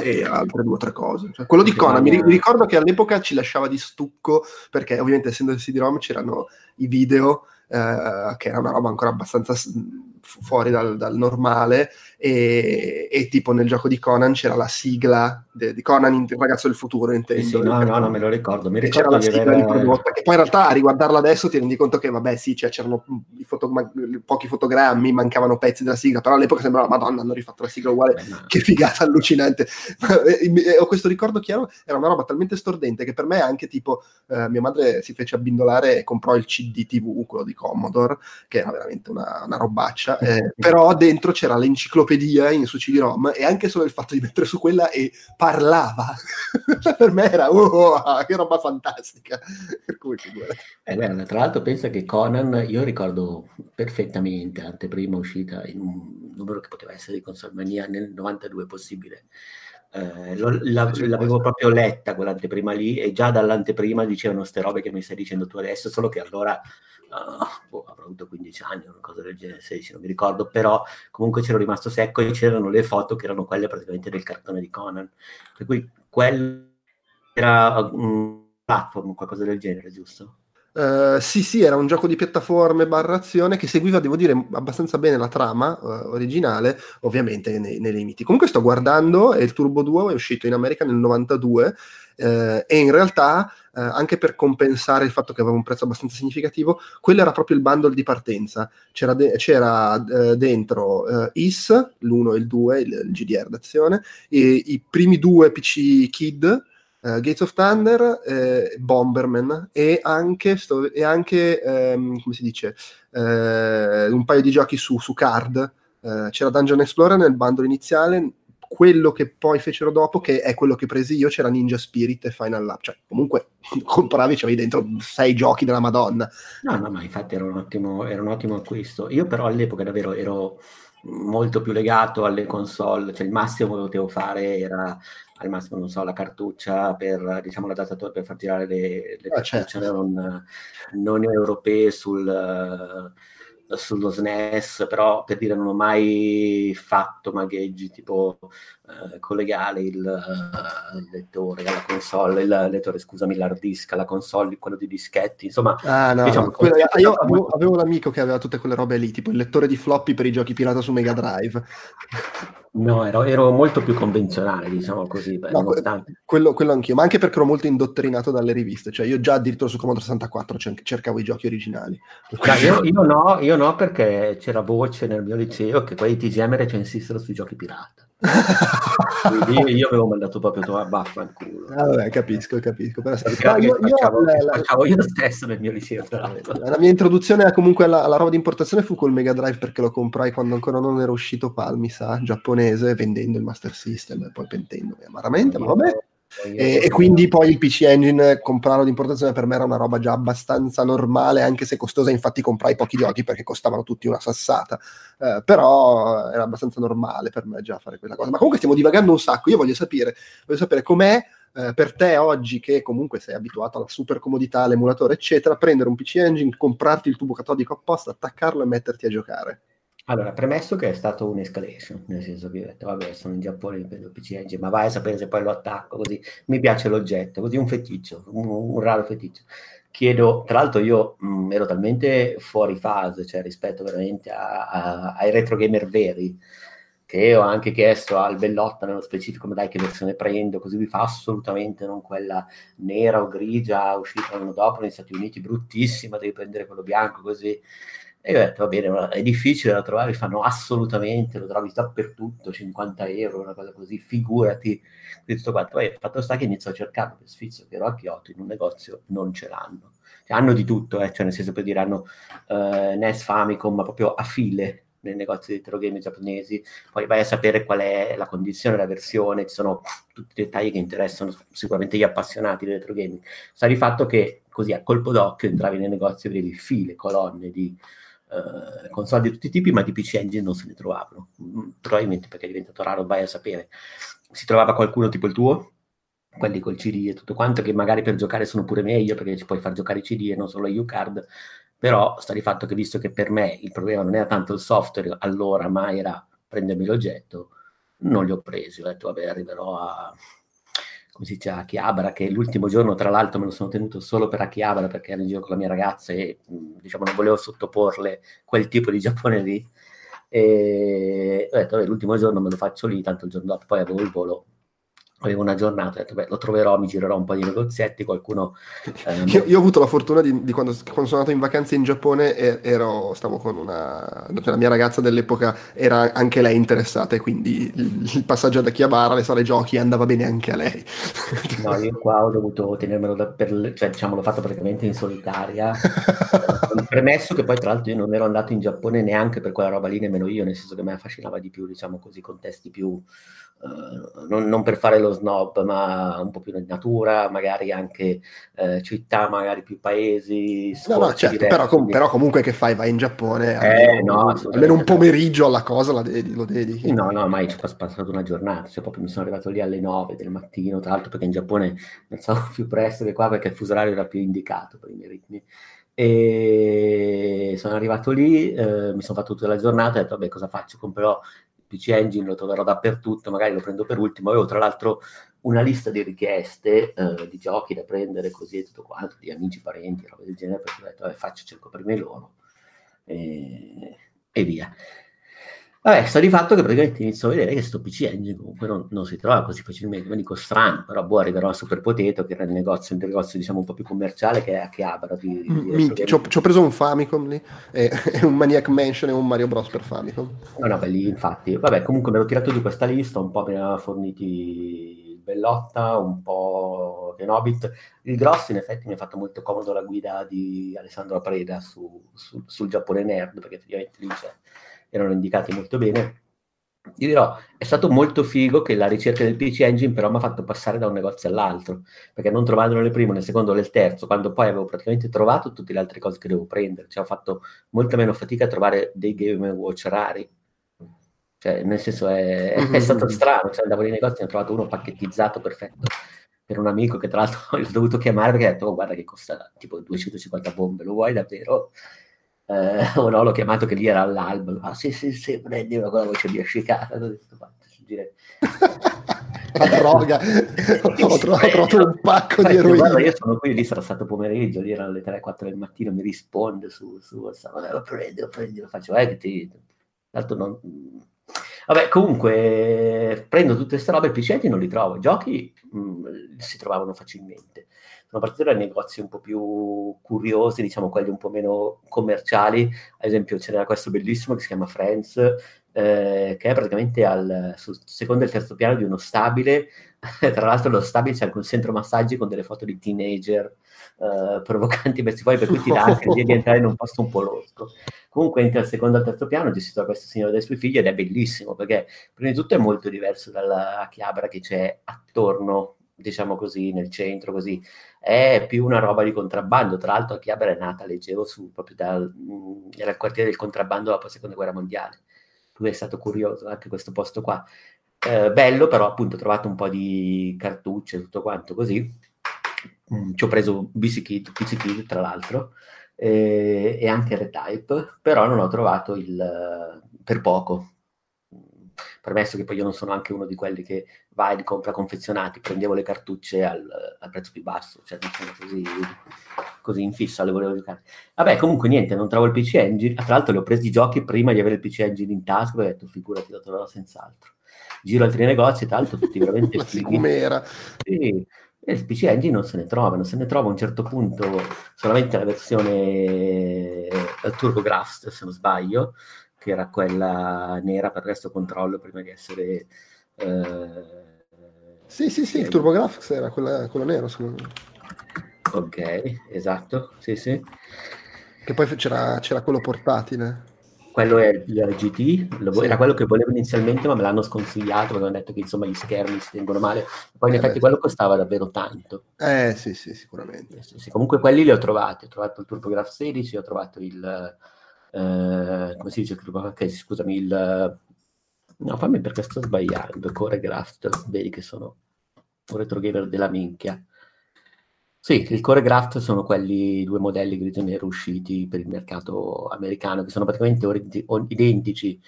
e altre due o tre cose. Cioè, quello di Conan, mi, ricordo che all'epoca ci lasciava di stucco, perché ovviamente essendo il CD-ROM c'erano i video, eh, che era una roba ancora abbastanza fuori dal, dal normale e, e, tipo nel gioco di Conan c'era la sigla de, di Conan, il ragazzo del futuro intendo. Sì, no, no, no, me lo ricordo. Mi ricordo c'era la sigla avere... riprodotta, che poi in realtà a riguardarla adesso ti rendi conto che vabbè sì, cioè, c'erano foto, ma, pochi fotogrammi, mancavano pezzi della sigla, però all'epoca sembrava madonna hanno rifatto la sigla uguale, Beh, no. che figata allucinante. Ho questo ricordo chiaro, era una roba talmente stordente che per me anche tipo eh, mia madre si fece abbindolare e comprò il CD TV, quello di Commodore, che era veramente una, una robaccia, eh, però dentro c'era l'enciclopedia in su CD-ROM e anche solo il fatto di mettere su quella e parlava. Per me era oh, oh, che roba fantastica. Cui eh, guarda, tra l'altro pensa che Conan io ricordo perfettamente anteprima uscita in un numero che poteva essere di Consolmania nel 92 possibile eh, lo, la, l'avevo proprio letta quell'anteprima lì e già dall'anteprima dicevano ste robe che mi stai dicendo tu adesso solo che allora uh, boh, avrò avuto 15 anni, una cosa del genere, 16, non mi ricordo, però comunque c'ero rimasto secco e c'erano le foto che erano quelle praticamente del cartone di Conan. Per cui quello era un platform, qualcosa del genere, giusto? Uh, sì, sì, era un gioco di piattaforme barra azione che seguiva, devo dire, abbastanza bene la trama uh, originale, ovviamente nei, nei, limiti. Comunque sto guardando e il Turbo 2 è uscito in America nel 92 eh, e in realtà anche per compensare il fatto che aveva un prezzo abbastanza significativo, quello era proprio il bundle di partenza. C'era, de- c'era dentro IS, l'1 e il 2, il, il GDR d'azione, e i primi due PC Kid, Uh, Gates of Thunder, eh, Bomberman e anche, sto, e anche ehm, come si dice, eh, un paio di giochi su, su card. Eh, c'era Dungeon Explorer nel bundle iniziale, quello che poi fecero dopo, che è quello che presi io, c'era Ninja Spirit e Final Lap. Cioè, comunque compravi, c'avevi dentro sei giochi della Madonna. No, no, ma infatti era un ottimo, era un ottimo acquisto. Io però all'epoca davvero ero molto più legato alle console, cioè il massimo che potevo fare era al massimo, non so, la cartuccia per, diciamo, l'adattatore per far girare le, le ah, certo. non, non, europee sul, sullo SNES, però per dire non ho mai fatto magheggi tipo eh, collegare il, uh, il, lettore alla console, il lettore, scusami, l'hard disk alla console, quello di dischetti, insomma. Ah, no, diciamo, quello, io avevo, avevo, l'amico che aveva tutte quelle robe lì, tipo il lettore di floppy per i giochi pirata su Mega Drive. No, ero, ero, molto più convenzionale, diciamo così. Beh, no, quello, quello, anch'io, ma anche perché ero molto indottrinato dalle riviste. Cioè, io già addirittura su Commodore 64 cercavo i giochi originali. No, io, io, no, io no, perché c'era voce nel mio liceo che poi i TGM recensissero sui giochi pirata. Quindi io avevo mandato proprio a baffa al culo. Ah, vabbè, capisco, capisco. Però, no, io, io, la, la, io stesso nel mio liceo. La mia introduzione comunque alla, alla roba di importazione fu col Mega Drive perché lo comprai quando ancora non era uscito PAL, mi sa, giapponese, vendendo il Master System e poi pentendomi amaramente, ma vabbè. E, e, quindi poi il PC Engine comprarlo di importazione per me era una roba già abbastanza normale, anche se costosa. Infatti, comprai pochi giochi perché costavano tutti una sassata. Eh, però era abbastanza normale per me già fare quella cosa. Ma comunque stiamo divagando un sacco. Io voglio sapere, voglio sapere com'è eh, per te oggi, che comunque sei abituato alla super comodità, all'emulatore, eccetera, prendere un PC Engine, comprarti il tubo catodico apposta, attaccarlo e metterti a giocare. Allora, premesso che è stato un'escalation, nel senso che ho detto, vabbè, sono in Giappone, mi prendo il PC Engine, ma vai a sapere se poi lo attacco, così mi piace l'oggetto, così un feticcio, un, un raro feticcio. Chiedo, tra l'altro io mh, mm, ero talmente fuori fase, cioè rispetto veramente a, a, ai retro gamer veri, che ho anche chiesto al Bellotta nello specifico, ma dai che versione prendo, così vi fa assolutamente non quella nera o grigia uscita l'anno dopo negli Stati Uniti, bruttissima, devi prendere quello bianco così e io ho detto, va bene, è difficile da trovare, fanno assolutamente, lo trovi dappertutto, 50 euro, una cosa così, figurati, tutto quanto. Poi fatto sta che inizio a cercarlo per sfizio, che ero a Kyoto, in un negozio non ce l'hanno. Cioè, hanno di tutto, eh, cioè nel senso per dire hanno eh, NES Famicom, ma proprio a file nei negozi di eterogame giapponesi, poi vai a sapere qual è la condizione, la versione, ci sono tutti i dettagli che interessano sicuramente gli appassionati di retro gaming. Sta di fatto che così a colpo d'occhio entravi nei negozi e vedevi file, colonne di eh, console di tutti i tipi, ma di PC Engine non se ne trovavano. Mm, probabilmente perché è diventato raro, vai a sapere. Si trovava qualcuno tipo il tuo, quelli col CD e tutto quanto, che magari per giocare sono pure meglio, perché ci puoi far giocare i CD e non solo U-Card, però sta di fatto che visto che per me il problema non era tanto il software allora, ma era prendermi l'oggetto, non li ho presi, ho detto vabbè arriverò a come si dice, Akihabara, che l'ultimo giorno tra l'altro me lo sono tenuto solo per Akihabara perché ero in giro con la mia ragazza e diciamo non volevo sottoporle quel tipo di Giappone lì. E ho detto, l'ultimo giorno me lo faccio lì, tanto il giorno dopo poi avevo il volo avevo una giornata, ho detto, beh, lo troverò, mi girerò un po' di negozietti, qualcuno... Ehm... Io, io, ho avuto la fortuna di, di quando, quando, sono andato in vacanza in Giappone, ero, stavo con una... Cioè la mia ragazza dell'epoca era anche lei interessata e quindi il, il passaggio da Chiabara alle sale giochi andava bene anche a lei. No, io qua ho dovuto tenermelo da, per... cioè diciamo l'ho fatto praticamente in solitaria, premesso che poi tra l'altro io non ero andato in Giappone neanche per quella roba lì, nemmeno io, nel senso che mi affascinava di più, diciamo così, contesti più Uh, non, non, per fare lo snob, ma un po' più in natura, magari anche uh, città, magari più paesi. No, no, certo, però, com- però, comunque che fai? Vai in Giappone, eh, almeno, no, almeno un pomeriggio alla cosa la dedi- lo dedichi. No, no, mai ci ho passato una giornata, cioè proprio mi sono arrivato lì alle 9 del mattino, tra l'altro perché in Giappone pensavo più presto che qua perché il fuso orario era più indicato per i miei ritmi. E sono arrivato lì, eh, mi sono fatto tutta la giornata e ho detto, vabbè, cosa faccio? Comprerò PC Engine lo troverò dappertutto, magari lo prendo per ultimo. Avevo tra l'altro una lista di richieste eh, di giochi da prendere così e tutto quanto, di amici, parenti, roba del genere, perché ho detto, vabbè, faccio, cerco prima loro e, e via. Vabbè, sta di fatto che praticamente inizio a vedere che questo PC Engine comunque non, non, si trova così facilmente, ma dico strano, però boh, arriverò a Super Potato, che era il negozio, un negozio diciamo un po' più commerciale che, che Abra. Di, di ci, ho, preso un Famicom lì, e, e, un Maniac Mansion e un Mario Bros per Famicom. No, no, belli, infatti. Vabbè, comunque me l'ho tirato di questa lista, un po' mi aveva forniti Bellotta, un po' Kenobit. Il grosso in effetti mi ha fatto molto comodo la guida di Alessandro Preda su, su, sul Giappone Nerd, perché effettivamente lì c'è erano indicati molto bene. Ti dirò, è stato molto figo che la ricerca del PC Engine però mi ha fatto passare da un negozio all'altro, perché non trovandolo nel primo, nel secondo, nel terzo, quando poi avevo praticamente trovato tutte le altre cose che dovevo prendere, cioè ho fatto molta meno fatica a trovare dei Game Watch rari, Cioè, nel senso è, è stato strano, cioè, andavo nei negozi e ho trovato uno pacchettizzato perfetto per un amico che tra l'altro ho dovuto chiamare perché ha detto oh, guarda che costa tipo 250 bombe, lo vuoi davvero? Eh, o no, l'ho chiamato che lì era all'alba, ah sì sì sì, prendilo con la voce biascicata, ho detto gira. la droga, ho, trovato, ho trovato un pacco di eroina. Guarda, io sono qui, lì sarà stato pomeriggio, lì erano le 3-4 del mattino, mi risponde su, su WhatsApp, lo prendi, lo prendi, lo faccio, eh che ti... Tanto non Vabbè, comunque prendo tutte queste robe, PC non li trovo, i giochi mh, mm, si trovavano facilmente. Sono partito dai negozi un po' più curiosi, diciamo quelli un po' meno commerciali, ad esempio c'era questo bellissimo che si chiama Friends, eh, che è praticamente al sul secondo e terzo piano di uno stabile, tra l'altro lo stabile c'è anche un centro massaggi con delle foto di teenager uh, provocanti verso fuori, per cui ti dà anche l'idea di entrare in un posto un po' losco. Comunque entra al secondo e al terzo piano, gestito da questo signore dai suoi figli ed è bellissimo perché prima di tutto è molto diverso dalla chiabra che c'è attorno diciamo così, nel centro, così. È più una roba di contrabbando. Tra l'altro, Chiabra è nata, leggevo, su, proprio dal, mm, era quartiere del contrabbando dopo la seconda guerra mondiale. Tu è stato curioso anche questo posto qua. Eh, bello, però appunto ho trovato un po' di cartucce, tutto quanto così. Mm, ci ho preso BC Kid tra l'altro, eh, e anche Retype, però non ho trovato il per poco. Premesso che poi io non sono anche uno di quelli che va e compra confezionati, prendevo le cartucce al, al prezzo più basso, cioè non sono così, così in fissa, le volevo giocare. Vabbè, comunque niente, non trovo il PC Engine, tra l'altro le ho presi i giochi prima di avere il PC Engine in tasca, ho detto figurati, lo troverò senz'altro. Giro altri negozi, tra l'altro tutti veramente fighi. Com'era? Sì, e il PC Engine non se ne trova, non se ne trova a un certo punto solamente la versione eh, TurboGrafx, se non sbaglio, che era quella nera per resto controllo prima di essere... Eh, sì, sì, sì, il TurboGrafx era quella, quello nero. Ok, esatto, sì, sì. Che poi c'era, c'era quello portatile quello è il GT, lo, sì. era quello che volevo inizialmente, ma me l'hanno sconsigliato perché hanno detto che insomma gli schermi si tengono male. Poi in eh effetti beh, quello costava davvero tanto. Eh sì, sì, sicuramente. Sì, sì. Comunque quelli li ho trovati, ho trovato il TurboGrafx 16, ho trovato il eh, come si dice okay, scusami, il no, fammi perché sto sbagliando, Core Graft, vedi che sono un retro gamer della minchia. Sì, il Core Graft sono quelli due modelli grigio e nero usciti per il mercato americano, che sono praticamente origi- identici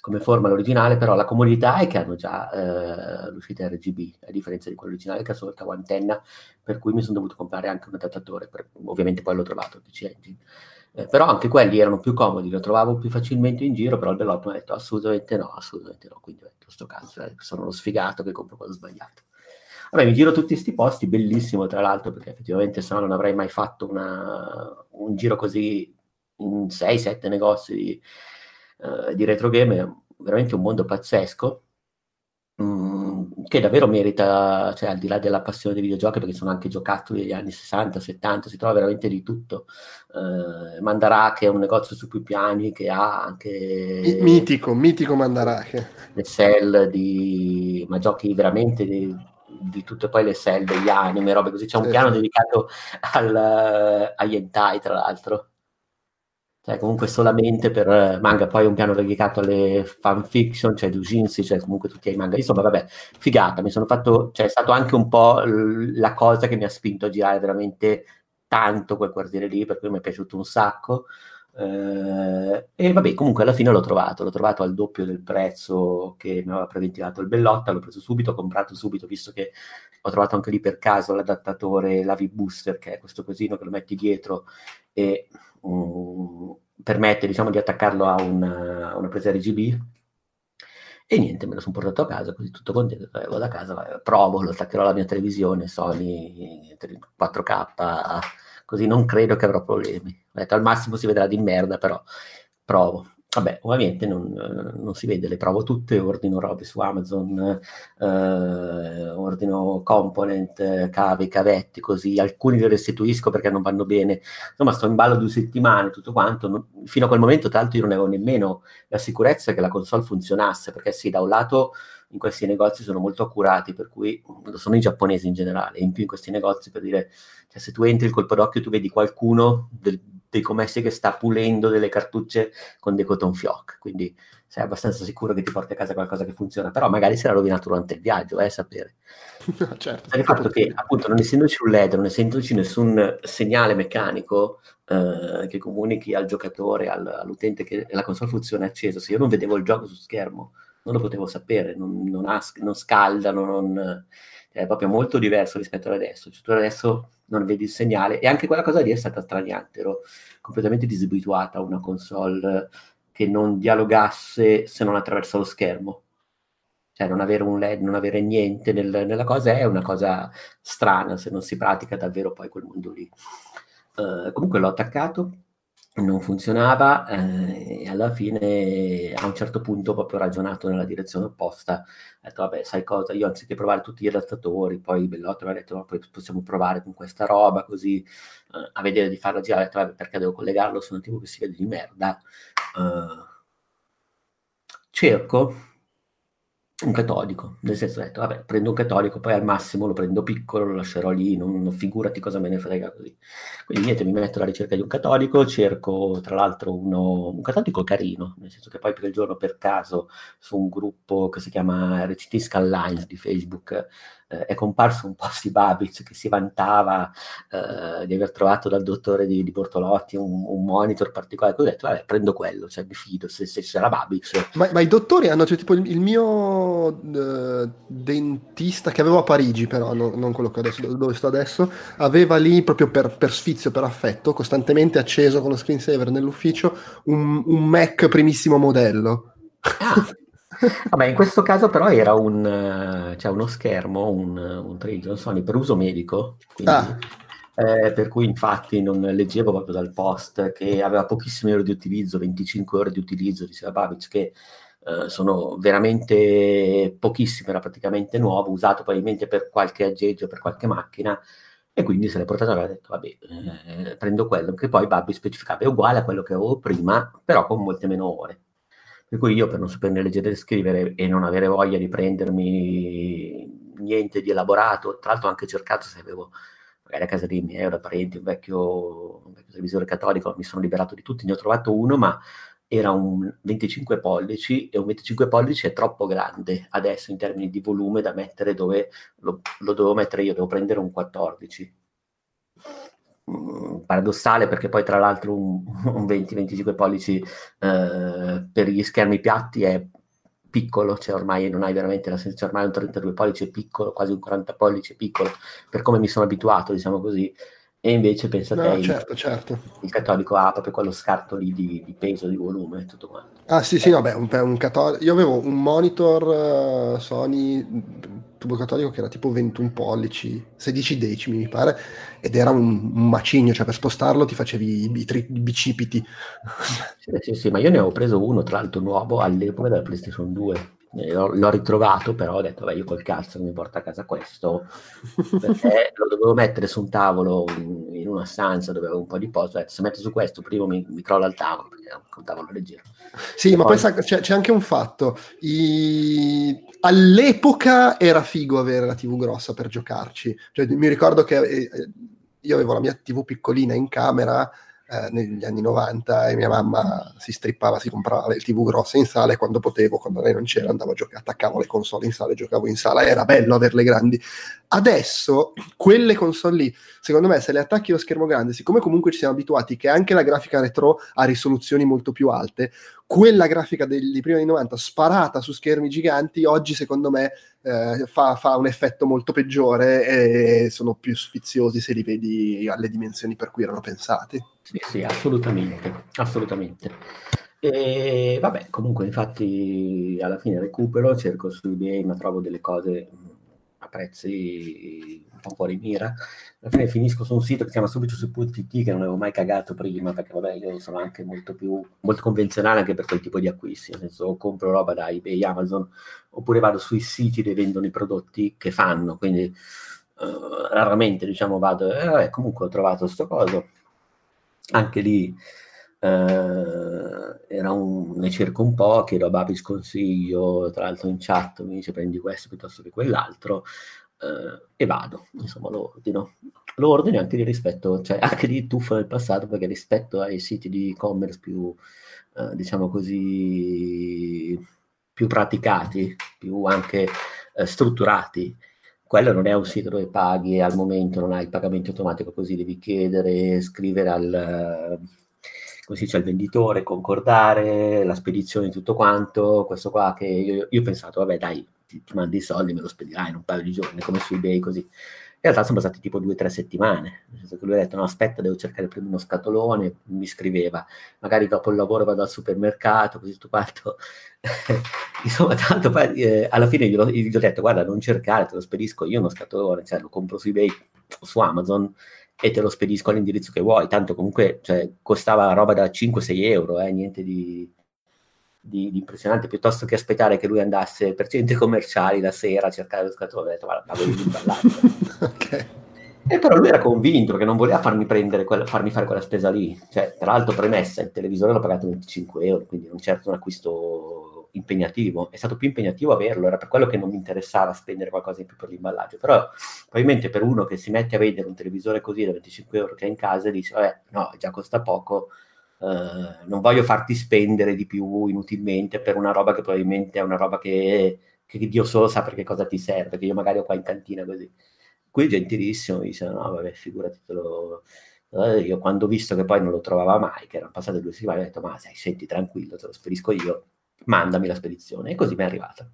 come forma all'originale, però la comodità è che hanno già eh, l'uscita RGB, a differenza di quello originale che ha solo antenna, per cui mi sono dovuto comprare anche un adattatore, per, ovviamente poi l'ho trovato PC Engine. Eh, però anche quelli erano più comodi, lo trovavo più facilmente in giro, però il bellotto mi ha detto assolutamente no, assolutamente no, quindi ho detto sto cazzo, eh, sono lo sfigato che compro quello sbagliato. Vabbè, mi giro tutti questi posti, bellissimo tra l'altro, perché effettivamente se no non avrei mai fatto una, un giro così in 6-7 negozi di, uh, di retro game, veramente un mondo pazzesco, mm, che davvero merita, cioè al di là della passione dei videogiochi, perché sono anche giocattoli degli anni 60-70, si trova veramente di tutto. Uh, Mandarake è un negozio su più piani che ha anche... Mitico, mitico Mandarake. Le cell di... ma giochi veramente... Di, di tutte poi le cell degli anime, robe così. C'è un sì, piano dedicato al, agli hentai, tra l'altro. Cioè, comunque solamente per manga, poi un piano dedicato alle fanfiction, cioè Dujinsi, cioè comunque tutti i manga. Insomma, vabbè, figata, mi sono fatto, cioè è stato anche un po' la cosa che mi ha spinto a girare veramente tanto quel quartiere lì, per cui mi è piaciuto un sacco. Eh, e vabbè, comunque alla fine l'ho trovato, l'ho trovato al doppio del prezzo che mi aveva preventivato il Bellotta, l'ho preso subito, ho comprato subito, visto che ho trovato anche lì per caso l'adattatore, la V-Booster, che è questo cosino che lo metti dietro e um, permette diciamo di attaccarlo a una, una presa RGB. E niente, me lo sono portato a casa, così tutto contento, vado a casa, provo, lo attaccherò alla mia televisione Sony 4K così non credo che avrò problemi. Detto, al massimo si vedrà di merda, però provo. Vabbè, ovviamente non, non, si vede, le provo tutte, ordino robe su Amazon, eh, ordino component, cavi, cavetti, così, alcuni li restituisco perché non vanno bene. Insomma, sto in ballo due settimane, tutto quanto. Non, fino a quel momento, l'altro, io non avevo nemmeno la sicurezza che la console funzionasse, perché sì, da un lato in questi negozi sono molto accurati, per cui lo sono i giapponesi in generale, in più in questi negozi per dire, cioè se tu entri il colpo d'occhio tu vedi qualcuno del, dei commessi che sta pulendo delle cartucce con dei cotton fioc, quindi sei abbastanza sicuro che ti porti a casa qualcosa che funziona, però magari si era rovinato durante il viaggio, eh, sapere. certo. il fatto che appunto non essendoci un LED, non essendoci nessun segnale meccanico eh, che comunichi al giocatore, al, all'utente che la console funziona accesa, se io non vedevo il gioco su schermo non lo potevo sapere, non, non, ha, non scaldano, non, è proprio molto diverso rispetto ad adesso. Cioè, tu adesso non vedi il segnale e anche quella cosa lì è stata straniante, ero completamente disabituata a una console che non dialogasse se non attraverso lo schermo. Cioè non avere un LED, non avere niente nel, nella cosa è una cosa strana se non si pratica davvero poi quel mondo lì. Uh, comunque l'ho attaccato, non funzionava eh, e alla fine a un certo punto ho proprio ragionato nella direzione opposta ho detto vabbè sai cosa? Io anziché provare tutti gli adattatori poi Bellotto mi ha detto no, poi possiamo provare con questa roba così eh, a vedere di farla girare. Ho detto vabbè perché devo collegarlo? Un tipo che si vede di merda. Uh, cerco un catodico, nel senso detto, vabbè, prendo un catodico, poi al massimo lo prendo piccolo, lo lascerò lì, non, non figurati cosa me ne frega così. Quindi niente, mi metto alla ricerca di un catodico, cerco tra l'altro uno, un catodico carino, nel senso che poi per il giorno per caso su un gruppo che si chiama RCT Skylines di Facebook eh, è comparso un post di Babic che si vantava eh, di aver trovato dal dottore di, di Bortolotti un, un, monitor particolare. Ho detto, vabbè, prendo quello, cioè mi fido se, se c'era Babic. Ma, ma, i dottori hanno, cioè, tipo il, il mio uh, dentista che avevo a Parigi, però no, non quello che adesso, dove sto adesso, aveva lì proprio per, per sfizio, per affetto, costantemente acceso con lo screensaver nell'ufficio un, un Mac primissimo modello. Ah. Vabbè, in questo caso però era un, cioè uno schermo, un, un Triton Sony per uso medico, quindi, ah. eh, per cui infatti non leggevo proprio dal post che aveva pochissime ore di utilizzo, 25 ore di utilizzo, diceva Babic, che eh, sono veramente pochissime, era praticamente nuovo, usato probabilmente per qualche aggeggio, per qualche macchina, e quindi se l'è portato e ha detto, vabbè, eh, prendo quello, che poi Babi specificava, è uguale a quello che avevo prima, però con molte meno ore. Per cui io per non saperne leggere e scrivere e non avere voglia di prendermi niente di elaborato, tra l'altro ho anche cercato se avevo magari a casa dei miei o da parenti un vecchio, un vecchio televisore cattolico, mi sono liberato di tutti, ne ho trovato uno, ma era un 25 pollici e un 25 pollici è troppo grande adesso in termini di volume da mettere dove lo, lo dovevo mettere io, devo prendere un 14 Mm, paradossale perché poi tra l'altro un, un 20-25 pollici eh, per gli schermi piatti è piccolo, cioè ormai non hai veramente la sensazione, ormai un 32 pollici è piccolo, quasi un 40 pollici è piccolo, per come mi sono abituato, diciamo così, e invece pensa no, te, certo, il, certo. il cattolico ha proprio quello scarto lì di, di peso, di volume, tutto quanto. Ah sì, sì, no, beh, un, un cattolico, io avevo un monitor uh, Sony tubo cattolico che era tipo 21 pollici, 16 decimi mi pare, ed era un, un macigno, cioè per spostarlo ti facevi i, tri- i bicipiti. Sì, sì, sì, ma io ne ho preso uno, tra l'altro nuovo, all'epoca della PlayStation 2. L'ho, l'ho ritrovato, però ho detto, beh, io col cazzo mi porto a casa questo, perché lo dovevo mettere su un tavolo in, in una stanza dove avevo un po' di posto, detto, se metto su questo, prima mi, mi crolla il tavolo, perché è un tavolo leggero. Sì, e ma poi, poi c'è, c'è, anche un fatto, I... all'epoca era figo avere la TV grossa per giocarci, cioè, mi ricordo che eh, io avevo la mia TV piccolina in camera, eh, negli anni 90 e mia mamma si strippava, si comprava le tv grosse in sala e quando potevo, quando lei non c'era, andavo a giocare, attaccavo le console in sala e giocavo in sala, era bello averle grandi. Adesso quelle console lì, secondo me, se le attacchi allo schermo grande, siccome comunque ci siamo abituati che anche la grafica retro ha risoluzioni molto più alte, quella grafica degli primi anni 90 sparata su schermi giganti, oggi secondo me eh, fa, fa, un effetto molto peggiore e sono più sfiziosi se li vedi alle dimensioni per cui erano pensati. Sì, sì, assolutamente, assolutamente. E vabbè, comunque infatti alla fine recupero, cerco su eBay, ma trovo delle cose a prezzi un po' fuori mira. Alla fine finisco su un sito che si chiama subito.it che non avevo mai cagato prima, perché vabbè, io sono anche molto più molto convenzionale anche per quel tipo di acquisti, nel senso compro roba da eBay, Amazon, oppure vado sui siti dove vendono i prodotti che fanno, quindi uh, raramente diciamo vado, eh, comunque ho trovato sto coso anche lì eh, era un, ne cerco un po', chiedo a Babis consiglio, tra l'altro in chat mi dice prendi questo piuttosto che quell'altro eh, e vado, insomma lo ordino. Lo ordino anche di rispetto, cioè anche di tuffo nel passato perché rispetto ai siti di e-commerce più, eh, diciamo così, più praticati, più anche eh, strutturati. Quello non è un sito dove paghi al momento non hai il pagamento automatico, così devi chiedere, scrivere al, dice, al venditore, concordare, la spedizione, tutto quanto. Questo qua che io, io ho pensato, vabbè dai, ti, ti mandi i soldi, me lo spedirai in un paio di giorni, come su eBay così. In realtà sono passati tipo due o tre settimane, nel senso che lui ha detto no aspetta devo cercare prima uno scatolone, mi scriveva, magari dopo il lavoro vado al supermercato, così tutto quanto. Insomma, tanto eh, alla fine gli ho, gli ho, detto guarda non cercare, te lo spedisco io uno scatolone, cioè lo compro su eBay o su Amazon e te lo spedisco all'indirizzo che vuoi, tanto comunque cioè, costava roba da 5-6 euro, eh, niente di, di, di, impressionante, piuttosto che aspettare che lui andasse per centri commerciali la sera a cercare lo scatolone, ho detto, guarda, pago di okay. E però lui era convinto perché non voleva farmi, prendere quella, farmi fare quella spesa lì. Cioè, tra l'altro, premessa, il televisore l'ho pagato 25 euro, quindi non certo un acquisto impegnativo. È stato più impegnativo averlo, era per quello che non mi interessava spendere qualcosa in più per l'imballaggio. Però, probabilmente per uno che si mette a vendere un televisore così da 25 euro che ha in casa e dice, vabbè, no, già costa poco, Uh, non voglio farti spendere di più inutilmente per una roba che probabilmente è una roba che, che Dio solo sa perché cosa ti serve, che io magari ho qua in cantina così. Qui gentilissimo mi dice, no vabbè figurati, te lo... Uh, io quando ho visto che poi non lo trovava mai, che erano passate due settimane, ho detto ma sai, senti tranquillo, te lo spedisco io, mandami la spedizione. E così mi è arrivata,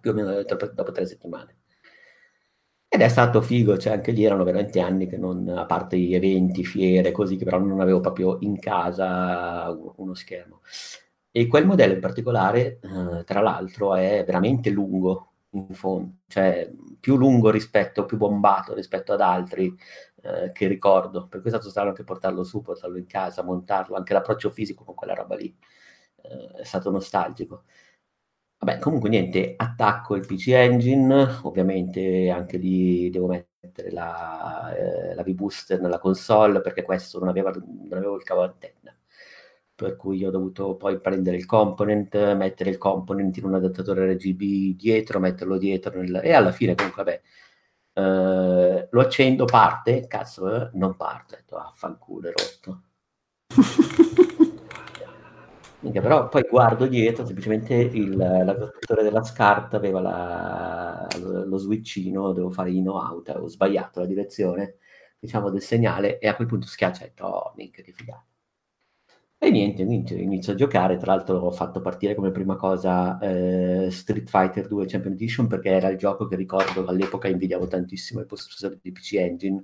più o meno dopo tre settimane. Ed è stato figo, cioè anche lì erano veramente anni che non, a parte gli eventi, fiere, così, che però non avevo proprio in casa uno schermo. E quel modello in particolare, eh, tra l'altro, è veramente lungo, in fondo, cioè più lungo rispetto, più bombato rispetto ad altri eh, che ricordo. Per cui è stato strano anche portarlo su, portarlo in casa, montarlo, anche l'approccio fisico con quella roba lì eh, è stato nostalgico. Vabbè, comunque niente, attacco il PC Engine, ovviamente anche lì devo mettere la, eh, la V-Booster nella console perché questo non, aveva, non avevo il cavo antenna. Per cui ho dovuto poi prendere il component, mettere il component in un adattatore RGB dietro, metterlo dietro nel... e alla fine comunque vabbè, eh, lo accendo, parte, cazzo, eh, non parte, ho detto, ah, fanculo, è rotto. Minchia, però poi guardo dietro, semplicemente il, l'adattatore della scarta aveva la, lo, lo switchino, devo fare in o out, ho sbagliato la direzione, diciamo, del segnale e a quel punto schiaccia e oh, minchia, che figata. E niente, inizio, a giocare, tra l'altro ho fatto partire come prima cosa eh, Street Fighter 2 Champion Edition perché era il gioco che ricordo all'epoca invidiavo tantissimo i possessori di PC Engine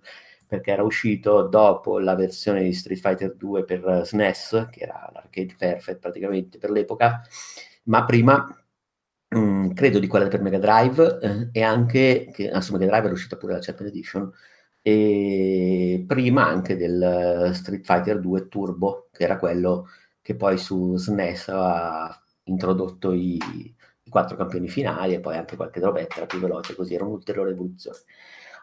perché era uscito dopo la versione di Street Fighter 2 per SNES, che era l'arcade perfect praticamente per l'epoca, ma prima mh, mm, credo di quella per Mega Drive eh, e anche che ah, su Mega Drive era uscita pure la Champion Edition e prima anche del Street Fighter 2 Turbo, che era quello che poi su SNES ha introdotto i, i quattro campioni finali e poi anche qualche drobetta era più veloce, così era un'ulteriore evoluzione.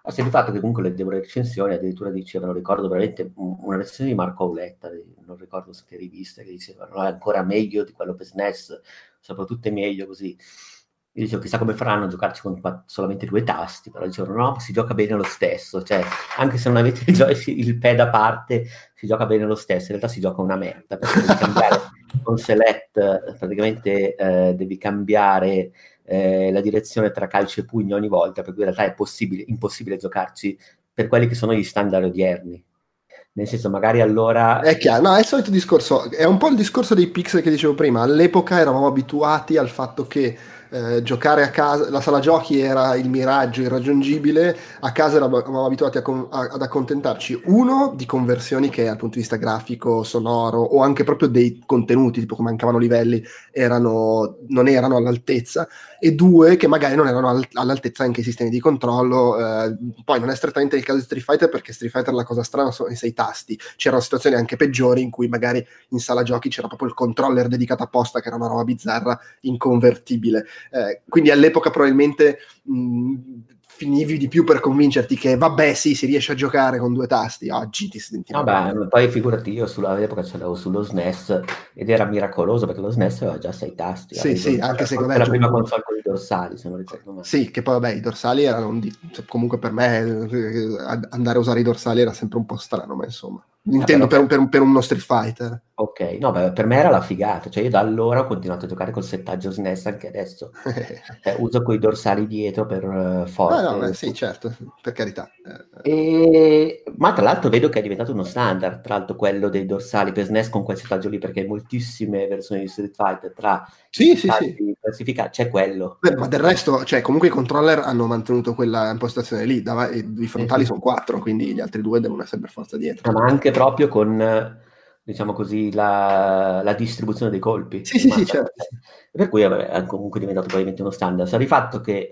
Ha sempre fatto che comunque leggevo le recensioni, addirittura dicevano, ricordo veramente una recensione di Marco Auletta, non ricordo se che rivista, che dicevano è ancora meglio di quello per SNES, soprattutto è meglio così. Io dicevo, chissà come faranno a giocarci con quattro, solamente due tasti, però dicevano no, si gioca bene lo stesso, cioè anche se non avete il, il pad a parte, si gioca bene lo stesso, in realtà si gioca una merda, perché devi cambiare con select, praticamente eh, devi cambiare eh, la direzione tra calcio e pugno ogni volta, per cui in realtà è possibile, impossibile giocarci per quelli che sono gli standard odierni. Nel senso, magari allora. È chiaro, no, è il solito discorso. È un po' il discorso dei pixel che dicevo prima. All'epoca eravamo abituati al fatto che eh, giocare a casa, la sala giochi era il miraggio irraggiungibile, a casa eravamo abituati a, a, ad accontentarci uno di conversioni che dal punto di vista grafico, sonoro o anche proprio dei contenuti, tipo come mancavano livelli, erano, non erano all'altezza, e due che magari non erano all- all'altezza anche i sistemi di controllo. Eh, poi non è strettamente il caso di Street Fighter perché Street Fighter la cosa strana sono i sei tasti, c'erano situazioni anche peggiori in cui magari in sala giochi c'era proprio il controller dedicato apposta che era una roba bizzarra, inconvertibile. Eh, quindi all'epoca probabilmente mh, finivi di più per convincerti che vabbè sì si riesce a giocare con due tasti oggi ti senti vabbè poi figurati io sull'epoca ce l'avevo sullo SNES ed era miracoloso perché lo SNES aveva già sei tasti sì sì anche secondo me la prima console con i dorsali se non ricordo male. Sì che poi vabbè i dorsali erano di... comunque per me eh, andare a usare i dorsali era sempre un po' strano ma insomma Intendo per, per, per, uno Street Fighter. Ok, no, beh, per me era la figata, cioè io da allora ho continuato a giocare col settaggio SNES anche adesso, eh, uso quei dorsali dietro per uh, forte. No, no, beh, sì, certo, per carità. E... Ma tra l'altro vedo che è diventato uno standard, tra l'altro quello dei dorsali per SNES con quel settaggio lì, perché moltissime versioni di Street Fighter tra sì, sì, sì. classificati c'è quello. Beh, ma del resto, cioè comunque i controller hanno mantenuto quella impostazione lì, dav- i frontali sono quattro, quindi gli altri due devono essere per forza dietro. Ma anche proprio con diciamo così, la, la, distribuzione dei colpi. Sì, sì, sì, certo. Per cui vabbè, è comunque diventato probabilmente uno standard. Sta di fatto che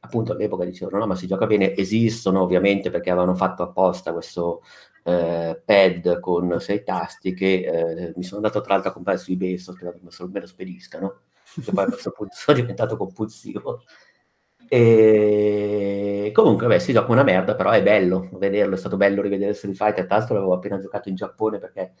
appunto all'epoca dicevano no, ma si gioca bene, esistono ovviamente perché avevano fatto apposta questo eh, pad con sei tasti che eh, mi sono andato tra l'altro a comprare su eBay, sto sperando che me lo spediscano, che poi a questo punto sono diventato compulsivo. E comunque, beh, si gioca una merda, però è bello vederlo, è stato bello rivedere Street Fighter, tra l'altro l'avevo appena giocato in Giappone perché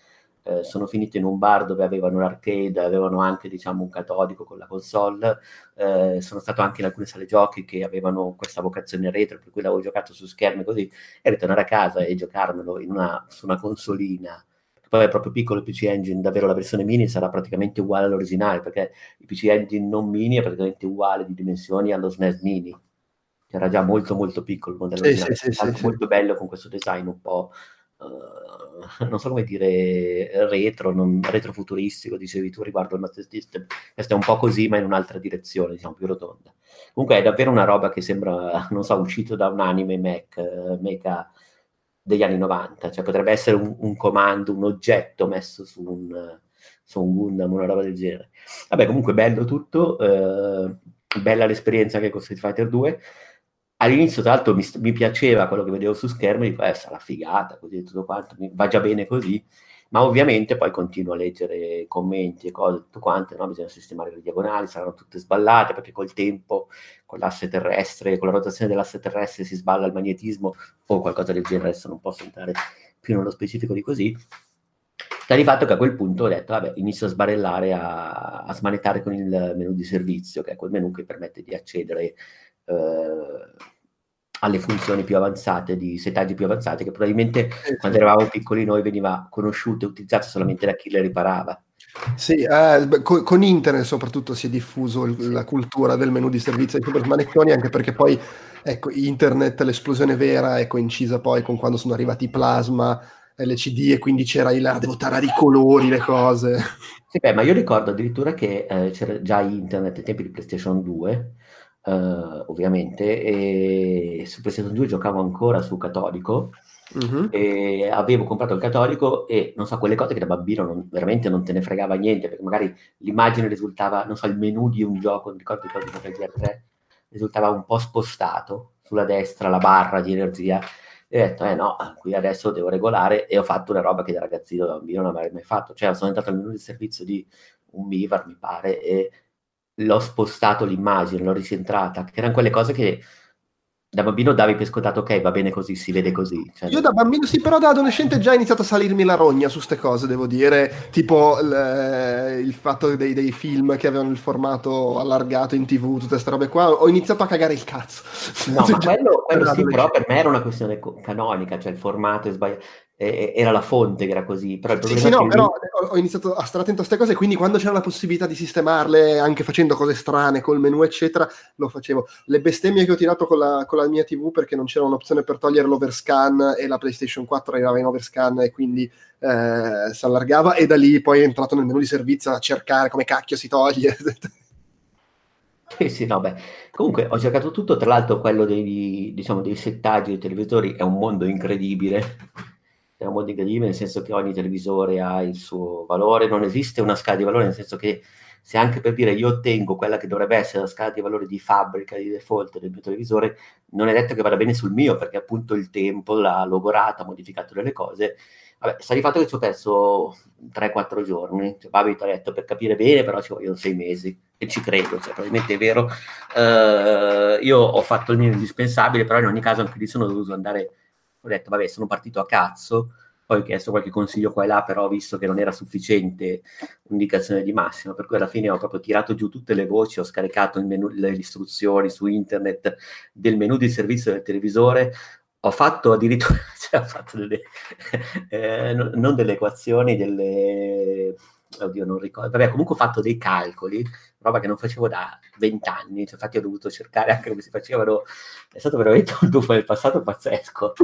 eh, sono finito in un bar dove avevano l'arcade, avevano anche diciamo un catodico con la console, eh, sono stato anche in alcune sale giochi che avevano questa vocazione retro, per cui l'avevo giocato su schermi così, e ritornare a casa e giocarmelo una, su una consolina poi è proprio piccolo il PC Engine, davvero la versione mini sarà praticamente uguale all'originale, perché il PC Engine non mini è praticamente uguale di dimensioni allo SNES mini, che era già molto molto piccolo il modello sì, originale, sì, sì, molto bello con questo design un po', uh, non so come dire, retro, non, retrofuturistico, dicevi tu riguardo il Master System, questo è un po' così ma in un'altra direzione, diciamo più rotonda. Comunque è davvero una roba che sembra, non so, uscito da un anime mech, mecha degli anni 90, cioè potrebbe essere un, un comando, un oggetto messo su un, su un Gundam, una roba del genere. Vabbè, comunque bello tutto, eh, bella l'esperienza anche con Street Fighter 2. All'inizio, tra l'altro, mi, mi piaceva quello che vedevo su schermo, dico, eh, sarà figata, così tutto quanto, mi, va già bene così ma ovviamente poi continuo a leggere commenti e cose, tutto quanto, no? bisogna sistemare le diagonali, saranno tutte sballate perché col tempo, con l'asse terrestre, con la rotazione dell'asse terrestre si sballa il magnetismo o qualcosa del genere, adesso non posso entrare più nello specifico di così. Sta di fatto che a quel punto ho detto, vabbè, inizio a sbarellare, a, a smanettare con il menu di servizio, che è quel menu che permette di accedere eh, alle funzioni più avanzate, di settaggi più avanzati, che probabilmente quando eravamo piccoli noi veniva conosciuto e utilizzato solamente da chi le riparava. Sì, eh, con, con, internet soprattutto si è diffuso il, la cultura del menu di servizio di super smanettoni, anche perché poi ecco, internet, l'esplosione vera è coincisa poi con quando sono arrivati i plasma, LCD e quindi c'era là, devo tarare i colori, le cose. Sì, beh, ma io ricordo addirittura che eh, c'era già internet ai tempi di PlayStation 2, Uh, ovviamente, e su PlayStation 2 giocavo ancora su Catodico uh-huh. e avevo comprato il Catodico e non so, quelle cose che da bambino non, veramente non te ne fregava niente, perché magari l'immagine risultava, non so, il menu di un gioco, non ricordo di cosa di 3, risultava un po' spostato sulla destra, la barra di energia e ho detto, eh no, qui adesso devo regolare e ho fatto una roba che da ragazzino, da bambino non avrei mai fatto, cioè sono entrato al menu di servizio di un Mivar, mi pare, e l'ho spostato l'immagine, l'ho ricentrata, che erano quelle cose che da bambino davi per scontato, ok, va bene così, si vede così. Cioè... Io da bambino sì, però da adolescente già ho iniziato a salirmi la rogna su queste cose, devo dire, tipo l- il fatto dei, dei, film che avevano il formato allargato in tv, tutte queste robe qua, ho iniziato a cagare il cazzo. No, ma quello, quello sì, però per me era una questione canonica, cioè il formato è sbagliato era la fonte che era così. Però il sì, sì, no, però ho iniziato a stare attento a queste cose, quindi quando c'era la possibilità di sistemarle, anche facendo cose strane col menu, eccetera, lo facevo. Le bestemmie che ho tirato con la, con la mia TV perché non c'era un'opzione per togliere l'overscan e la PlayStation 4 arrivava in overscan e quindi eh, si allargava e da lì poi è entrato nel menu di servizio a cercare come cacchio si toglie. Sì, sì, no, beh. Comunque ho cercato tutto, tra l'altro quello dei, diciamo, dei settaggi dei televisori è un mondo incredibile è un modo incredibile, nel senso che ogni televisore ha il suo valore, non esiste una scala di valore, nel senso che se anche per dire io ottengo quella che dovrebbe essere la scala di valore di fabbrica, di default del mio televisore, non è detto che vada bene sul mio, perché appunto il tempo l'ha logorata, ha modificato delle cose. Vabbè, sta di fatto che ci ho perso 3-4 giorni, cioè, Babi ti ha detto per capire bene, però ci vogliono 6 mesi, e ci credo, cioè, probabilmente è vero. Uh, io ho fatto il mio indispensabile, però in ogni caso anche lì sono dovuto andare ho detto, vabbè, sono partito a cazzo, poi ho chiesto qualche consiglio qua e là, però ho visto che non era sufficiente un'indicazione di massima, per cui alla fine ho proprio tirato giù tutte le voci, ho scaricato menu, le istruzioni su internet del menu di servizio del televisore, ho fatto addirittura, cioè, ho fatto delle, eh, non delle equazioni, delle oddio non ricordo, vabbè comunque ho fatto dei calcoli, roba che non facevo da vent'anni, cioè, infatti ho dovuto cercare anche come si facevano, è stato veramente un tuffo nel passato pazzesco.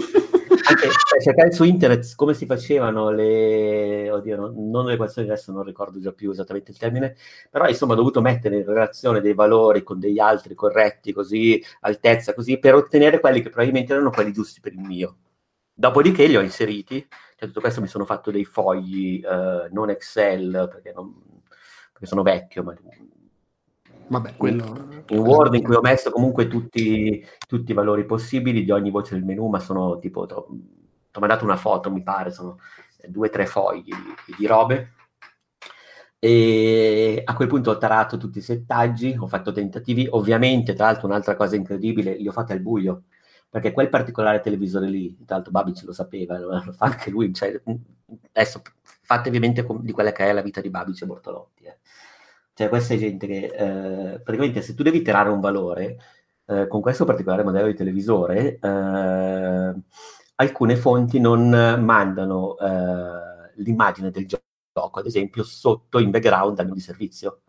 anche cioè, cercare su internet come si facevano le, oddio, no, non le equazioni, adesso non ricordo già più esattamente il termine, però insomma ho dovuto mettere in relazione dei valori con degli altri corretti, così, altezza, così, per ottenere quelli che probabilmente erano quelli giusti per il mio. Dopodiché li ho inseriti, cioè tutto questo mi sono fatto dei fogli, eh, non Excel, perché, non, perché, sono vecchio, ma Vabbè, quello... in Word in cui ho messo comunque tutti, tutti, i valori possibili di ogni voce del menu, ma sono tipo, ti ho mandato una foto, mi pare, sono due o tre fogli di, di robe. E a quel punto ho tarato tutti i settaggi, ho fatto tentativi, ovviamente, tra l'altro un'altra cosa incredibile, li ho fatti al buio, perché quel particolare televisore lì, tra l'altro Babic lo sapeva, lo fa anche lui, cioè, adesso fatevi mente di quella che è la vita di Babic e Bortolotti. Eh. Cioè questa è gente che eh, praticamente se tu devi tirare un valore eh, con questo particolare modello di televisore, eh, alcune fonti non mandano eh, l'immagine del gioco, ad esempio, sotto in background al di servizio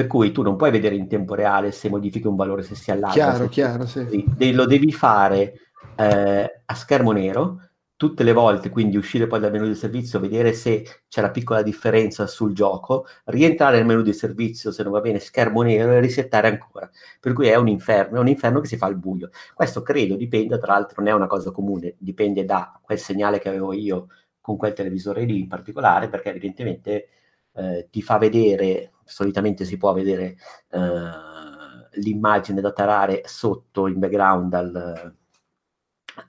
per cui tu non puoi vedere in tempo reale se modifichi un valore, se si allarga. Chiaro, se chiaro, sì. Lo devi fare eh, a schermo nero tutte le volte, quindi uscire poi dal menu di servizio, vedere se c'è la piccola differenza sul gioco, rientrare nel menu di servizio, se non va bene, schermo nero e risettare ancora. Per cui è un inferno, è un inferno che si fa al buio. Questo credo dipende, tra l'altro non è una cosa comune, dipende da quel segnale che avevo io con quel televisore lì in particolare, perché evidentemente eh, ti fa vedere, solitamente si può vedere eh, l'immagine da tarare sotto in background al,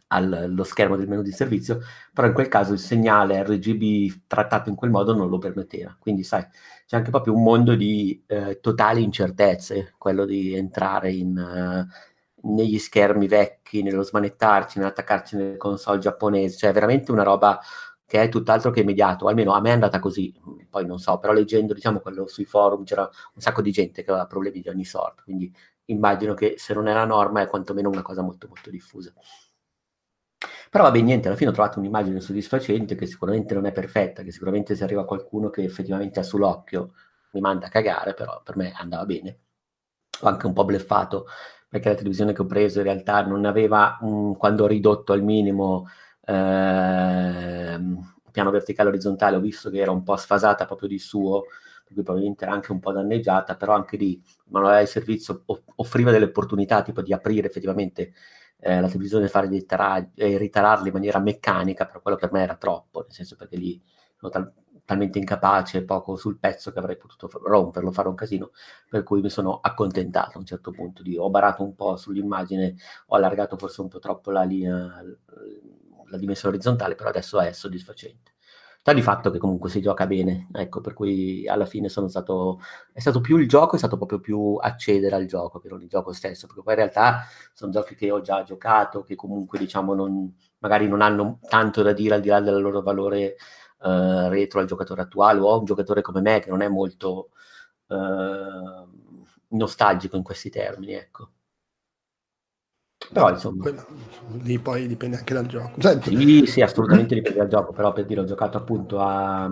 allo schermo del menu di servizio, però in quel caso il segnale RGB trattato in quel modo non lo permetteva. Quindi, sai, c'è anche proprio un mondo di eh, totali incertezze, quello di entrare in, uh, negli schermi vecchi, nello smanettarci, nell'attaccarci nelle console giapponesi, cioè veramente una roba che è tutt'altro che immediato, almeno a me è andata così, poi non so, però leggendo diciamo quello sui forum c'era un sacco di gente che aveva problemi di ogni sorta, quindi immagino che se non è la norma è quantomeno una cosa molto molto diffusa. Però vabbè, niente, alla fine ho trovato un'immagine soddisfacente che sicuramente non è perfetta, che sicuramente se arriva qualcuno che effettivamente ha sull'occhio mi manda a cagare, però per me andava bene. Ho anche un po' bleffato perché la televisione che ho preso in realtà non aveva, um, quando ho ridotto al minimo eh, piano verticale orizzontale, ho visto che era un po' sfasata proprio di suo, per probabilmente era anche un po' danneggiata, però anche lì manuale di servizio offriva delle opportunità tipo di aprire effettivamente eh, la televisione, fare dei taraggi e ritararli in maniera meccanica, però quello per me era troppo, nel senso perché lì sono tal- talmente incapace, poco sul pezzo che avrei potuto romperlo, fare un casino, per cui mi sono accontentato a un certo punto di ho barato un po' sull'immagine, ho allargato forse un po' troppo la linea la dimensione orizzontale, però adesso è soddisfacente. Sta di fatto che comunque si gioca bene, ecco, per cui alla fine sono stato, è stato più il gioco, è stato proprio più accedere al gioco che non il gioco stesso, perché poi in realtà sono giochi che ho già giocato, che comunque diciamo non, magari non hanno tanto da dire al di là del loro valore uh, retro al giocatore attuale o a un giocatore come me che non è molto uh, nostalgico in questi termini, ecco. Però no, insomma. Quello, lì poi dipende anche dal gioco. Senti. Sì, sì, assolutamente dipende dal gioco, però per dire ho giocato appunto a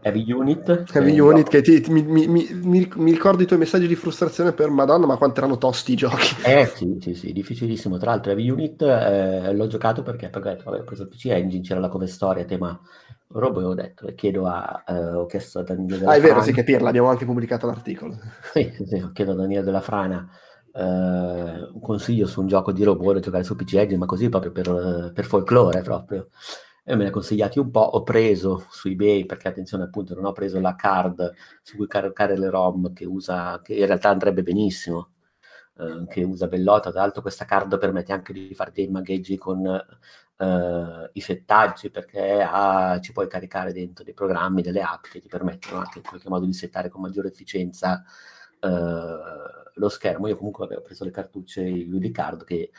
Heavy Unit. Heavy Unit, che ti, mi, mi, mi, mi, ricordo i tuoi messaggi di frustrazione per Madonna, ma quanto erano tosti i giochi. Eh sì, sì, sì, difficilissimo. Tra l'altro Heavy Unit eh, l'ho giocato perché, vabbè, ho preso il PC Engine, c'era la come storia, tema robo e ho detto, e chiedo a, eh, ho chiesto a Daniele della Ah, è vero, sì, che Pirla, abbiamo anche pubblicato l'articolo. Sì, sì, ho chiesto a Daniele della Frana eh, un consiglio su un gioco di robot da giocare su PC Engine, ma così proprio per, per folklore proprio. E me ne consigliati un po', ho preso su eBay, perché attenzione appunto non ho preso la card su cui caricare le ROM che usa, che in realtà andrebbe benissimo, eh, che usa Bellota, tra l'altro questa card permette anche di fare dei magheggi con eh, i settaggi, perché ha, ci puoi caricare dentro dei programmi, delle app che ti permettono anche in qualche modo di settare con maggiore efficienza eh, lo schermo. Io comunque avevo preso le cartucce UD card che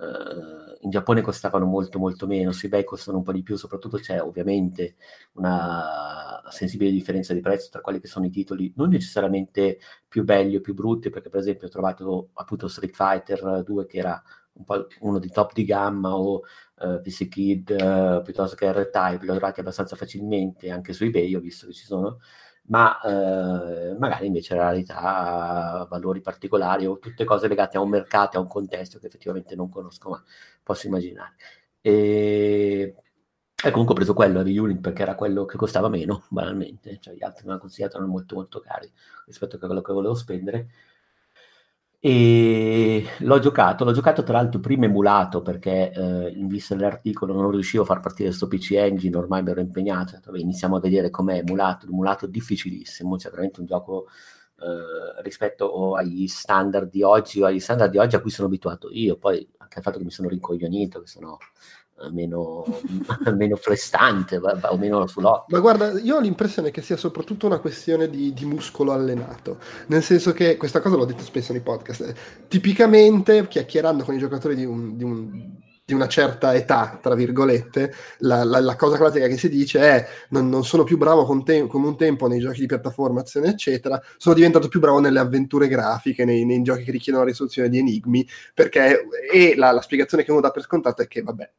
Uh, in Giappone costavano molto molto meno, su eBay costano un po' di più, soprattutto c'è ovviamente una sensibile differenza di prezzo tra quelli che sono i titoli non necessariamente più belli o più brutti, perché per esempio ho trovato appunto Street Fighter 2 che era un po' uno di top di gamma o uh, PC Kid uh, piuttosto che R-Type, li ho trovati abbastanza facilmente anche su eBay, ho visto che ci sono, ma uh, magari invece rarità, valori particolari o tutte cose legate a un mercato, a un contesto che effettivamente non conosco, ma posso immaginare. E e comunque ho preso quello di Unit perché era quello che costava meno, banalmente. Cioè, gli altri mi hanno consigliato erano molto molto cari rispetto a quello che volevo spendere. E l'ho giocato, l'ho giocato tra l'altro prima emulato perché eh, in vista dell'articolo non riuscivo a far partire questo PC Engine, ormai mi ero impegnato, detto, iniziamo a vedere com'è emulato, emulato difficilissimo, cioè veramente un gioco eh, rispetto agli standard di oggi o agli standard di oggi a cui sono abituato io, poi anche al fatto che mi sono rincoglionito, che sono meno, meno flestante o meno sull'occhio. Ma guarda, io ho l'impressione che sia soprattutto una questione di, di, muscolo allenato, nel senso che questa cosa l'ho detto spesso nei podcast. Tipicamente, chiacchierando con i giocatori di un, di un una certa età, tra virgolette, la, la, la, cosa classica che si dice è non, non sono più bravo te- come un tempo nei giochi di piattaforma, eccetera, sono diventato più bravo nelle avventure grafiche, nei, nei giochi che richiedono la risoluzione di enigmi, perché e la, la spiegazione che uno dà per scontato è che, vabbè,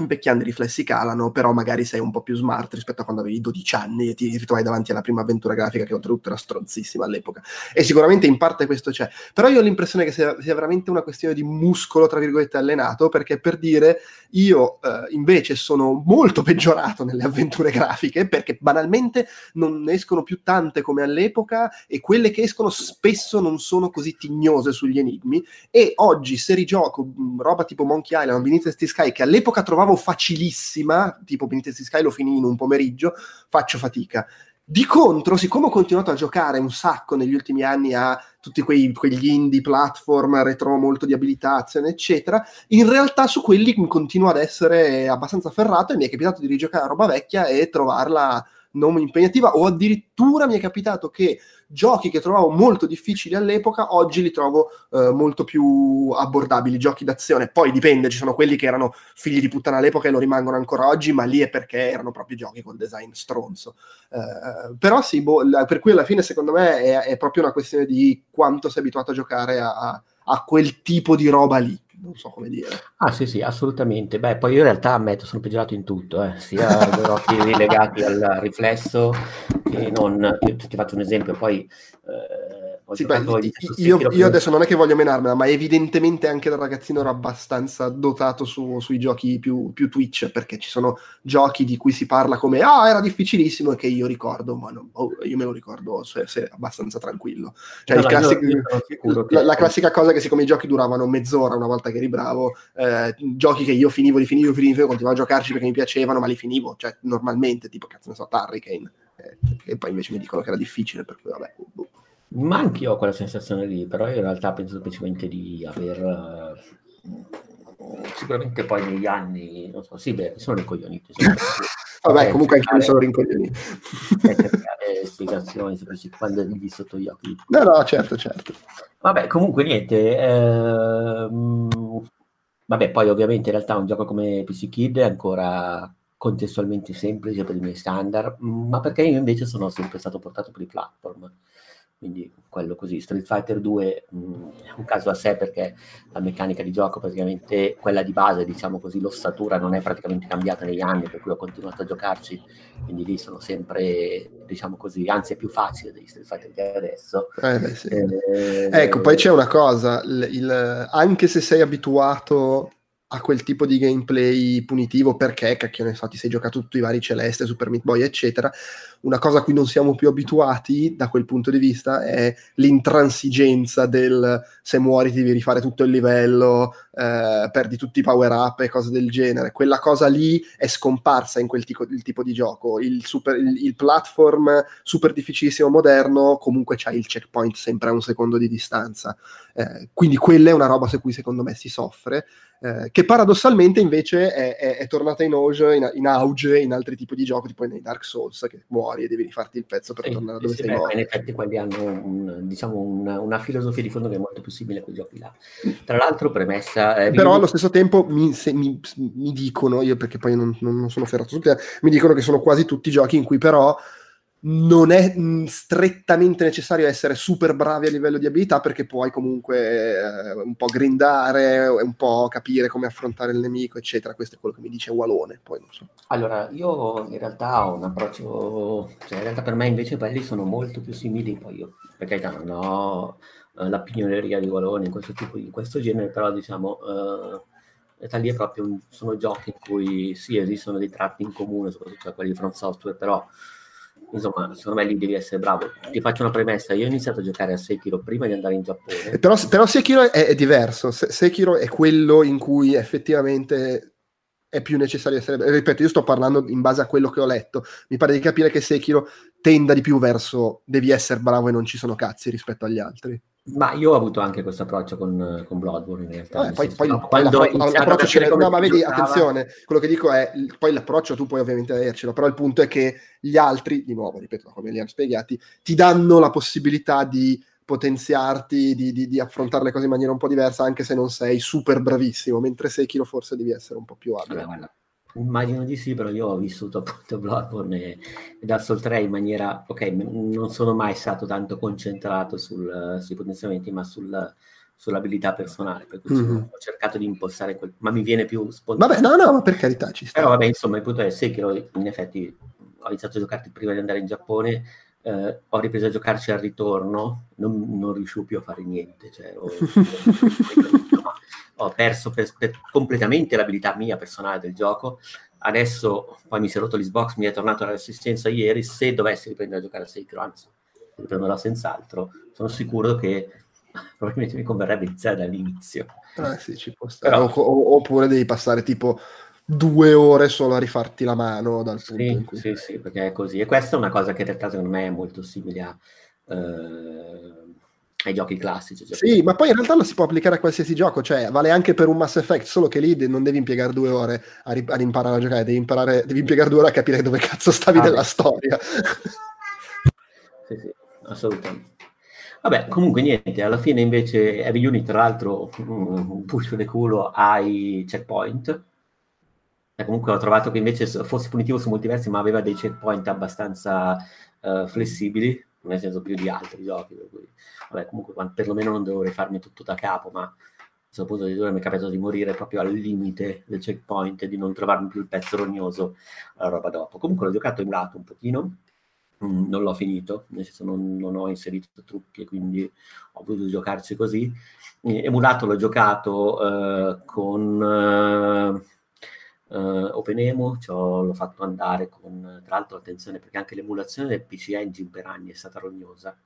invecchiando i riflessi calano, però magari sei un po' più smart rispetto a quando avevi 12 anni e ti ritrovavi davanti alla prima avventura grafica che oltretutto era stronzissima all'epoca. E sicuramente in parte questo c'è. Però io ho l'impressione che sia, sia veramente una questione di muscolo, tra virgolette, allenato, perché per dire io eh, invece sono molto peggiorato nelle avventure grafiche, perché banalmente non ne escono più tante come all'epoca e quelle che escono spesso non sono così tignose sugli enigmi e oggi se rigioco roba tipo Monkey Island, Beneath the Sky, che all'epoca trovavo trovavo facilissima, tipo Benitez Sky lo finì in un pomeriggio, faccio fatica. Di contro, siccome ho continuato a giocare un sacco negli ultimi anni a tutti quei, quegli indie platform, retro molto di abilitazione, eccetera, in realtà su quelli continuo ad essere abbastanza ferrato e mi è capitato di rigiocare a roba vecchia e trovarla non impegnativa o addirittura mi è capitato che giochi che trovavo molto difficili all'epoca oggi li trovo eh, molto più abbordabili, giochi d'azione. Poi dipende, ci sono quelli che erano figli di puttana all'epoca e lo rimangono ancora oggi, ma lì è perché erano proprio giochi con design stronzo. Eh, però sì, boh, per cui alla fine secondo me è, è, proprio una questione di quanto sei abituato a giocare a, a quel tipo di roba lì non so come dire. Ah sì sì, assolutamente. Beh, poi io in realtà ammetto, sono peggiorato in tutto, eh. sia giochi legati al riflesso che non... Io ti faccio un esempio, poi... Eh, sì, beh, io, io, adesso non è che voglio menarmela, ma evidentemente anche da ragazzino ero abbastanza dotato su, sui giochi più, più, Twitch, perché ci sono giochi di cui si parla come ah, era difficilissimo e che io ricordo, ma non, oh, io me lo ricordo se, se abbastanza tranquillo. Cioè, no, classic, io la, la, classica cosa è che siccome i giochi duravano mezz'ora una volta che eri bravo, eh, giochi che io finivo, li finivo, finivo, continuavo a giocarci perché mi piacevano, ma li finivo, cioè normalmente, tipo, cazzo ne so, Hurricane. Eh, e poi invece mi dicono che era difficile, per cui vabbè. Boh. Ma anch'io ho quella sensazione lì, però in realtà penso semplicemente di aver... Uh, sicuramente poi negli anni, non so, sì, beh, mi sono rincoglionito. Vabbè, comunque anche io mi sono rincoglionito. spiegazioni quando lì sotto gli occhi. No, no, certo, certo. Vabbè, comunque niente. Ehm... Vabbè, poi ovviamente in realtà un gioco come PC Kid è ancora contestualmente semplice per i miei standard, ma perché io invece sono sempre stato portato per i platform quindi quello così. Street Fighter 2 mh, è un caso a sé perché la meccanica di gioco praticamente quella di base, diciamo così, l'ossatura non è praticamente cambiata negli anni, per cui ho continuato a giocarci, quindi lì sono sempre, diciamo così, anzi è più facile degli Street Fighter che adesso. Eh, beh, sì. eh, ecco, poi c'è una cosa, il, il, anche se sei abituato a quel tipo di gameplay punitivo perché, cacchio ti sei giocato tutti i vari Celeste, Super Meat Boy, eccetera. Una cosa a cui non siamo più abituati da quel punto di vista è l'intransigenza del se muori devi rifare tutto il livello, eh, perdi tutti i power up e cose del genere. Quella cosa lì è scomparsa in quel tipo, tipo di gioco. Il, super, il, il, platform super difficilissimo moderno comunque c'ha il checkpoint sempre a un secondo di distanza. Eh, quindi quella è una roba su cui secondo me si soffre eh, che paradossalmente invece è, è, è tornata in auge, in, in auge, in, altri tipi di giochi, tipo nei Dark Souls, che muori e devi rifarti il pezzo per sì, tornare dove sì, sei beh, In effetti quelli hanno un, diciamo una, una, filosofia di fondo che è molto più simile a quei giochi là. Tra l'altro premessa... Eh, Però allo stesso tempo mi, se, mi, mi, dicono, io perché poi non, non sono ferrato su te, mi dicono che sono quasi tutti giochi in cui però non è mh, strettamente necessario essere super bravi a livello di abilità perché puoi comunque eh, un po' grindare, un po' capire come affrontare il nemico, eccetera. Questo è quello che mi dice Walone, poi non so. Allora, io in realtà ho un approccio, cioè in realtà per me invece quelli sono molto più simili, poi io per carità non ho eh, la pignoleria di Walone in questo tipo di questo genere, però diciamo... Eh, realtà lì è proprio sono giochi in cui sì esistono dei tratti in comune, soprattutto quelli di Front Software, però insomma, secondo me lì devi essere bravo. Ti faccio una premessa, io ho iniziato a giocare a Sekiro prima di andare in Giappone. Eh, però, però Sekiro è, è diverso, Se, Sekiro è quello in cui effettivamente è più necessario essere... Ripeto, io sto parlando in base a quello che ho letto, mi pare di capire che Sekiro tenda di più verso devi essere bravo e non ci sono cazzi rispetto agli altri. Ma io ho avuto anche questo approccio con, con Bloodborne in realtà. Eh, poi, poi, poi l'approccio ce No, ma vedi, attenzione, quello che dico è, poi l'approccio tu puoi ovviamente avercelo, però il punto è che gli altri, di nuovo, ripeto, come li hanno spiegati, ti danno la possibilità di potenziarti, di, di, di, affrontare le cose in maniera un po' diversa, anche se non sei super bravissimo, mentre Sekiro forse devi essere un po' più abile. Allora, Immagino di sì, però io ho vissuto appunto Bloodborne e, e da Soul 3 in maniera, ok, non sono mai stato tanto concentrato sul, sui potenziamenti, ma sul, sull'abilità personale, per cui mm-hmm. ho cercato di impostare quel, ma mi viene più spontaneo. Vabbè, no, no, ma per carità ci sta. Però vabbè, insomma, il punto è sì che in effetti ho iniziato a giocarti prima di andare in Giappone, eh, ho ripreso a giocarci al ritorno, non, non riuscivo più a fare niente, cioè, ho, ho perso per, per completamente l'abilità mia personale del gioco. Adesso poi mi si è rotto l'Xbox, mi è tornato l'assistenza ieri. Se dovessi riprendere a giocare a Sekiro, anzi, riprenderò senz'altro, sono sicuro che probabilmente mi converrebbe iniziare dall'inizio. Eh sì, ci può stare. Però... O, oppure devi passare tipo due ore solo a rifarti la mano dal punto sì, cui... Sì, sì, perché è così. E questa è una cosa che in realtà secondo me è molto simile a... Uh ai giochi classici. Cioè sì, ma poi in realtà lo si può applicare a qualsiasi gioco, cioè vale anche per un Mass Effect, solo che lì non devi impiegare due ore a ri- ad imparare a giocare, devi, imparare, devi impiegare due ore a capire dove cazzo stavi ah, nella beh. storia. sì, sì, assolutamente. Vabbè, comunque niente, alla fine invece Heavy Unit, tra l'altro, un push di culo ai checkpoint. E comunque ho trovato che invece fosse punitivo su molti versi, ma aveva dei checkpoint abbastanza uh, flessibili, nel senso più di altri giochi. Per cui vabbè, comunque perlomeno non devo rifarmi tutto da capo, ma a questo punto di vista mi è capitato di morire proprio al limite del checkpoint e di non trovarmi più il pezzo rognoso alla roba dopo. Comunque l'ho giocato emulato un pochino, mm, non l'ho finito, nel senso non, non, ho inserito trucchi quindi ho voluto giocarci così. emulato l'ho giocato uh, con... Uh, Uh, OpenEMU cioè, l'ho fatto andare con, tra l'altro attenzione perché anche l'emulazione del PC Engine per anni è stata rognosa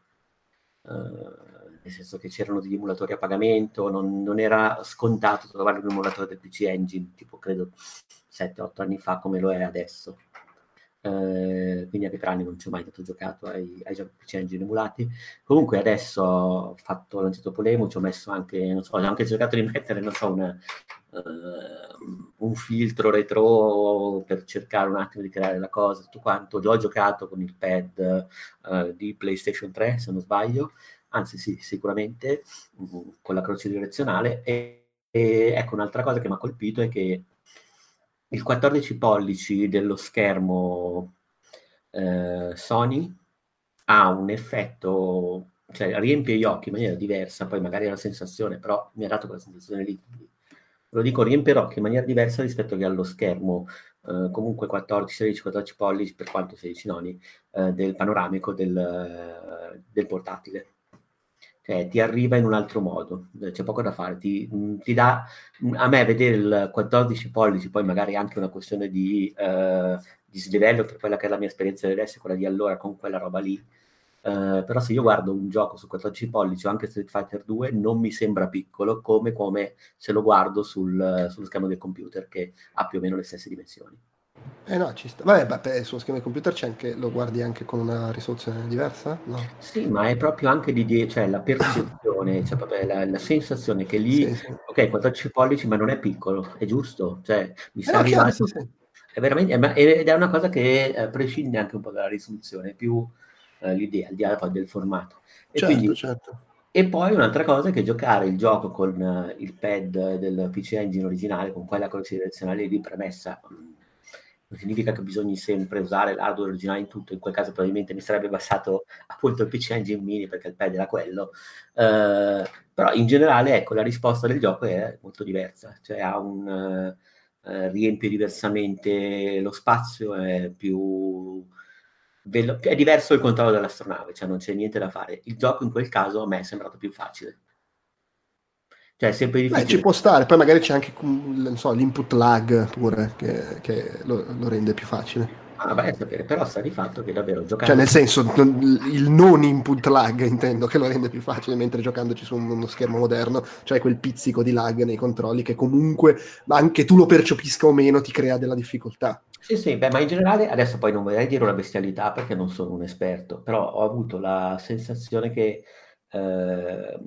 Uh, nel senso che c'erano degli emulatori a pagamento, non, non, era scontato trovare un emulatore del PC Engine, tipo credo 7-8 anni fa come lo è adesso. Uh, quindi anche per anni non ci ho mai dato giocato ai, ai giochi PC Engine emulati. Comunque adesso ho fatto, ho lanciato Polemo, ci ho messo anche, non so, ho anche cercato di mettere, non so, una, uh, un filtro retro per cercare un attimo di creare la cosa, tutto quanto. L'ho giocato con il pad uh, di PlayStation 3, se non sbaglio, anzi sì, sicuramente, uh, con la croce direzionale. E, e ecco, un'altra cosa che mi ha colpito è che il 14 pollici dello schermo eh, Sony ha un effetto, cioè riempie gli occhi in maniera diversa, poi magari è una sensazione, però mi ha dato quella sensazione lì lo dico riempirò in maniera diversa rispetto che allo schermo eh, comunque 14, 16, 14 pollici per quanto 16 noni eh, del panoramico del, del, portatile cioè ti arriva in un altro modo c'è poco da fare ti, ti, dà a me vedere il 14 pollici poi magari anche una questione di, eh, di slivello per quella che è la mia esperienza di adesso quella di allora con quella roba lì Uh, però se io guardo un gioco su 14 pollici o anche Street Fighter 2 non mi sembra piccolo come, come se lo guardo sul, sullo schermo del computer che ha più o meno le stesse dimensioni. Eh no, ci sta. Vabbè, beh, sullo schermo del computer c'è anche, lo guardi anche con una risoluzione diversa? No. Sì, ma è proprio anche di, cioè la percezione, cioè proprio la, la sensazione che lì, sì, sì. ok, 14 pollici, ma non è piccolo, è giusto, cioè mi sta eh, arrivando... Chiaro, sì, è veramente, ed è una cosa che eh, prescinde anche un po' dalla risoluzione, più eh, l'idea, al di là del formato. E, certo, quindi, certo. e poi un'altra cosa è che giocare il gioco con uh, il pad del PC Engine originale, con quella croce direzionale di premessa, mm, non significa che bisogni sempre usare l'hardware originale in tutto, in quel caso probabilmente mi sarebbe bastato appunto il PC Engine Mini perché il pad era quello, uh, però in generale ecco la risposta del gioco è molto diversa, cioè ha un... Uh, riempie diversamente lo spazio, è più è diverso il controllo dell'astronave, cioè non c'è niente da fare. Il gioco in quel caso a me è sembrato più facile. Cioè, è sempre difficile. Beh, ci può stare, poi magari c'è anche so, l'input lag pure che, che lo, lo, rende più facile. Ah, vai a sapere, però sta di fatto che davvero giocare. Cioè, nel senso, il non input lag intendo che lo rende più facile, mentre giocandoci su uno schermo moderno, cioè quel pizzico di lag nei controlli che comunque, anche tu lo percepisca o meno, ti crea della difficoltà. Sì, sì, beh, ma in generale, adesso poi non vorrei dire una bestialità perché non sono un esperto, però ho avuto la sensazione che, eh,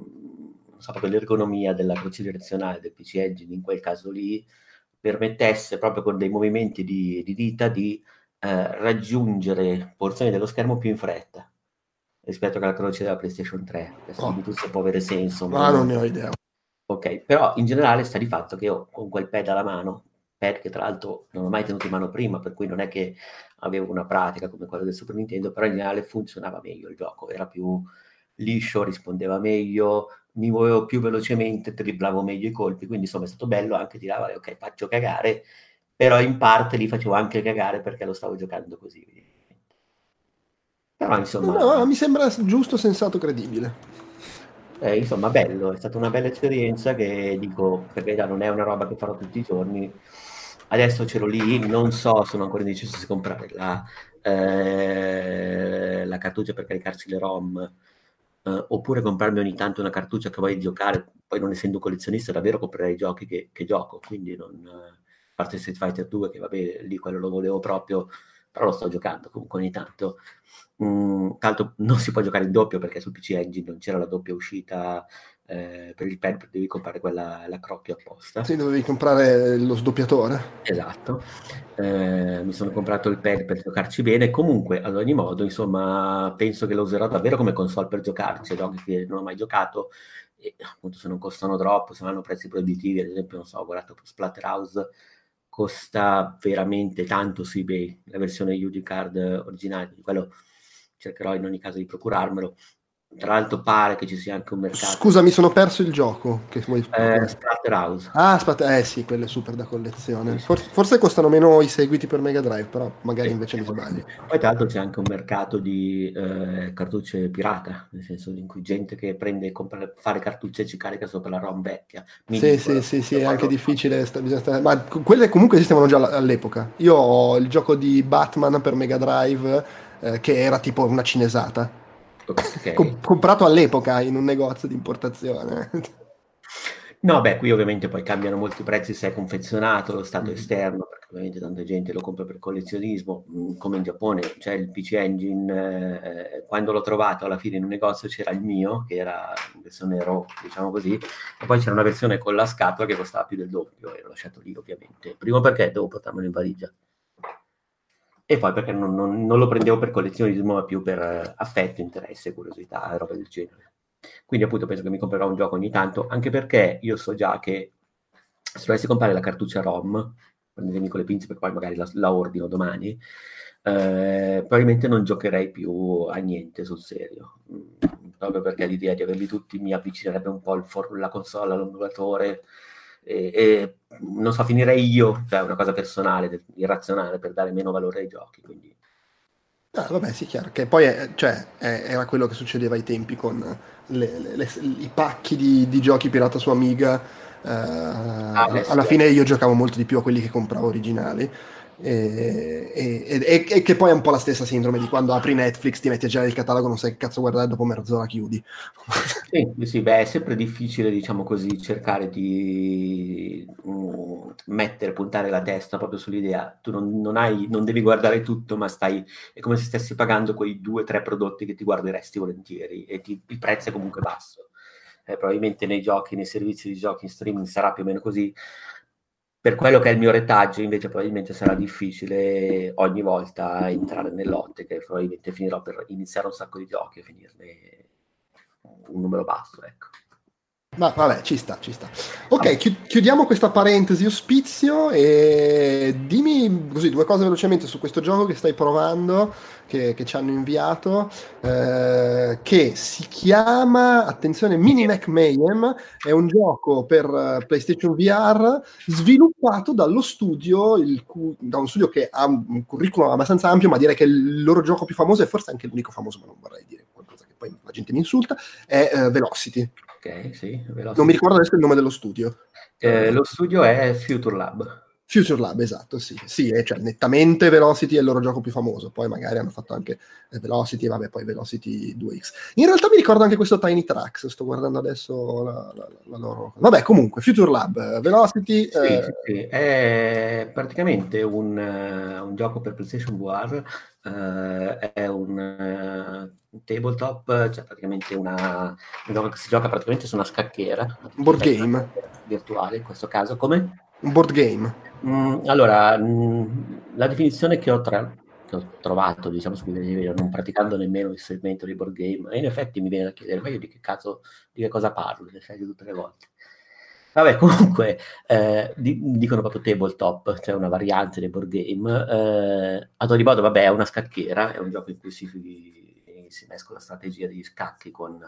so, proprio l'ergonomia della croce direzionale del PC Engine in quel caso lì permettesse proprio con dei movimenti di, di dita di eh, raggiungere porzioni dello schermo più in fretta rispetto alla croce della PlayStation 3. Adesso oh. tutto può avere senso. Ma non ne ho idea. Ok, però in generale sta di fatto che io con quel pad alla mano pad che tra l'altro non ho mai tenuto in mano prima, per cui non è che avevo una pratica come quella del Super Nintendo, però in generale funzionava meglio il gioco, era più liscio, rispondeva meglio, mi muovevo più velocemente, dribblavo meglio i colpi, quindi insomma è stato bello anche dire, ah, ok, faccio cagare, però in parte li facevo anche cagare perché lo stavo giocando così. Però insomma... No, no, mi sembra giusto, sensato, credibile. Eh, insomma, bello, è stata una bella esperienza che dico, perché non è una roba che farò tutti i giorni, adesso c'ero lì, non so, sono ancora indeciso se comprare la, eh, la cartuccia per caricarsi le ROM, eh, oppure comprarmi ogni tanto una cartuccia che voglio giocare, poi non essendo collezionista davvero comprerei i giochi che, che gioco, quindi non, a parte Street Fighter 2 che vabbè lì quello lo volevo proprio, però lo sto giocando comunque ogni tanto. Mm, tanto non si può giocare in doppio perché sul PC Engine non c'era la doppia uscita eh, per il pad devi comprare quella la crocchia apposta. Sì, dovevi comprare lo sdoppiatore. Esatto. Eh, mi sono comprato il pad per giocarci bene. Comunque, ad ogni modo, insomma, penso che lo userò davvero come console per giocarci. Giochi che non ho mai giocato. E appunto, se non costano troppo, se non hanno prezzi proibitivi, ad esempio, non so, ho guardato Splatterhouse costa veramente tanto su eBay la versione UD card originale, quello cercherò in ogni caso di procurarmelo tra l'altro pare che ci sia anche un mercato. Scusa, mi sono perso il gioco. Che vuoi... eh, Splatterhouse. Ah, Splat- eh sì, quello è super da collezione. Forse, forse, costano meno i seguiti per Mega Drive, però magari sì, invece mi sbaglio. Poi tra l'altro c'è anche un mercato di eh, cartucce pirata, nel senso in cui gente che prende e compra, fare cartucce e ci carica sopra la ROM vecchia. Mi sì, sì, sì, sì, è anche difficile. Stare... Ma quelle comunque esistevano già all'epoca. Io ho il gioco di Batman per Mega Drive eh, che era tipo una cinesata Okay. Com- comprato all'epoca in un negozio di importazione. No, beh, qui ovviamente poi cambiano molti i prezzi se è confezionato, lo stato mm. esterno, perché ovviamente tanta gente lo compra per collezionismo, mm, come in Giappone c'è il PC Engine, eh, quando l'ho trovato alla fine in un negozio c'era il mio, che era in versione RAW, diciamo così, e poi c'era una versione con la scatola che costava più del doppio, e l'ho lasciato lì ovviamente. Primo perché devo portarmelo in valigia, e poi perché non, non, non, lo prendevo per collezionismo, ma più per eh, affetto, interesse, curiosità e roba del genere. Quindi appunto penso che mi comprerò un gioco ogni tanto, anche perché io so già che se dovessi comprare la cartuccia ROM, prendetemi con le pinze perché poi magari la, la ordino domani, eh, probabilmente non giocherei più a niente sul serio, mm, proprio perché l'idea di averli tutti mi avvicinerebbe un po' for- la console all'emulatore, e, e, non so, finirei io, cioè una cosa personale, irrazionale, per dare meno valore ai giochi. Quindi. Ah, vabbè, sì, chiaro, che poi è, cioè, è, era quello che succedeva ai tempi con le, le, le, i pacchi di, di, giochi pirata su Amiga. Uh, ah, alla fine io giocavo molto di più a quelli che compravo originali e, e, e, che poi è un po' la stessa sindrome di quando apri Netflix, ti metti a girare il catalogo, non sai che cazzo guardare, dopo mezz'ora chiudi. Sì, sì, beh, è sempre difficile, diciamo così, cercare di um, mettere, puntare la testa proprio sull'idea. Tu non, non, hai, non devi guardare tutto, ma stai, è come se stessi pagando quei due o tre prodotti che ti guarderesti volentieri e ti, il prezzo è comunque basso. Eh, probabilmente nei giochi, nei servizi di giochi in streaming sarà più o meno così per quello che è il mio retaggio, invece, probabilmente sarà difficile ogni volta entrare nell'ottica e probabilmente finirò per iniziare un sacco di giochi e finirne un numero basso, ecco. Ma vabbè, ci sta, ci sta. Ok, chi- chiudiamo questa parentesi ospizio e dimmi così due cose velocemente su questo gioco che stai provando, che, che ci hanno inviato, eh, che si chiama, attenzione, Minimac Mayhem, è un gioco per uh, PlayStation VR sviluppato dallo studio, il, da un studio che ha un curriculum abbastanza ampio, ma direi che il loro gioco più famoso, e forse anche l'unico famoso, ma non vorrei dire qualcosa che poi la gente mi insulta, è uh, Velocity. Ok, sì. Non mi ricordo adesso il nome dello studio. Eh, lo studio è Future Lab. Future Lab, esatto, sì, sì, cioè, nettamente Velocity è il loro gioco più famoso, poi magari hanno fatto anche eh, Velocity vabbè, poi Velocity 2X. In realtà mi ricordo anche questo Tiny Tracks, sto guardando adesso la, la, la loro... Vabbè, comunque, Future Lab, Velocity... Sì, eh... sì, sì. È praticamente un, uh, un, gioco per PlayStation VR, uh, è un... Uh, tabletop, cioè praticamente una, un gioco che si gioca praticamente su una scacchiera. Un board game. Virtuale in questo caso, come? Un board game. Mm, allora, mm, la definizione che ho, tra, che ho, trovato, diciamo, non praticando nemmeno il segmento di board game, e in effetti mi viene da chiedere, ma di che cazzo, di che cosa parlo, in effetti tutte le volte. Vabbè, comunque, eh, di, dicono proprio tabletop, cioè una variante del board game. Eh, ad ogni modo, vabbè, è una scacchiera, è un gioco in cui si, si mescola strategia degli scacchi con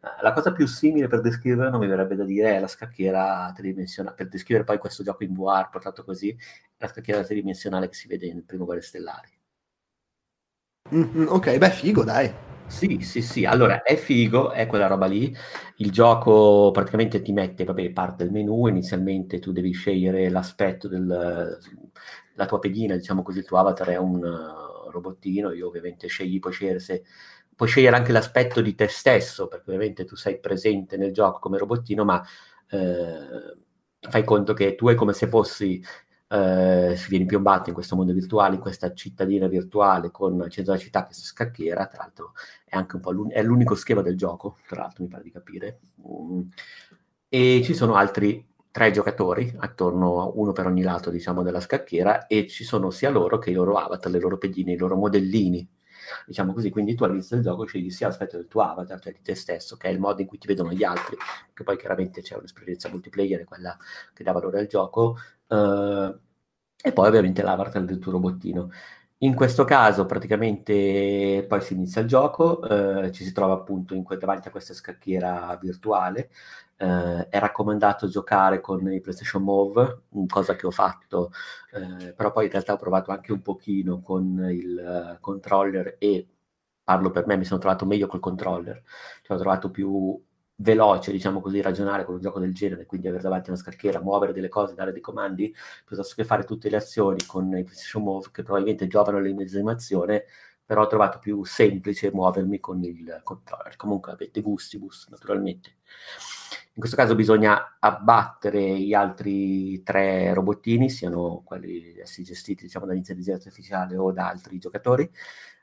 la cosa più simile per descriverlo, mi verrebbe da dire, è la scacchiera tridimensionale. Per descrivere poi questo gioco in VR portato così, la scacchiera tridimensionale che si vede nel primo Guerre Stellari. Mm-hmm, ok, beh, figo, dai. Sì, sì, sì. Allora, è figo, è quella roba lì. Il gioco praticamente ti mette, vabbè, parte del menu. Inizialmente tu devi scegliere l'aspetto del... La tua pedina, diciamo così, il tuo avatar è un uh, robottino. Io ovviamente scegli, puoi scegliere se puoi scegliere anche l'aspetto di te stesso, perché ovviamente tu sei presente nel gioco come robottino, ma eh, fai conto che tu è come se fossi, eh, si vieni piombato in questo mondo virtuale, in questa cittadina virtuale con al centro della città che si scacchiera, tra l'altro è anche un po' l'un- è l'unico schema del gioco, tra l'altro mi pare di capire. Mm. E ci sono altri tre giocatori attorno uno per ogni lato diciamo della scacchiera e ci sono sia loro che i loro avatar, le loro pedine, i loro modellini diciamo così, quindi tu all'inizio del gioco scegli sia l'aspetto del tuo avatar, cioè di te stesso, che è il modo in cui ti vedono gli altri, che poi chiaramente c'è un'esperienza multiplayer, quella che dà valore al gioco, eh, e poi ovviamente l'avatar del tuo robottino. In questo caso praticamente poi si inizia il gioco, eh, ci si trova appunto in, davanti a questa scacchiera virtuale, eh, è raccomandato giocare con i PlayStation Move, cosa che ho fatto, eh, però poi in realtà ho provato anche un pochino con il uh, controller e parlo per me, mi sono trovato meglio col controller, cioè ho trovato più veloce, diciamo così, ragionare con un gioco del genere, quindi avere davanti una scacchiera, muovere delle cose, dare dei comandi, piuttosto che fare tutte le azioni con i PlayStation Move che probabilmente giovano all'immedesimazione, però ho trovato più semplice muovermi con il controller. Comunque avete gustibus, naturalmente. In questo caso bisogna abbattere gli altri tre robottini, siano quelli gestiti diciamo, dall'intelligenza artificiale o da altri giocatori,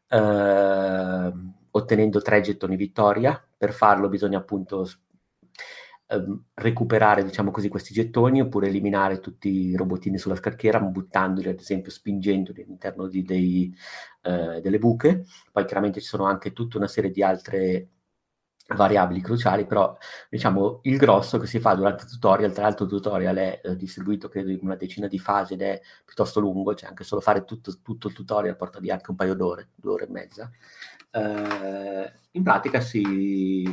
eh, ottenendo tre gettoni vittoria. Per farlo bisogna appunto eh, recuperare diciamo così, questi gettoni oppure eliminare tutti i robottini sulla scacchiera buttandoli ad esempio spingendoli all'interno di dei, eh, delle buche poi chiaramente ci sono anche tutta una serie di altre variabili cruciali, però diciamo il grosso che si fa durante il tutorial, tra l'altro il tutorial è eh, distribuito credo in una decina di fasi ed è piuttosto lungo, cioè anche solo fare tutto, tutto il tutorial porta via anche un paio d'ore, due ore e mezza. Eh, in pratica si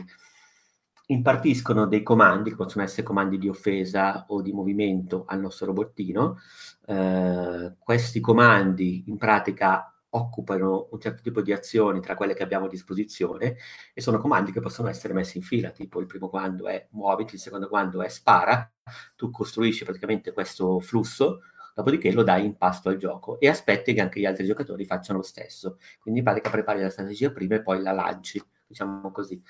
impartiscono dei comandi, che possono essere comandi di offesa o di movimento al nostro robottino. Eh, questi comandi in pratica occupano un certo tipo di azioni tra quelle che abbiamo a disposizione e sono comandi che possono essere messi in fila, tipo il primo comando è muoviti, il secondo comando è spara, tu costruisci praticamente questo flusso, dopodiché lo dai in pasto al gioco e aspetti che anche gli altri giocatori facciano lo stesso. Quindi in pratica prepari la strategia prima e poi la lanci, diciamo così.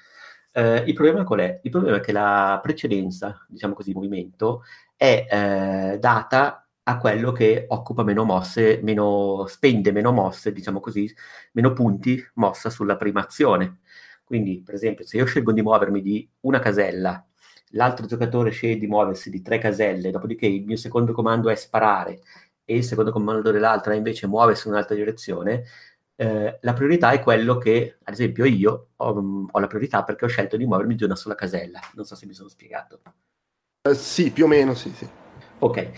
Eh, il problema qual è? Il problema è che la precedenza, diciamo così, movimento è eh, data a quello che occupa meno mosse, meno, spende meno mosse, diciamo così, meno punti mossa sulla prima azione. Quindi, per esempio, se io scelgo di muovermi di una casella, l'altro giocatore sceglie di muoversi di tre caselle, dopodiché il mio secondo comando è sparare e il secondo comando dell'altra invece muoversi in un'altra direzione, eh, la priorità è quello che, ad esempio, io ho, ho, la priorità perché ho scelto di muovermi di una sola casella. Non so se mi sono spiegato. Uh, sì, più o meno, sì, sì. Ok,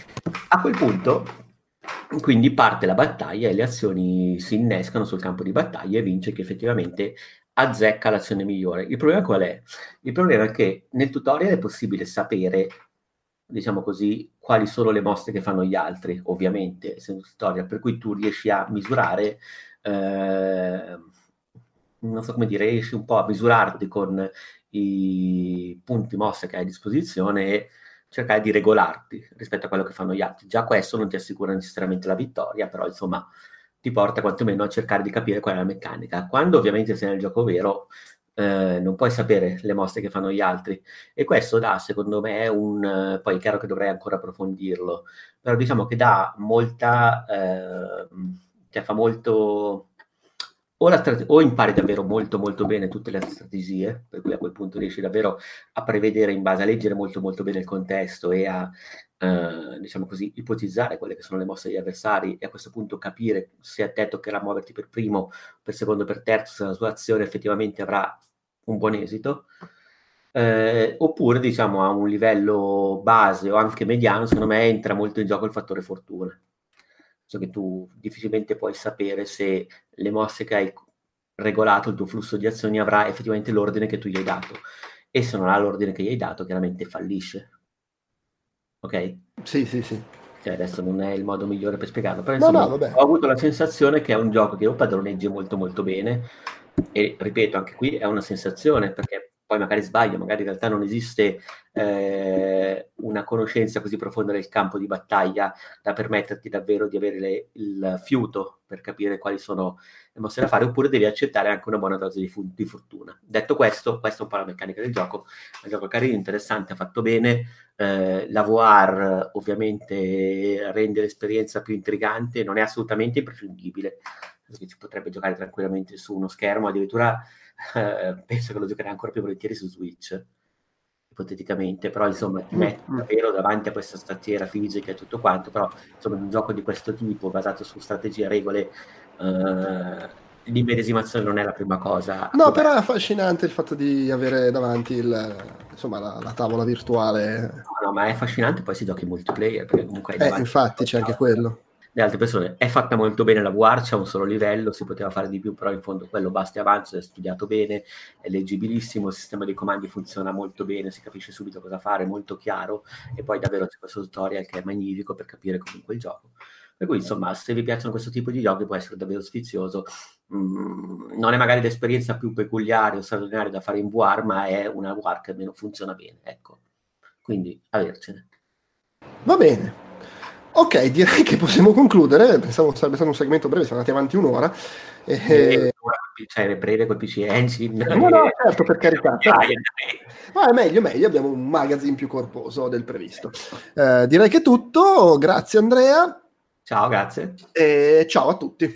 a quel punto, quindi parte la battaglia e le azioni si innescano sul campo di battaglia e vince chi effettivamente azzecca l'azione migliore. Il problema qual è? Il problema è che nel tutorial è possibile sapere diciamo così, quali sono le mosse che fanno gli altri, ovviamente, essendo un tutorial, per cui tu riesci a misurare eh, non so come dire, riesci un po' a misurarti con i punti mosse che hai a disposizione e cercare di regolarti rispetto a quello che fanno gli altri. Già questo non ti assicura necessariamente la vittoria, però insomma ti porta quantomeno a cercare di capire qual è la meccanica. Quando ovviamente sei nel gioco vero, eh, non puoi sapere le mosse che fanno gli altri e questo dà secondo me un poi è chiaro che dovrei ancora approfondirlo però diciamo che dà molta eh, cioè fa molto o, strate- o, impari davvero molto molto bene tutte le strategie, per cui a quel punto riesci davvero a prevedere in base a leggere molto molto bene il contesto e a eh, diciamo così ipotizzare quelle che sono le mosse degli avversari e a questo punto capire se a te toccherà muoverti per primo, per secondo, per terzo, se la sua azione effettivamente avrà un buon esito. Eh, oppure diciamo a un livello base o anche mediano, secondo me entra molto in gioco il fattore fortuna cioè che tu difficilmente puoi sapere se le mosse che hai regolato, il tuo flusso di azioni avrà effettivamente l'ordine che tu gli hai dato. E se non ha l'ordine che gli hai dato, chiaramente fallisce. Ok? Sì, sì, sì. Cioè, adesso non è il modo migliore per spiegarlo, però insomma, no, no, ho avuto la sensazione che è un gioco che io padroneggi molto molto bene e ripeto, anche qui è una sensazione perché poi magari sbaglio, magari in realtà non esiste eh, una conoscenza così profonda del campo di battaglia da permetterti davvero di avere le, il fiuto per capire quali sono le mosse da fare, oppure devi accettare anche una buona dose di, fu- di fortuna. Detto questo, questa è un po' la meccanica del gioco, è un gioco carino, interessante, fatto bene, eh, la VR ovviamente rende l'esperienza più intrigante, non è assolutamente imprescindibile, si potrebbe giocare tranquillamente su uno schermo, addirittura eh, penso che lo giocherei ancora più volentieri su Switch, ipoteticamente, però insomma ti mm, metti mm. davvero davanti a questa statiera fisica e tutto quanto, però insomma un gioco di questo tipo basato su strategie, regole, eh, l'immedesimazione non è la prima cosa. No, però è affascinante il fatto di avere davanti il, insomma, la, la, tavola virtuale. No, no, ma è affascinante poi si gioca in multiplayer, perché comunque... Eh, infatti c'è anche quello le altre persone. È fatta molto bene la VR, c'è un solo livello, si poteva fare di più, però in fondo quello basta e avanza, è studiato bene, è leggibilissimo, il sistema dei comandi funziona molto bene, si capisce subito cosa fare, è molto chiaro e poi davvero c'è questo tutorial che è magnifico per capire comunque il gioco. Per cui insomma, se vi piacciono questo tipo di giochi può essere davvero sfizioso. Mm, non è magari l'esperienza più peculiare o straordinaria da fare in VR, ma è una VR che almeno funziona bene, ecco. Quindi, avercene. Va bene, Ok, direi che possiamo concludere. Pensavo sarebbe stato un segmento breve, siamo andati avanti un'ora. E... Cioè, breve col PC Engine. No, no, certo, per carità. Ma è meglio, meglio, abbiamo un magazine più corposo del previsto. Eh, direi che è tutto, grazie Andrea. Ciao, grazie. E ciao a tutti.